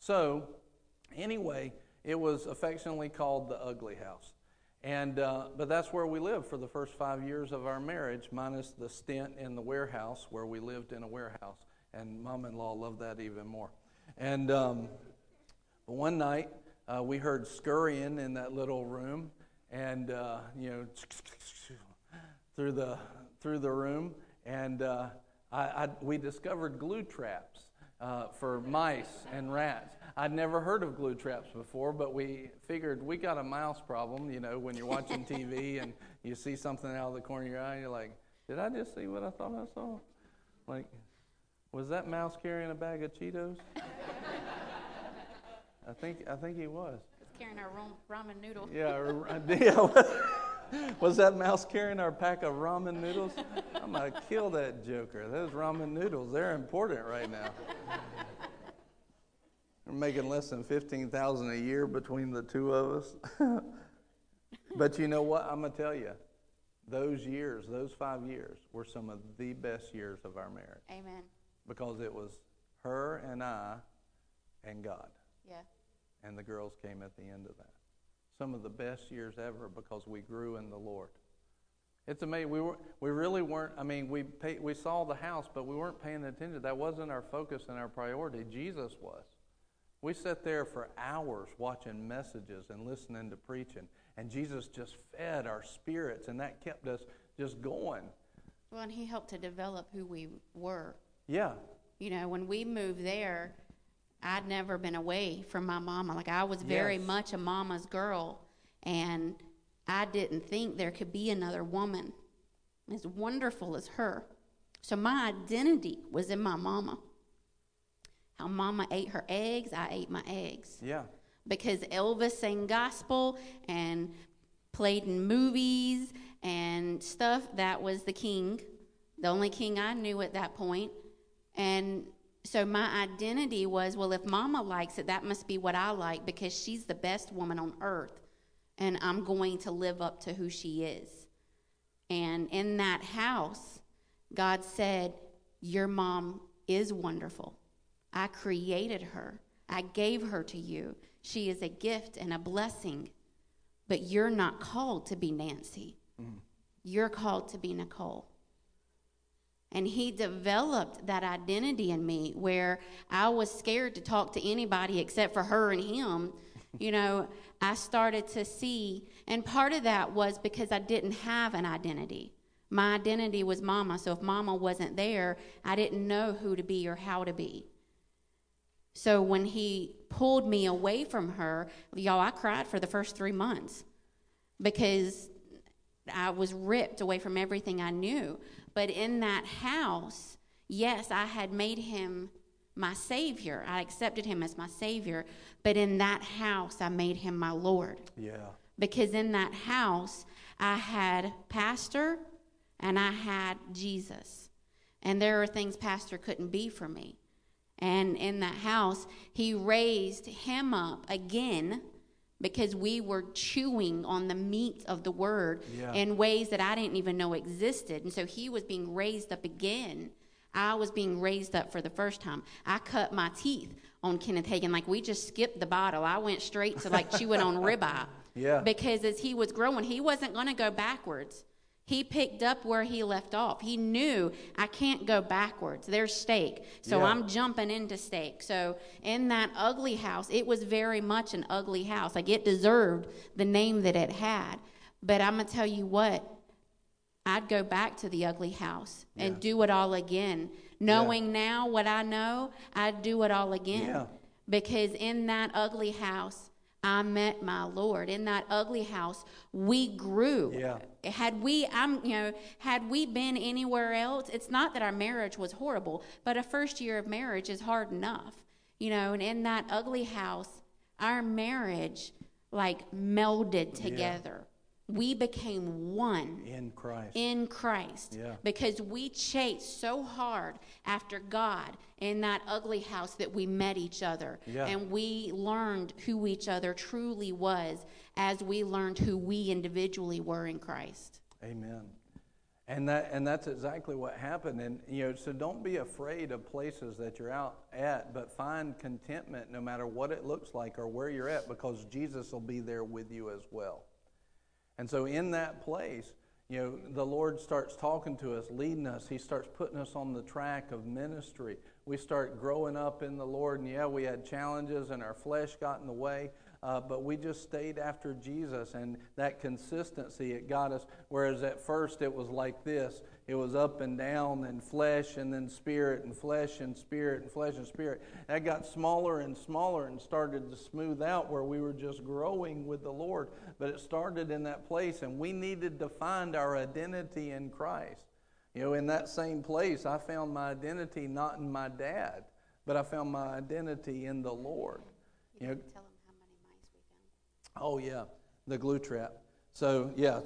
So, anyway, it was affectionately called the ugly house. And, uh, but that's where we lived for the first five years of our marriage, minus the stint in the warehouse where we lived in a warehouse. And mom in law loved that even more. And um, but one night uh, we heard scurrying in that little room, and uh, you know, through the through the room, and uh, I, I, we discovered glue traps uh, for mice and rats. I'd never heard of glue traps before, but we figured we got a mouse problem. You know, when you're watching TV and you see something out of the corner of your eye, you're like, "Did I just see what I thought I saw?" Like, was that mouse carrying a bag of Cheetos? I think I think he was. It's carrying our ramen noodles. Yeah, yeah. was that mouse carrying our pack of ramen noodles? I'm gonna kill that joker. Those ramen noodles, they're important right now. We're making less than fifteen thousand a year between the two of us. but you know what? I'm gonna tell you, those years, those five years, were some of the best years of our marriage. Amen. Because it was her and I and God. Yeah. And the girls came at the end of that. Some of the best years ever because we grew in the Lord. It's amazing. We were, we really weren't. I mean, we pay, we saw the house, but we weren't paying attention. That wasn't our focus and our priority. Jesus was. We sat there for hours watching messages and listening to preaching, and Jesus just fed our spirits, and that kept us just going. Well, and He helped to develop who we were. Yeah. You know, when we moved there, I'd never been away from my mama. Like I was very yes. much a mama's girl, and I didn't think there could be another woman as wonderful as her. So my identity was in my mama. How mama ate her eggs, I ate my eggs. Yeah. Because Elvis sang gospel and played in movies and stuff, that was the king, the only king I knew at that point. And so my identity was well, if mama likes it, that must be what I like because she's the best woman on earth. And I'm going to live up to who she is. And in that house, God said, Your mom is wonderful. I created her, I gave her to you. She is a gift and a blessing. But you're not called to be Nancy, mm. you're called to be Nicole. And he developed that identity in me where I was scared to talk to anybody except for her and him. You know, I started to see, and part of that was because I didn't have an identity. My identity was mama, so if mama wasn't there, I didn't know who to be or how to be. So when he pulled me away from her, y'all, I cried for the first three months because I was ripped away from everything I knew. But in that house, yes, I had made him my Savior. I accepted him as my Savior. But in that house, I made him my Lord. Yeah. Because in that house, I had Pastor and I had Jesus. And there are things Pastor couldn't be for me. And in that house, he raised him up again because we were chewing on the meat of the word yeah. in ways that I didn't even know existed. And so he was being raised up again. I was being raised up for the first time. I cut my teeth on Kenneth Hagin. Like we just skipped the bottle. I went straight to like chewing on ribeye. Yeah. Because as he was growing, he wasn't going to go backwards. He picked up where he left off. He knew I can't go backwards. There's steak. So yeah. I'm jumping into steak. So in that ugly house, it was very much an ugly house. Like it deserved the name that it had. But I'm going to tell you what, I'd go back to the ugly house and yeah. do it all again. Knowing yeah. now what I know, I'd do it all again. Because in that ugly house, I met my Lord. In that ugly house, we grew. Yeah. Had we, I'm, you know, had we been anywhere else, it's not that our marriage was horrible, but a first year of marriage is hard enough, you know. And in that ugly house, our marriage like melded together. We became one In Christ. in Christ Yeah. because we chased so hard after God in that ugly house that we met each other Yeah. and we learned who each other truly was as we learned who we individually were in Christ. Amen. And that and that's exactly what happened. And you know, so don't be afraid of places that you're out at, but find contentment no matter what it looks like or where you're at, because Jesus will be there with you as well. And so in that place, you know, the Lord starts talking to us, leading us. He starts putting us on the track of ministry. We start growing up in the Lord, and yeah, we had challenges, and our flesh got in the way. Uh, but we just stayed after Jesus, and that consistency it got us. Whereas at first it was like this: it was up and down, and flesh, and then spirit, and flesh, and spirit, and flesh, and spirit. That got smaller and smaller, and started to smooth out where we were just growing with the Lord. But it started in that place, and we needed to find our identity in Christ. You know, in that same place, I found my identity not in my dad, but I found my identity in the Lord. You know, Tell them how many mice we found. Oh yeah, the glue trap. So yeah,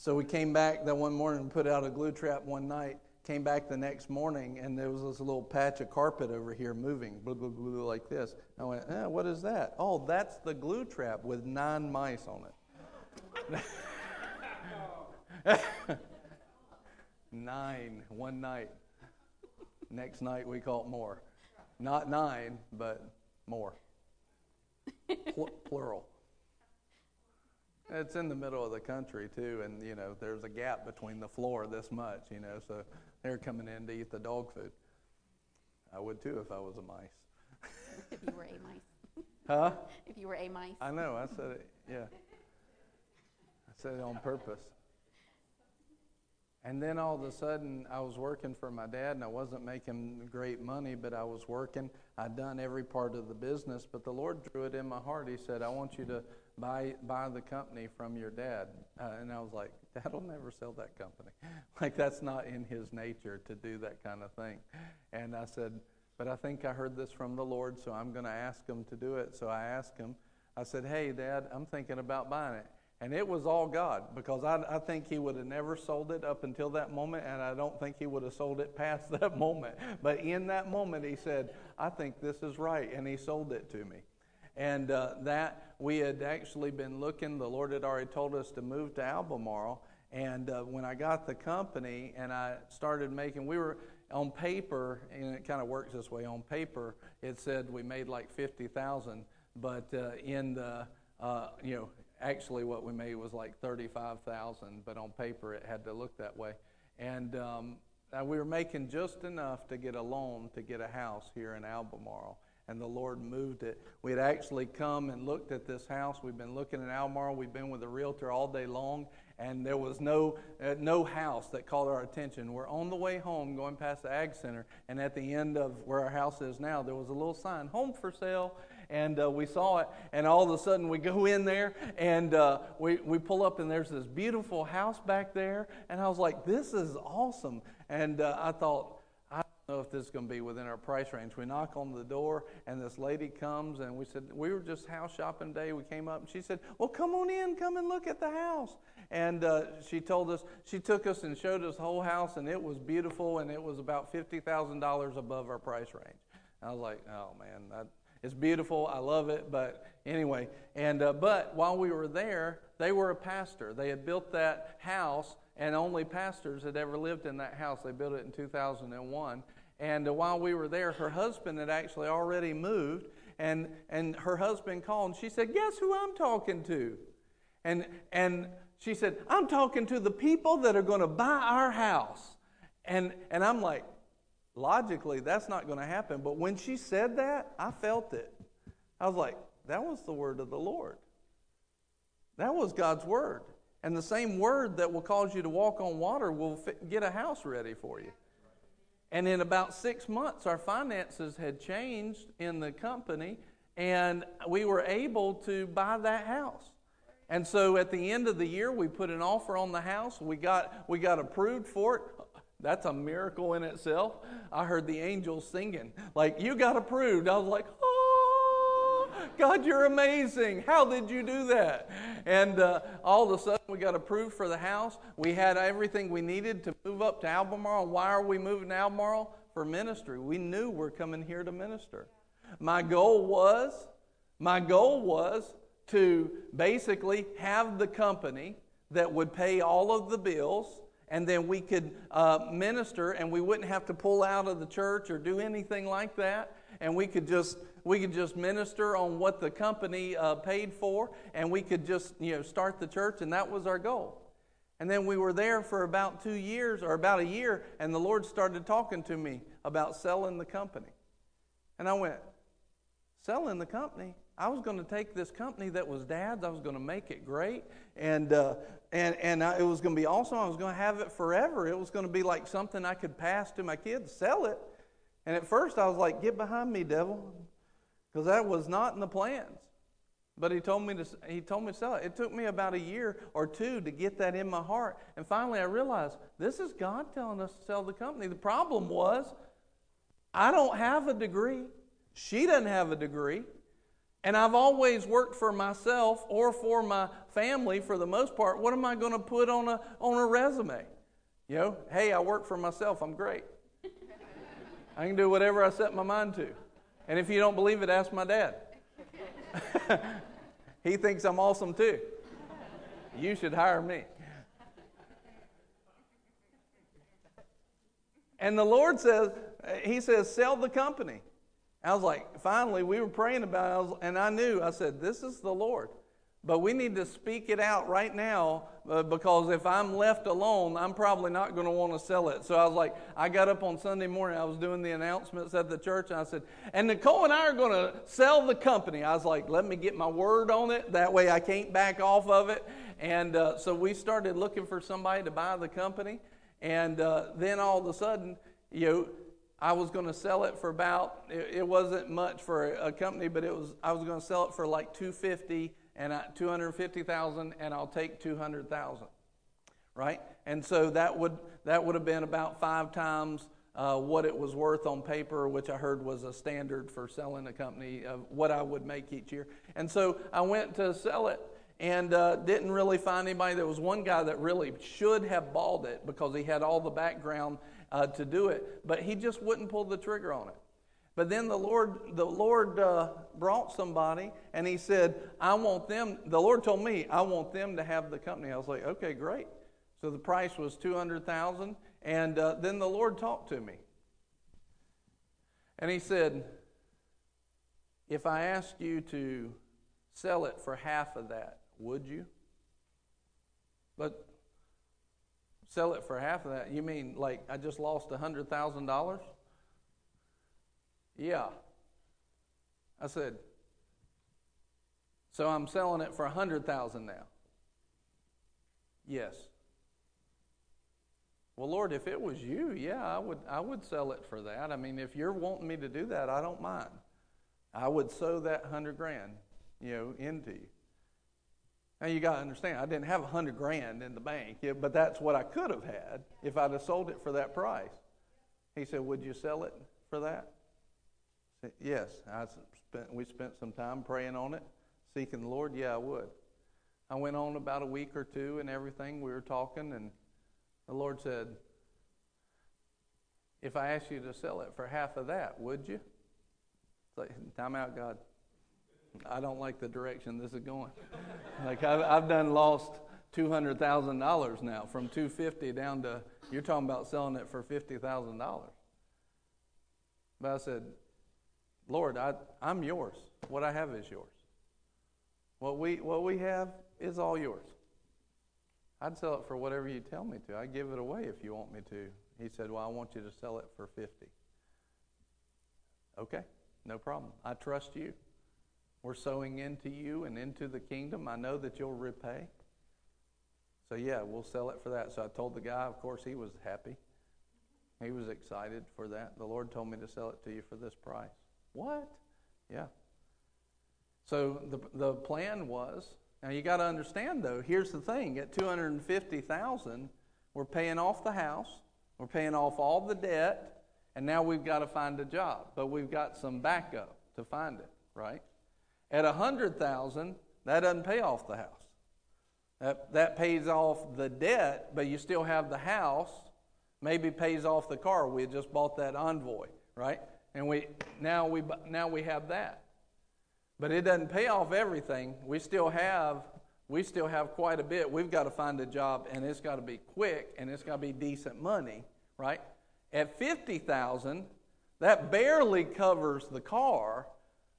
so we came back that one morning and put out a glue trap one night. Came back the next morning and there was this little patch of carpet over here moving, like this. I went, eh, what is that? Oh, that's the glue trap with nine mice on it. nine one night. Next night we caught more, not nine, but more. Pl- plural. It's in the middle of the country too, and you know there's a gap between the floor this much, you know, so they're coming in to eat the dog food. I would too if I was a mice. If you were a mice. Huh? If you were a mice. I know. I said it. Yeah. I said it on purpose. And then all of a sudden, I was working for my dad, and I wasn't making great money, but I was working. I'd done every part of the business, but the Lord drew it in my heart. He said, "I want you to buy buy the company from your dad." Uh, and I was like, "Dad will never sell that company. like that's not in his nature to do that kind of thing." And I said, "But I think I heard this from the Lord, so I'm going to ask him to do it." So I asked him. I said, "Hey, Dad, I'm thinking about buying it." And it was all God because I, I think he would have never sold it up until that moment, and I don't think he would have sold it past that moment. But in that moment, he said, I think this is right, and he sold it to me. And uh, that we had actually been looking, the Lord had already told us to move to Albemarle. And uh, when I got the company and I started making, we were on paper, and it kind of works this way on paper, it said we made like 50,000, but uh, in the, uh, you know, actually what we made was like 35,000, but on paper it had to look that way. And um, we were making just enough to get a loan to get a house here in Albemarle. And the Lord moved it. We had actually come and looked at this house. We've been looking at Albemarle. We've been with a realtor all day long, and there was no uh, no house that caught our attention. We're on the way home, going past the Ag Center, and at the end of where our house is now, there was a little sign, "Home for sale." and uh, we saw it and all of a sudden we go in there and uh, we, we pull up and there's this beautiful house back there and i was like this is awesome and uh, i thought know if this is going to be within our price range we knock on the door and this lady comes and we said we were just house shopping day we came up and she said well come on in come and look at the house and uh, she told us she took us and showed us the whole house and it was beautiful and it was about $50000 above our price range i was like oh man it's beautiful. I love it. But anyway, and uh, but while we were there, they were a pastor. They had built that house, and only pastors had ever lived in that house. They built it in 2001. And while we were there, her husband had actually already moved, and and her husband called, and she said, "Guess who I'm talking to?" And and she said, "I'm talking to the people that are going to buy our house." And and I'm like, logically that's not going to happen. But when she said that i felt it. I was like that was the word of the lord. That was god's word. And the same word that will cause you to walk on water will fit, get a house ready for you and in about six months our finances had changed in the company and we were able to buy that house and so at the end of the year we put an offer on the house we got we got approved for it that's a miracle in itself. I heard the angels singing, like, you got approved. I was like, oh, God, you're amazing. How did you do that? And uh, all of a sudden, we got approved for the house. We had everything we needed to move up to Albemarle. Why are we moving to Albemarle? For ministry. We knew we're coming here to minister. My goal was, my goal was to basically have the company that would pay all of the bills and then we could uh, minister and we wouldn't have to pull out of the church or do anything like that and we could just we could just minister on what the company uh, paid for and we could just you know start the church and that was our goal and then we were there for about two years or about a year and the lord started talking to me about selling the company and i went selling the company I was going to take this company that was dad's, I was going to make it great, and, uh, and, and I, it was going to be awesome. I was going to have it forever. It was going to be like something I could pass to my kids, sell it. And at first I was like, get behind me, devil, because that was not in the plans. But he told me to he told me to sell it. It took me about a year or two to get that in my heart. And finally I realized this is God telling us to sell the company. The problem was I don't have a degree. She doesn't have a degree. And I've always worked for myself or for my family for the most part. What am I going to put on a, on a resume? You know, hey, I work for myself. I'm great. I can do whatever I set my mind to. And if you don't believe it, ask my dad. he thinks I'm awesome too. You should hire me. And the Lord says, He says, sell the company. I was like, finally, we were praying about it, and I knew, I said, this is the Lord. But we need to speak it out right now uh, because if I'm left alone, I'm probably not going to want to sell it. So I was like, I got up on Sunday morning, I was doing the announcements at the church, and I said, and Nicole and I are going to sell the company. I was like, let me get my word on it. That way I can't back off of it. And uh, so we started looking for somebody to buy the company. And uh, then all of a sudden, you know, I was going to sell it for about it, it wasn't much for a, a, company, but it was I was going to sell it for like 250 and I, 250,000 and I'll take 200,000. Right? And so that would that would have been about 5 times uh, what it was worth on paper, which I heard was a standard for selling a company of what I would make each year. And so I went to sell it and uh, didn't really find anybody. There was one guy that really should have bought it because he had all the background uh, to do it, but he just wouldn't pull the trigger on it. But then the Lord, the Lord uh, brought somebody, and He said, "I want them." The Lord told me, "I want them to have the company." I was like, "Okay, great." So the price was two hundred thousand, and uh, then the Lord talked to me, and He said, "If I asked you to sell it for half of that, would you?" But Sell it for half of that. You mean like I just lost $100,000? Yeah. I said, so I'm selling it for a 100,000 now. Yes. Well, Lord, if it was you, yeah, I would I would sell it for that. I mean, if you're wanting me to do that, I don't mind. I would sow that 100 grand, you know, into you. Now you got to understand, I didn't have a hundred grand in the bank, but that's what I could have had if I'd have sold it for that price. He said, "Would you sell it for that?" Yes. I spent. We spent some time praying on it, seeking the Lord. Yeah, I would. I went on about a week or two and everything. We were talking, and the Lord said, "If I asked you to sell it for half of that, would you?" Like, time out, God. I don't like the direction this is going. like I've, I've done lost two hundred thousand dollars now from two fifty down to you're talking about selling it for fifty thousand dollars. But I said, Lord, I, I'm yours. What I have is yours. What we what we have is all yours. I'd sell it for whatever you tell me to. I'd give it away if you want me to. He said, Well, I want you to sell it for fifty. Okay, no problem. I trust you. We're sowing into you and into the kingdom. I know that you'll repay. So, yeah, we'll sell it for that. So I told the guy, of course, he was happy. He was excited for that. The Lord told me to sell it to you for this price. What? Yeah. So the, the plan was now you got to understand though, here's the thing at 250,000, we're paying off the house, we're paying off all the debt, and now we've got to find a job. But we've got some backup to find it, right? At a hundred thousand, that doesn't pay off the house. That, that pays off the debt, but you still have the house. Maybe pays off the car. We just bought that Envoy, right? And we now we now we have that. But it doesn't pay off everything. We still have we still have quite a bit. We've got to find a job and it's got to be quick and it's got to be decent money, right? At 50,000, that barely covers the car,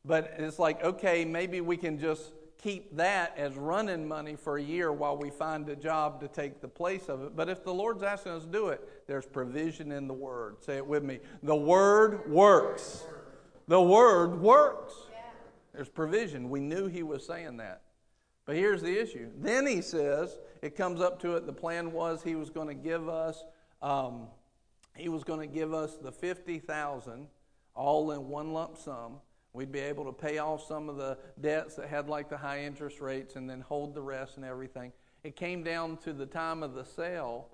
but it's like, okay, maybe we can just keep that as running money for a year while we find a job to take the place of it. But if the Lord's asking us to do it, there's provision in the Word. Say it with me. The Word works. The Word works. There's provision. We knew He was saying that. But here's the issue. Then He says, it comes up to it, the plan was He was going to give us. Um, he was going to give us the 50,000 all in one lump sum We'd be able to pay off some of the debts that had like the high interest rates and then hold the rest and everything. It came down to the time of the sale,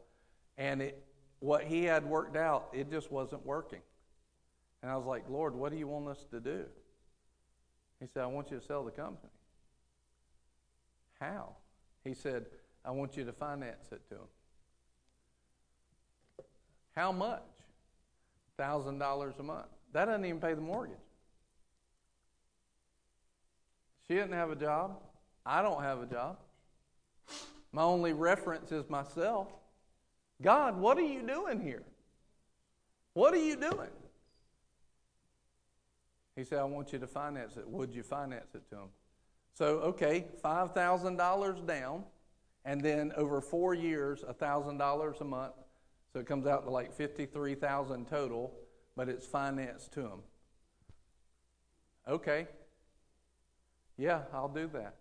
and it, what he had worked out, it just wasn't working. And I was like, Lord, what do you want us to do? He said, I want you to sell the company. How? He said, I want you to finance it to him. How much? $1,000 a month. That doesn't even pay the mortgage. She didn't have a job. I don't have a job. My only reference is myself. God, what are you doing here? What are you doing? He said, I want you to finance it. Would you finance it to him? So, okay, $5,000 down, and then over four years, $1,000 a month. So it comes out to like 53000 total, but it's financed to him. Okay, yeah, I'll do that.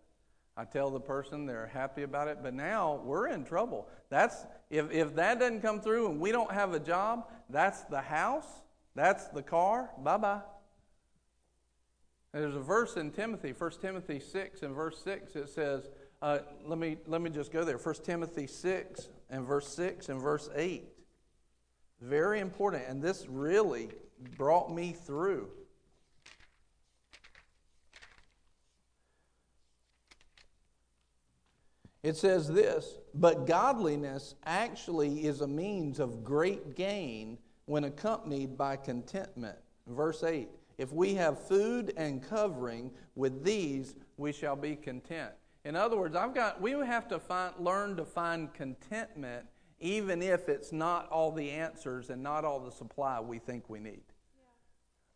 I tell the person they're happy about it, but now we're in trouble. That's if, if that doesn't come through and we don't have a job, that's the house, that's the car, bye bye. There's a verse in Timothy, 1 Timothy 6 and verse 6, it says, uh, let, me, let me just go there. 1 Timothy 6 and verse 6 and verse 8. Very important, and this really brought me through. It says this, but godliness actually is a means of great gain when accompanied by contentment. Verse 8 If we have food and covering, with these we shall be content. In other words, I've got, we have to find, learn to find contentment even if it's not all the answers and not all the supply we think we need. Yeah.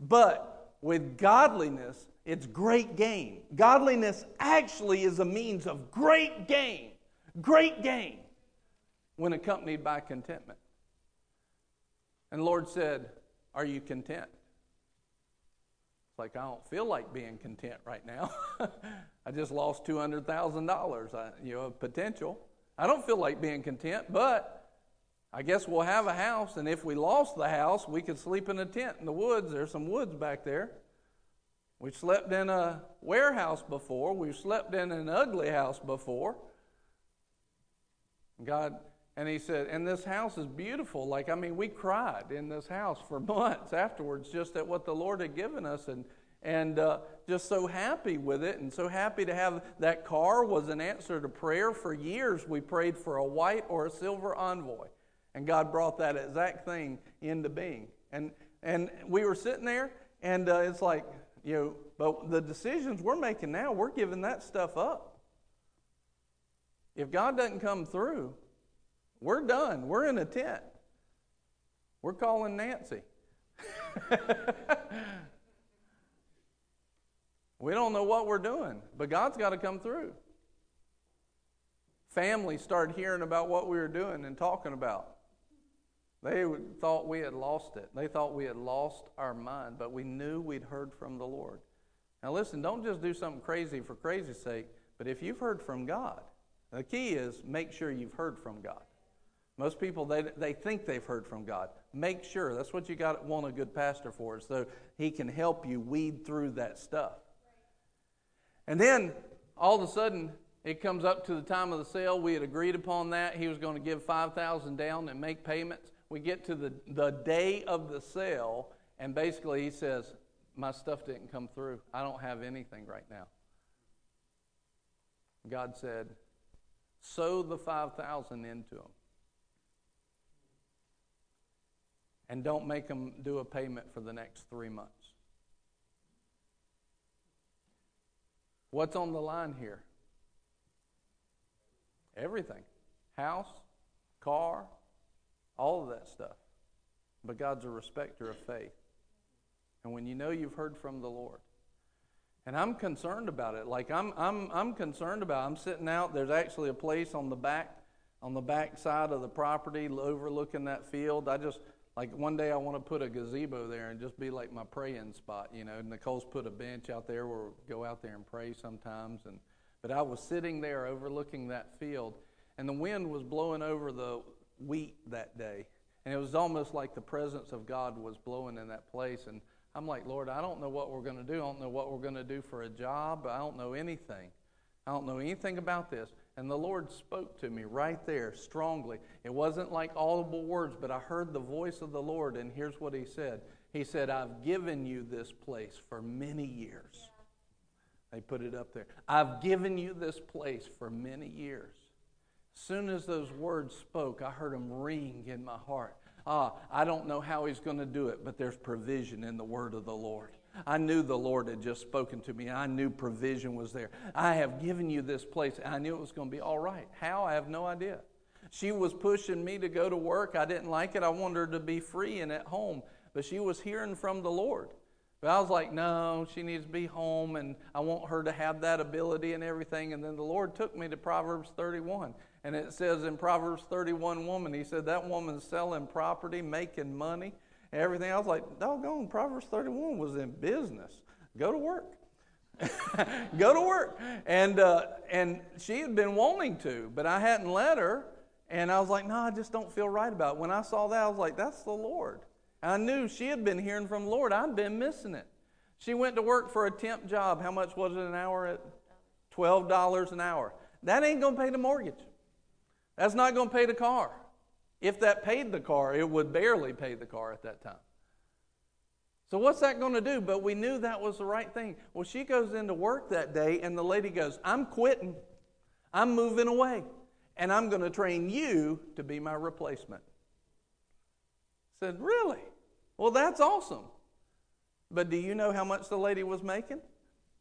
But with godliness, it's great gain. Godliness actually is a means of great gain, great gain, when accompanied by contentment. And Lord said, Are you content? It's like, I don't feel like being content right now. I just lost $200,000, uh, you know, potential. I don't feel like being content, but I guess we'll have a house, and if we lost the house, we could sleep in a tent in the woods. There's some woods back there. We've slept in a warehouse before. We've slept in an ugly house before. God, and he said, and this house is beautiful. Like, I mean, we cried in this house for months afterwards just at what the Lord had given us and, and uh, just so happy with it and so happy to have that car was an answer to prayer. For years, we prayed for a white or a silver envoy. And God brought that exact thing into being. And, and we were sitting there, and uh, it's like, you know, but the decisions we're making now, we're giving that stuff up. If God doesn't come through, we're done. We're in a tent. We're calling Nancy. we don't know what we're doing, but God's got to come through. Families started hearing about what we were doing and talking about. They thought we had lost it. They thought we had lost our mind, but we knew we'd heard from the Lord. Now, listen, don't just do something crazy for crazy's sake, but if you've heard from God, the key is make sure you've heard from God. Most people, they, they think they've heard from God. Make sure. That's what you got want a good pastor for, so he can help you weed through that stuff. And then, all of a sudden, it comes up to the time of the sale. We had agreed upon that. He was going to give 5000 down and make payments we get to the, the day of the sale, and basically he says, My stuff didn't come through. I don't have anything right now. God said, sow the 5,000 into them. And don't make them do a payment for the next three months. What's on the line here? Everything house, car, all of that stuff. But God's a respecter of faith. And when you know you've heard from the Lord, and I'm concerned about it. Like I'm, I'm, I'm concerned about. It. I'm sitting out. There's actually a place on the back, on the back side of the property, overlooking that field. I just like one day I want to put a gazebo there and just be like my praying spot. You know, And Nicole's put a bench out there where we'll go out there and pray sometimes. And but I was sitting there overlooking that field, and the wind was blowing over the wheat that day, and it was almost like the presence of God was blowing in that place. And I'm like, Lord, I don't know what we're going to do. I don't know what we're going to do for a job. I don't know anything. I don't know anything about this. And the Lord spoke to me right there strongly. It wasn't like audible words, but I heard the voice of the Lord, and here's what He said He said, I've given you this place for many years. They put it up there. I've given you this place for many years. Soon as those words spoke, I heard them ring in my heart ah, I don't know how he's going to do it, but there's provision in the word of the Lord. I knew the Lord had just spoken to me. I knew provision was there. I have given you this place. I knew it was going to be all right. How? I have no idea. She was pushing me to go to work. I didn't like it. I wanted her to be free and at home. But she was hearing from the Lord. But I was like, no, she needs to be home, and I want her to have that ability and everything. And then the Lord took me to Proverbs 31. And it says in Proverbs 31 woman, he said, that woman's selling property, making money, everything. I was like, doggone, Proverbs 31 was in business. Go to work. Go to work. And, uh, and she had been wanting to, but I hadn't let her. And I was like, no, I just don't feel right about it. When I saw that, I was like, that's the Lord. I knew she had been hearing from the Lord. I'd been missing it. She went to work for a temp job. How much was it an hour? At $12 an hour. That ain't going to pay the mortgage. That's not going to pay the car. If that paid the car, it would barely pay the car at that time. So, what's that going to do? But we knew that was the right thing. Well, she goes into work that day, and the lady goes, I'm quitting. I'm moving away. And I'm going to train you to be my replacement. I said, Really? Well, that's awesome. But do you know how much the lady was making?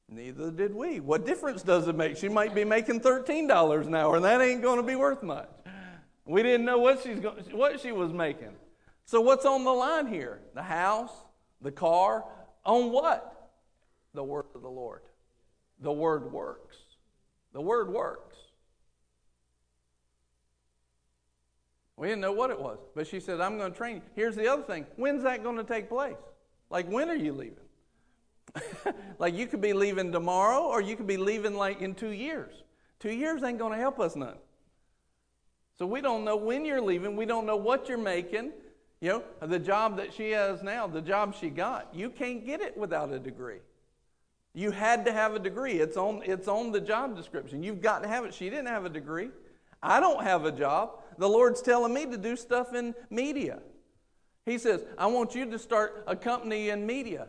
Neither did we. What difference does it make? She might be making $13 an hour, and that ain't going to be worth much. We didn't know what, she's what she was making. So, what's on the line here? The house, the car. On what? The word of the Lord. The word works. The word works. We didn't know what it was, but she said, I'm going to train you. Here's the other thing when's that going to take place? Like, when are you leaving? like you could be leaving tomorrow or you could be leaving like in two years. Two years ain't going to help us none. So we don't know when you're leaving. We don't know what you're making. You know, the job that she has now, the job she got, you can't get it without a degree. You had to have a degree. It's on, it's on the job description. You've got to have it. She didn't have a degree. I don't have a job. The Lord's telling me to do stuff in media. He says, I want you to start a company in media.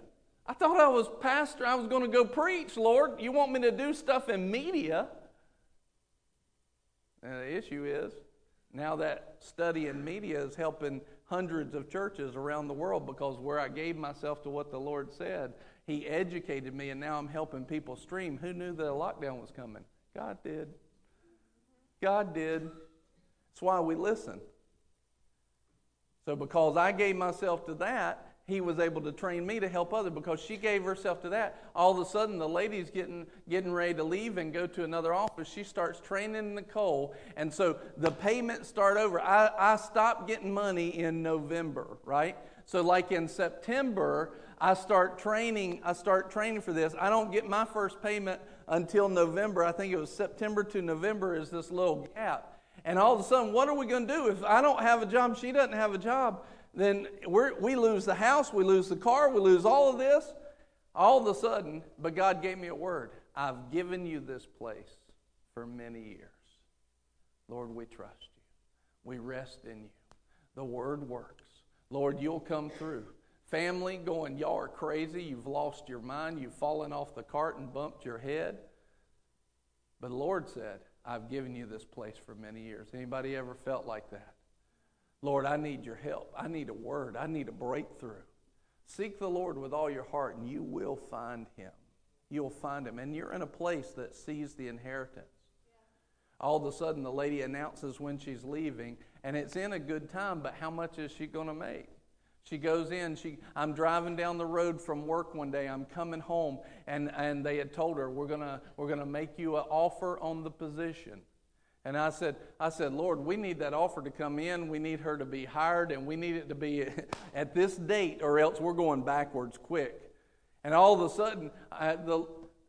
I thought I was pastor. I was going to go preach, Lord. You want me to do stuff in media? And the issue is now that study in media is helping hundreds of churches around the world because where I gave myself to what the Lord said, He educated me, and now I'm helping people stream. Who knew that a lockdown was coming? God did. God did. That's why we listen. So, because I gave myself to that, he was able to train me to help others because she gave herself to that. All of a sudden, the lady's getting, getting ready to leave and go to another office. She starts training Nicole. And so the payments start over. I, I stopped getting money in November, right? So, like in September, I start training. I start training for this. I don't get my first payment until November. I think it was September to November is this little gap. And all of a sudden, what are we going to do? If I don't have a job, she doesn't have a job, then we lose the house, we lose the car, we lose all of this. All of a sudden, but God gave me a word. I've given you this place for many years. Lord, we trust you. We rest in you. The word works. Lord, you'll come through. Family going, y'all are crazy. You've lost your mind. You've fallen off the cart and bumped your head. But the Lord said, I've given you this place for many years. Anybody ever felt like that? Lord, I need your help. I need a word. I need a breakthrough. Seek the Lord with all your heart, and you will find him. You'll find him. And you're in a place that sees the inheritance. All of a sudden, the lady announces when she's leaving, and it's in a good time, but how much is she going to make? She goes in. She, I'm driving down the road from work one day. I'm coming home, and, and they had told her, We're going to we're gonna make you an offer on the position. And I said, I said, Lord, we need that offer to come in. We need her to be hired, and we need it to be at this date, or else we're going backwards quick. And all of a sudden, I, the,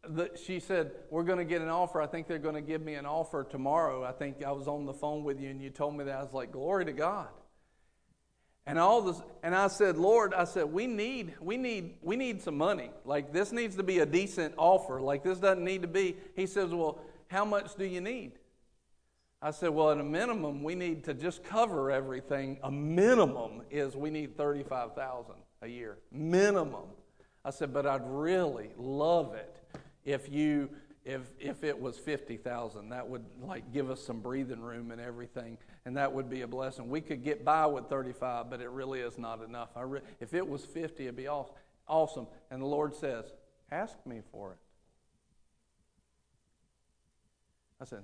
the, she said, We're going to get an offer. I think they're going to give me an offer tomorrow. I think I was on the phone with you, and you told me that. I was like, Glory to God. And all this, and I said, Lord, I said, we need, we need, we need some money. Like this needs to be a decent offer. Like this doesn't need to be. He says, Well, how much do you need? I said, well, at a minimum, we need to just cover everything. A minimum is we need 35000 a year. Minimum. I said, but I'd really love it if you if if it was 50,000. That would like give us some breathing room and everything and that would be a blessing. We could get by with 35, but it really is not enough. I re- if it was 50, it'd be awesome. And the Lord says, "Ask me for it." I said,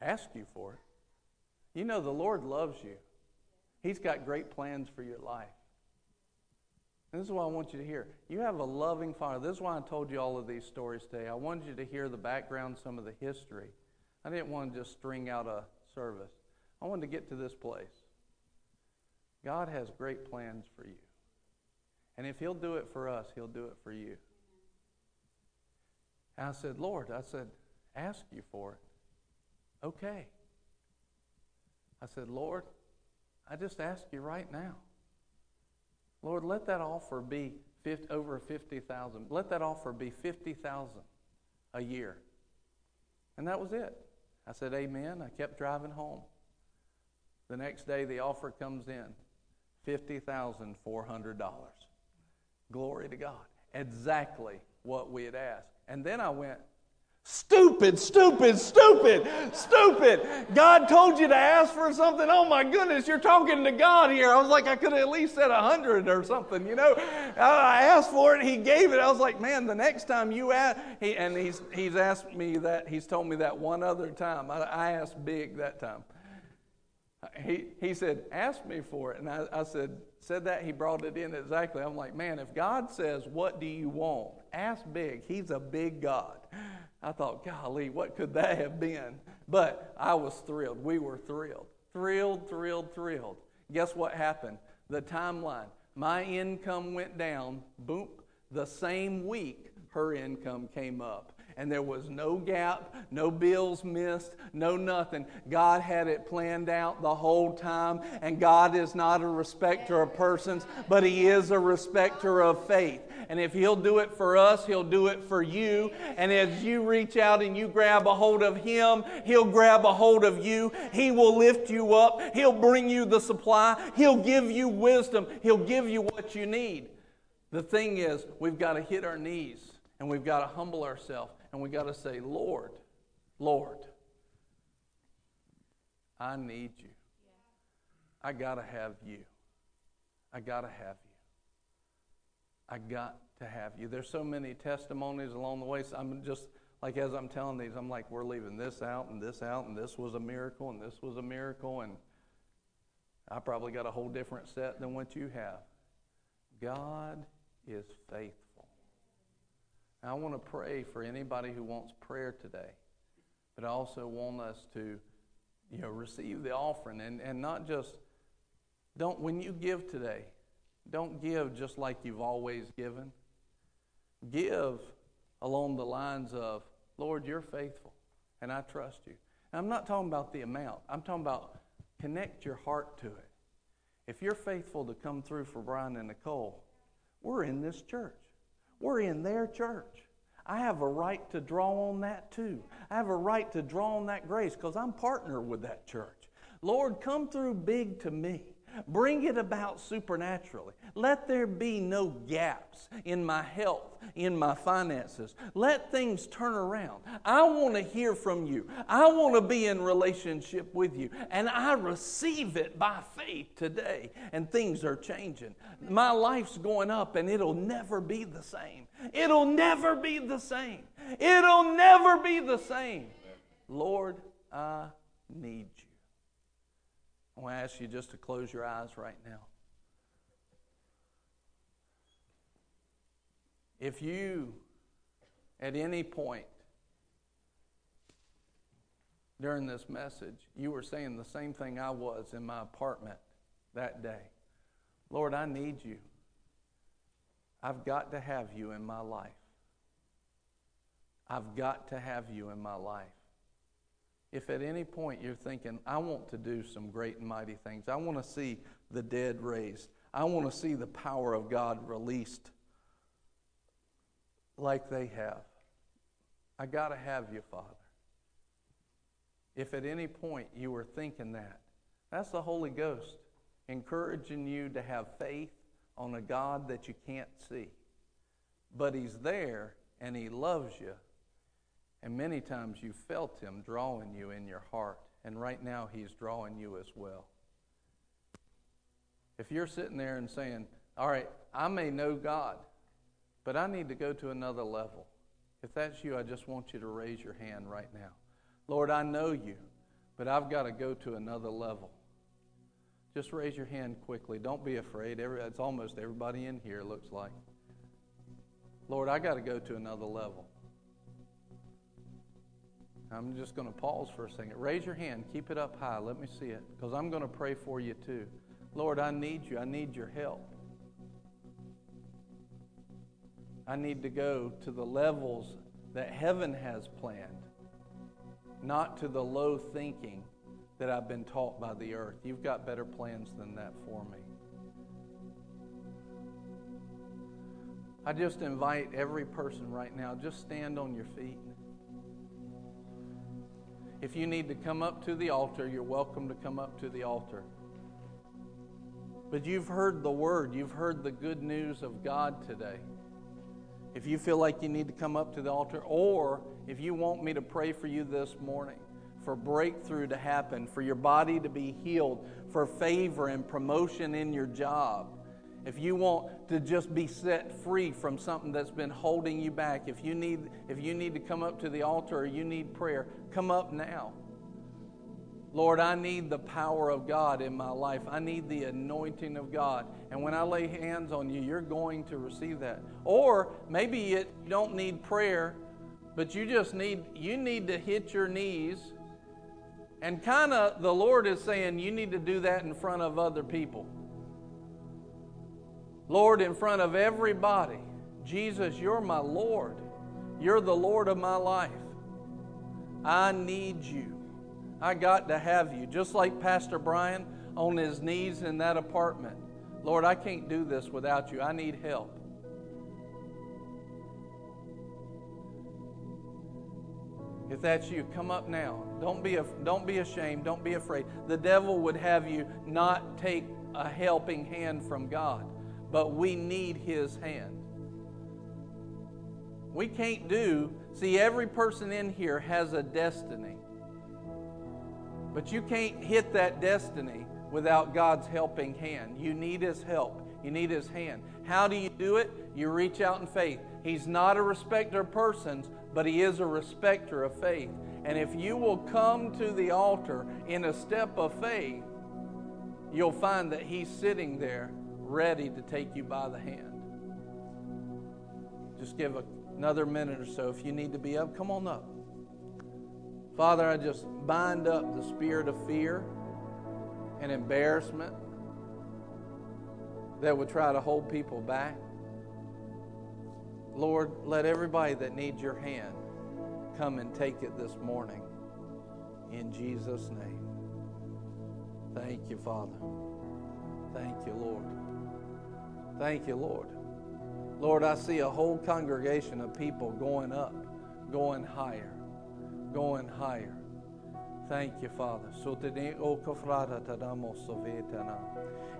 ask you for it. You know, the Lord loves you, He's got great plans for your life. And this is what I want you to hear. You have a loving Father. This is why I told you all of these stories today. I wanted you to hear the background, some of the history. I didn't want to just string out a service. I wanted to get to this place. God has great plans for you. And if He'll do it for us, He'll do it for you. And I said, Lord, I said, ask you for it okay. I said, Lord, I just ask you right now. Lord, let that offer be 50, over 50,000. Let that offer be 50,000 a year. And that was it. I said, Amen. I kept driving home. The next day, the offer comes in $50,400. Glory to God. Exactly what we had asked. And then I went, Stupid, stupid, stupid, stupid. God told you to ask for something. Oh my goodness, you're talking to God here. I was like, I could have at least said a hundred or something, you know. I asked for it, He gave it. I was like, man, the next time you ask, he, and he's he's asked me that. He's told me that one other time. I, I asked big that time. He he said, ask me for it, and I, I said said that. He brought it in exactly. I'm like, man, if God says, what do you want? Ask big. He's a big God. I thought, golly, what could that have been? But I was thrilled. We were thrilled. Thrilled, thrilled, thrilled. Guess what happened? The timeline. My income went down. Boom. The same week, her income came up and there was no gap, no bills missed, no nothing. God had it planned out the whole time, and God is not a respecter of persons, but He is a respecter of faith. And if He'll do it for us, He'll do it for you. And as you reach out and you grab a hold of Him, He'll grab a hold of you. He will lift you up, He'll bring you the supply, He'll give you wisdom, He'll give you what you need. The thing is, we've got to hit our knees and we've got to humble ourselves and we got to say, Lord, Lord, I need you. I got to have you. I got to have you. I got to have you. There's so many testimonies along the way. So I'm just like as I'm telling these, I'm like, we're leaving this out and this out, and this was a miracle, and this was a miracle, and I probably got a whole different set than what you have. God is faithful. I want to pray for anybody who wants prayer today, but I also want us to, you know, receive the offering and, and not just, don't, when you give today, don't give just like you've always given. Give along the lines of, Lord, you're faithful and I trust you. And I'm not talking about the amount, I'm talking about connect your heart to it. If you're faithful to come through for Brian and Nicole, we're in this church. We're in their church. I have a right to draw on that too. I have a right to draw on that grace because I'm partner with that church. Lord, come through big to me. Bring it about supernaturally. Let there be no gaps in my health, in my finances. Let things turn around. I want to hear from you. I want to be in relationship with you. And I receive it by faith today. And things are changing. My life's going up and it'll never be the same. It'll never be the same. It'll never be the same. Lord, I need you. I want to ask you just to close your eyes right now. If you, at any point during this message, you were saying the same thing I was in my apartment that day Lord, I need you. I've got to have you in my life. I've got to have you in my life. If at any point you're thinking, I want to do some great and mighty things, I want to see the dead raised, I want to see the power of God released like they have, I got to have you, Father. If at any point you were thinking that, that's the Holy Ghost encouraging you to have faith on a God that you can't see. But He's there and He loves you and many times you felt Him drawing you in your heart. And right now, He's drawing you as well. If you're sitting there and saying, All right, I may know God, but I need to go to another level. If that's you, I just want you to raise your hand right now. Lord, I know you, but I've got to go to another level. Just raise your hand quickly. Don't be afraid. Every, it's almost everybody in here, looks like. Lord, I got to go to another level. I'm just going to pause for a second. Raise your hand. Keep it up high. Let me see it because I'm going to pray for you too. Lord, I need you. I need your help. I need to go to the levels that heaven has planned, not to the low thinking that I've been taught by the earth. You've got better plans than that for me. I just invite every person right now, just stand on your feet. If you need to come up to the altar, you're welcome to come up to the altar. But you've heard the word, you've heard the good news of God today. If you feel like you need to come up to the altar, or if you want me to pray for you this morning, for breakthrough to happen, for your body to be healed, for favor and promotion in your job, if you want to just be set free from something that's been holding you back, if you need if you need to come up to the altar or you need prayer, come up now. Lord, I need the power of God in my life. I need the anointing of God. And when I lay hands on you, you're going to receive that. Or maybe it, you don't need prayer, but you just need you need to hit your knees. And kind of the Lord is saying you need to do that in front of other people. Lord, in front of everybody, Jesus, you're my Lord. You're the Lord of my life. I need you. I got to have you. Just like Pastor Brian on his knees in that apartment. Lord, I can't do this without you. I need help. If that's you, come up now. Don't be, don't be ashamed. Don't be afraid. The devil would have you not take a helping hand from God but we need His hand. We can't do, see, every person in here has a destiny. But you can't hit that destiny without God's helping hand. You need His help, you need His hand. How do you do it? You reach out in faith. He's not a respecter of persons, but He is a respecter of faith. And if you will come to the altar in a step of faith, you'll find that He's sitting there ready to take you by the hand. Just give another minute or so. If you need to be up, come on up. Father, I just bind up the spirit of fear and embarrassment that would try to hold people back. Lord, let everybody that needs your hand come and take it this morning. In Jesus' name. Thank you, Father. Thank you, Lord. Thank you, Lord. Lord, I see a whole congregation of people going up, going higher, going higher. Thank you, Father.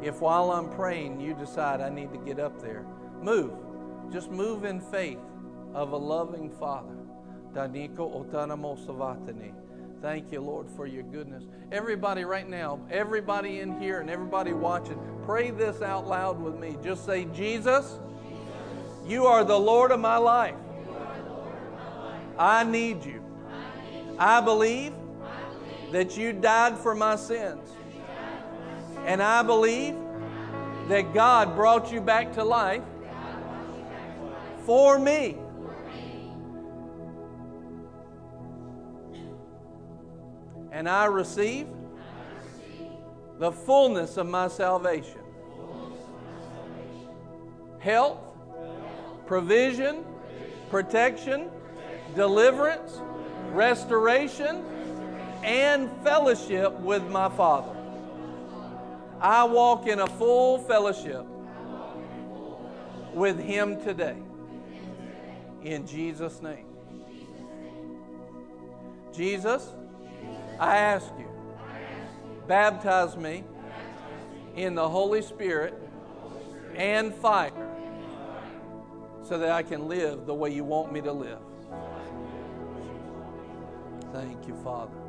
If while I'm praying you decide I need to get up there, move. Just move in faith of a loving Father. Thank you, Lord, for your goodness. Everybody, right now, everybody in here and everybody watching, pray this out loud with me. Just say, Jesus, you are the Lord of my life. I need you. I believe that you died for my sins. And I believe that God brought you back to life for me. And I receive the fullness of my salvation. Health, provision, protection, deliverance, restoration, and fellowship with my Father. I walk in a full fellowship with Him today. In Jesus' name. Jesus, I ask you, baptize me in the Holy Spirit and fire so that I can live the way you want me to live. Thank you, Father.